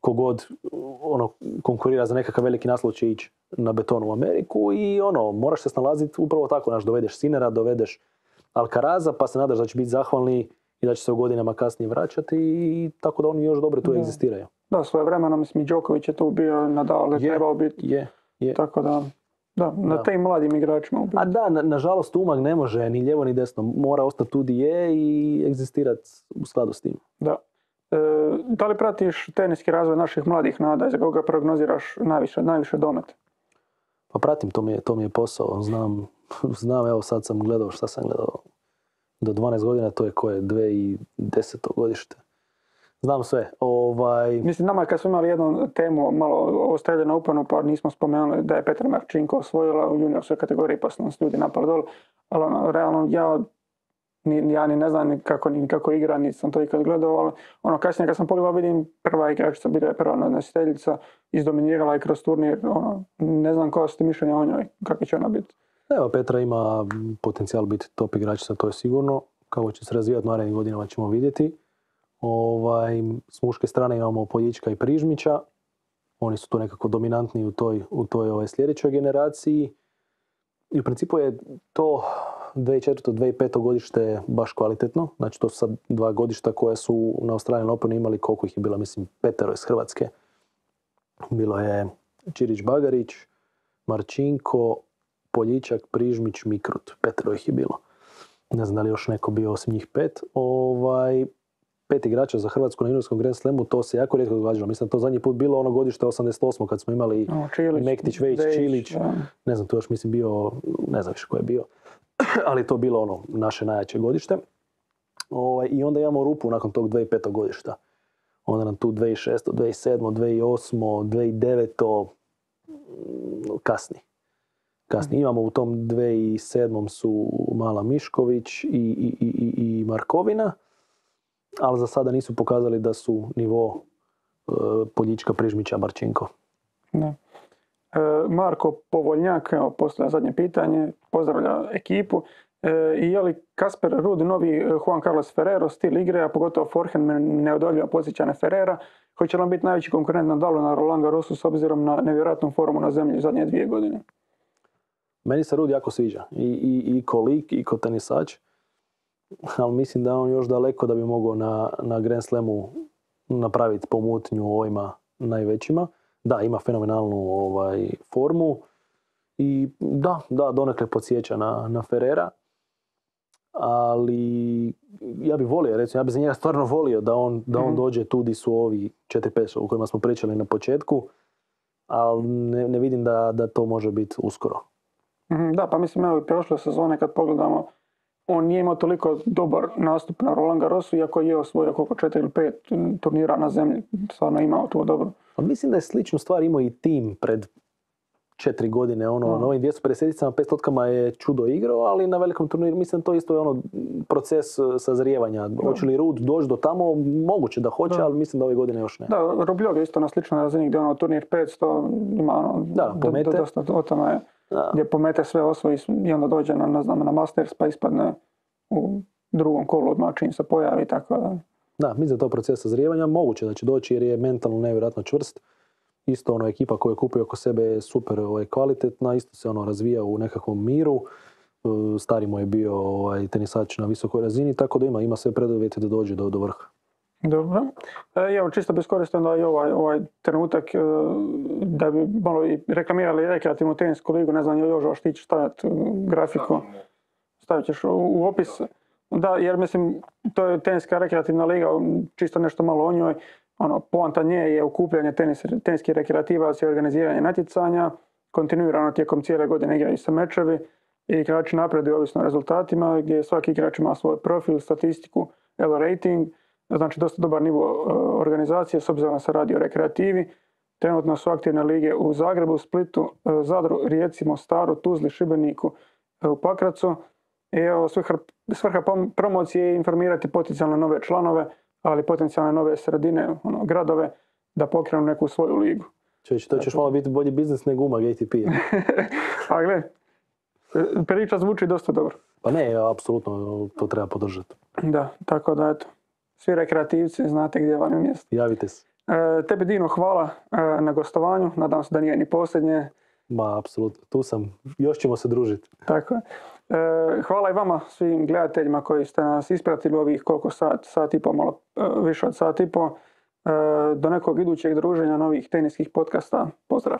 Kogod ono, konkurira za nekakav veliki naslov će ići na beton u Ameriku i ono, moraš se snalaziti upravo tako, znaš, dovedeš Sinera, dovedeš Alcaraza, pa se nadaš da će biti zahvalni i da će se u godinama kasnije vraćati i tako da oni još dobro tu Da. egzistiraju. Da, svoje vremena, mislim, Đoković je tu bio, Nadal je Je. trebao biti. Je, je. Tako da, da, na Da. tim mladim igračima. A da, na- nažalost umag ne može ni lijevo ni desno, mora ostati tu di je i egzistirati u skladu s tim. Da. E, da li pratiš teniski razvoj naših mladih nada za koga prognoziraš najviše, najviše domet? Pa pratim, to mi je, to mi je posao, znam, znam, evo sad sam gledao, šta sam gledao, do 12 godina, to je koje, 2010. godište. Znam sve, ovaj, Mislim, nama kad smo imali jednu temu malo o Australian Openu, pa nismo spomenuli da je Petra Marčinko osvojila u juniorskoj kategoriji, pa su nas ljudi napali dole. Ali ono, realno, ja ni, ja ni ne znam ni kako, ni kako igra, nisam to ikad gledao, ali ono, kasnije kad sam pogledao vidim prva igračica, bila je prva nositeljica, izdominirala je kroz turnir, ono, ne znam koja su ti mišljenja o njoj, kako će ona biti. evo Petra ima potencijal biti top igračica, to je sigurno. Kako će se razvijati narednim godinama ćemo vidjeti. Ovaj, s muške strane imamo Poljička i Prižmića. Oni su tu nekako dominantni u toj, u toj ovaj, sljedećoj generaciji. I u principu je to 2004. 2005. godište baš kvalitetno. Znači to su sad dva godišta koja su na Australijan Openu imali koliko ih je bilo, mislim, petero iz Hrvatske. Bilo je Čirić Bagarić, Marčinko, Poljičak, Prižmić, Mikrut. Petero ih je bilo. Ne znam da li još neko bio osim njih pet. Ovaj, pet igrača za Hrvatsku na juniorskom Grand Slamu, to se jako rijetko događalo. Mislim da to zadnji put bilo ono godište 88. kad smo imali Čilić, Mektić, Vejić, Čilić. da. ne znam, tu još mislim bio, ne znam više ko je bio, ali to bilo ono naše najjače godište. Ovaj, I onda imamo rupu nakon tog 2005. godišta. Onda nam tu 2006, 2007, 2008, 2009 mm, kasni. Kasni. Imamo u tom 2007. su Mala Mišković i, i, i- i Markovina, ali za sada nisu pokazali da su nivo e, Poljička, Prižmića, Marčinko. Da. E, Marko Povoljnjak, evo zadnje pitanje, pozdravlja ekipu. E, I je li Kasper Rud novi e, Juan Carlos Ferrero, stil igre, a pogotovo forehand me neodoljivo podsjeća na Ferrera, hoće li on biti najveći konkurent Nadalu na Roland Garrosu s obzirom na nevjerojatnu formu na zemlji zadnje dvije godine? Meni se Rud jako sviđa. I, i, i ko lik, i ko tenisač. Ali mislim da je on još daleko da bi mogao na, na Grand Slamu napraviti pomutnju ovima najvećima. Da, ima fenomenalnu ovaj, formu. I da, da, donekle podsjeća na, na Ferrera. Ali ja bi volio, recimo, ja bi za njega stvarno volio da on, da on Mhm. dođe tu di su ovi 4-5 o kojima smo pričali na početku. Ali ne, ne vidim da, da to može biti uskoro. Mhm, Da, pa mislim evo i prošle sezone kad pogledamo, on nije imao toliko dobar nastup na Roland Garrosu, iako je osvojio koliko četiri ili pet turnira na zemlji, stvarno imao tu dobro. Pa mislim da je sličnu stvar imao i tim pred četiri godine. Ono, Da. Na ovim 250-icama, 500 totkama je čudo igrao, ali na velikom turniru mislim to isto je ono proces e, sazrijevanja. Hoće li Rud doći do tamo? Moguće da hoće, Da. ali mislim da ove godine još ne. Da, Rubljog je isto na sličnoj razini gdje ono turnir 500 ima ono, Da, pomete. dosta o tome je, Da. gdje pomete sve osvoji i onda dođe na, ne znam, na Masters pa ispadne u drugom kolu odmah čim se pojavi, tako da. Da, mislim da je to proces sazrijevanja. Moguće da će doći jer je mentalno nevjerojatno čvrst. Isto ono ekipa koju je kupio oko sebe je super ovaj, kvalitetna, isto se ono razvija u nekakvom miru. E, Stari mu je bio ovaj, tenisač na visokoj razini, tako da ima, ima sve preduvjete da dođe do, do vrha. Dobro. E, evo, čisto bi iskoristio da i ovaj, ovaj trenutak e, da bi malo i reklamirali rekreativnu tenisku ligu, ne znam, Jožo, što ti staviti e, grafiku, stavit ćeš u, u opis. Da, jer mislim, to je teniska rekreativna liga, čisto nešto malo o njoj. Ono, poanta nje je okupljanje tenis, teniskih rekreativaca i organiziranje natjecanja. Kontinuirano tijekom cijele godine igraju se mečevi i igrači napreduju ovisno o rezultatima gdje svaki igrač ima svoj profil, statistiku, L rating. Znači dosta dobar nivo e, organizacije s obzirom da se radi o rekreativi. Trenutno su aktivne lige u Zagrebu, Splitu, e, Zadru, Rijeci, Mostaru, Tuzli, Šibeniku, e, u Pakracu. I evo, svrha, promocije je informirati potencijalne nove članove, ali potencijalne nove sredine, ono, gradove, da pokrenu neku svoju ligu. Čovječ, to ćeš malo biti bolji biznis nego umag ATP. A gle, priča zvuči dosta dobro. Pa ne, apsolutno to treba podržati. Da, tako da eto, svi rekreativci znate gdje vam je mjesto. Javite se. E, tebi Dino hvala e, na gostovanju, nadam se da nije ni posljednje. Ma, apsolutno. Tu sam. Još ćemo se družiti. Tako je. E, hvala i vama svim gledateljima koji ste nas ispratili ovih koliko sat, sat i po, malo e, više od sat i po. Do nekog idućeg druženja novih teniskih podcasta. Pozdrav!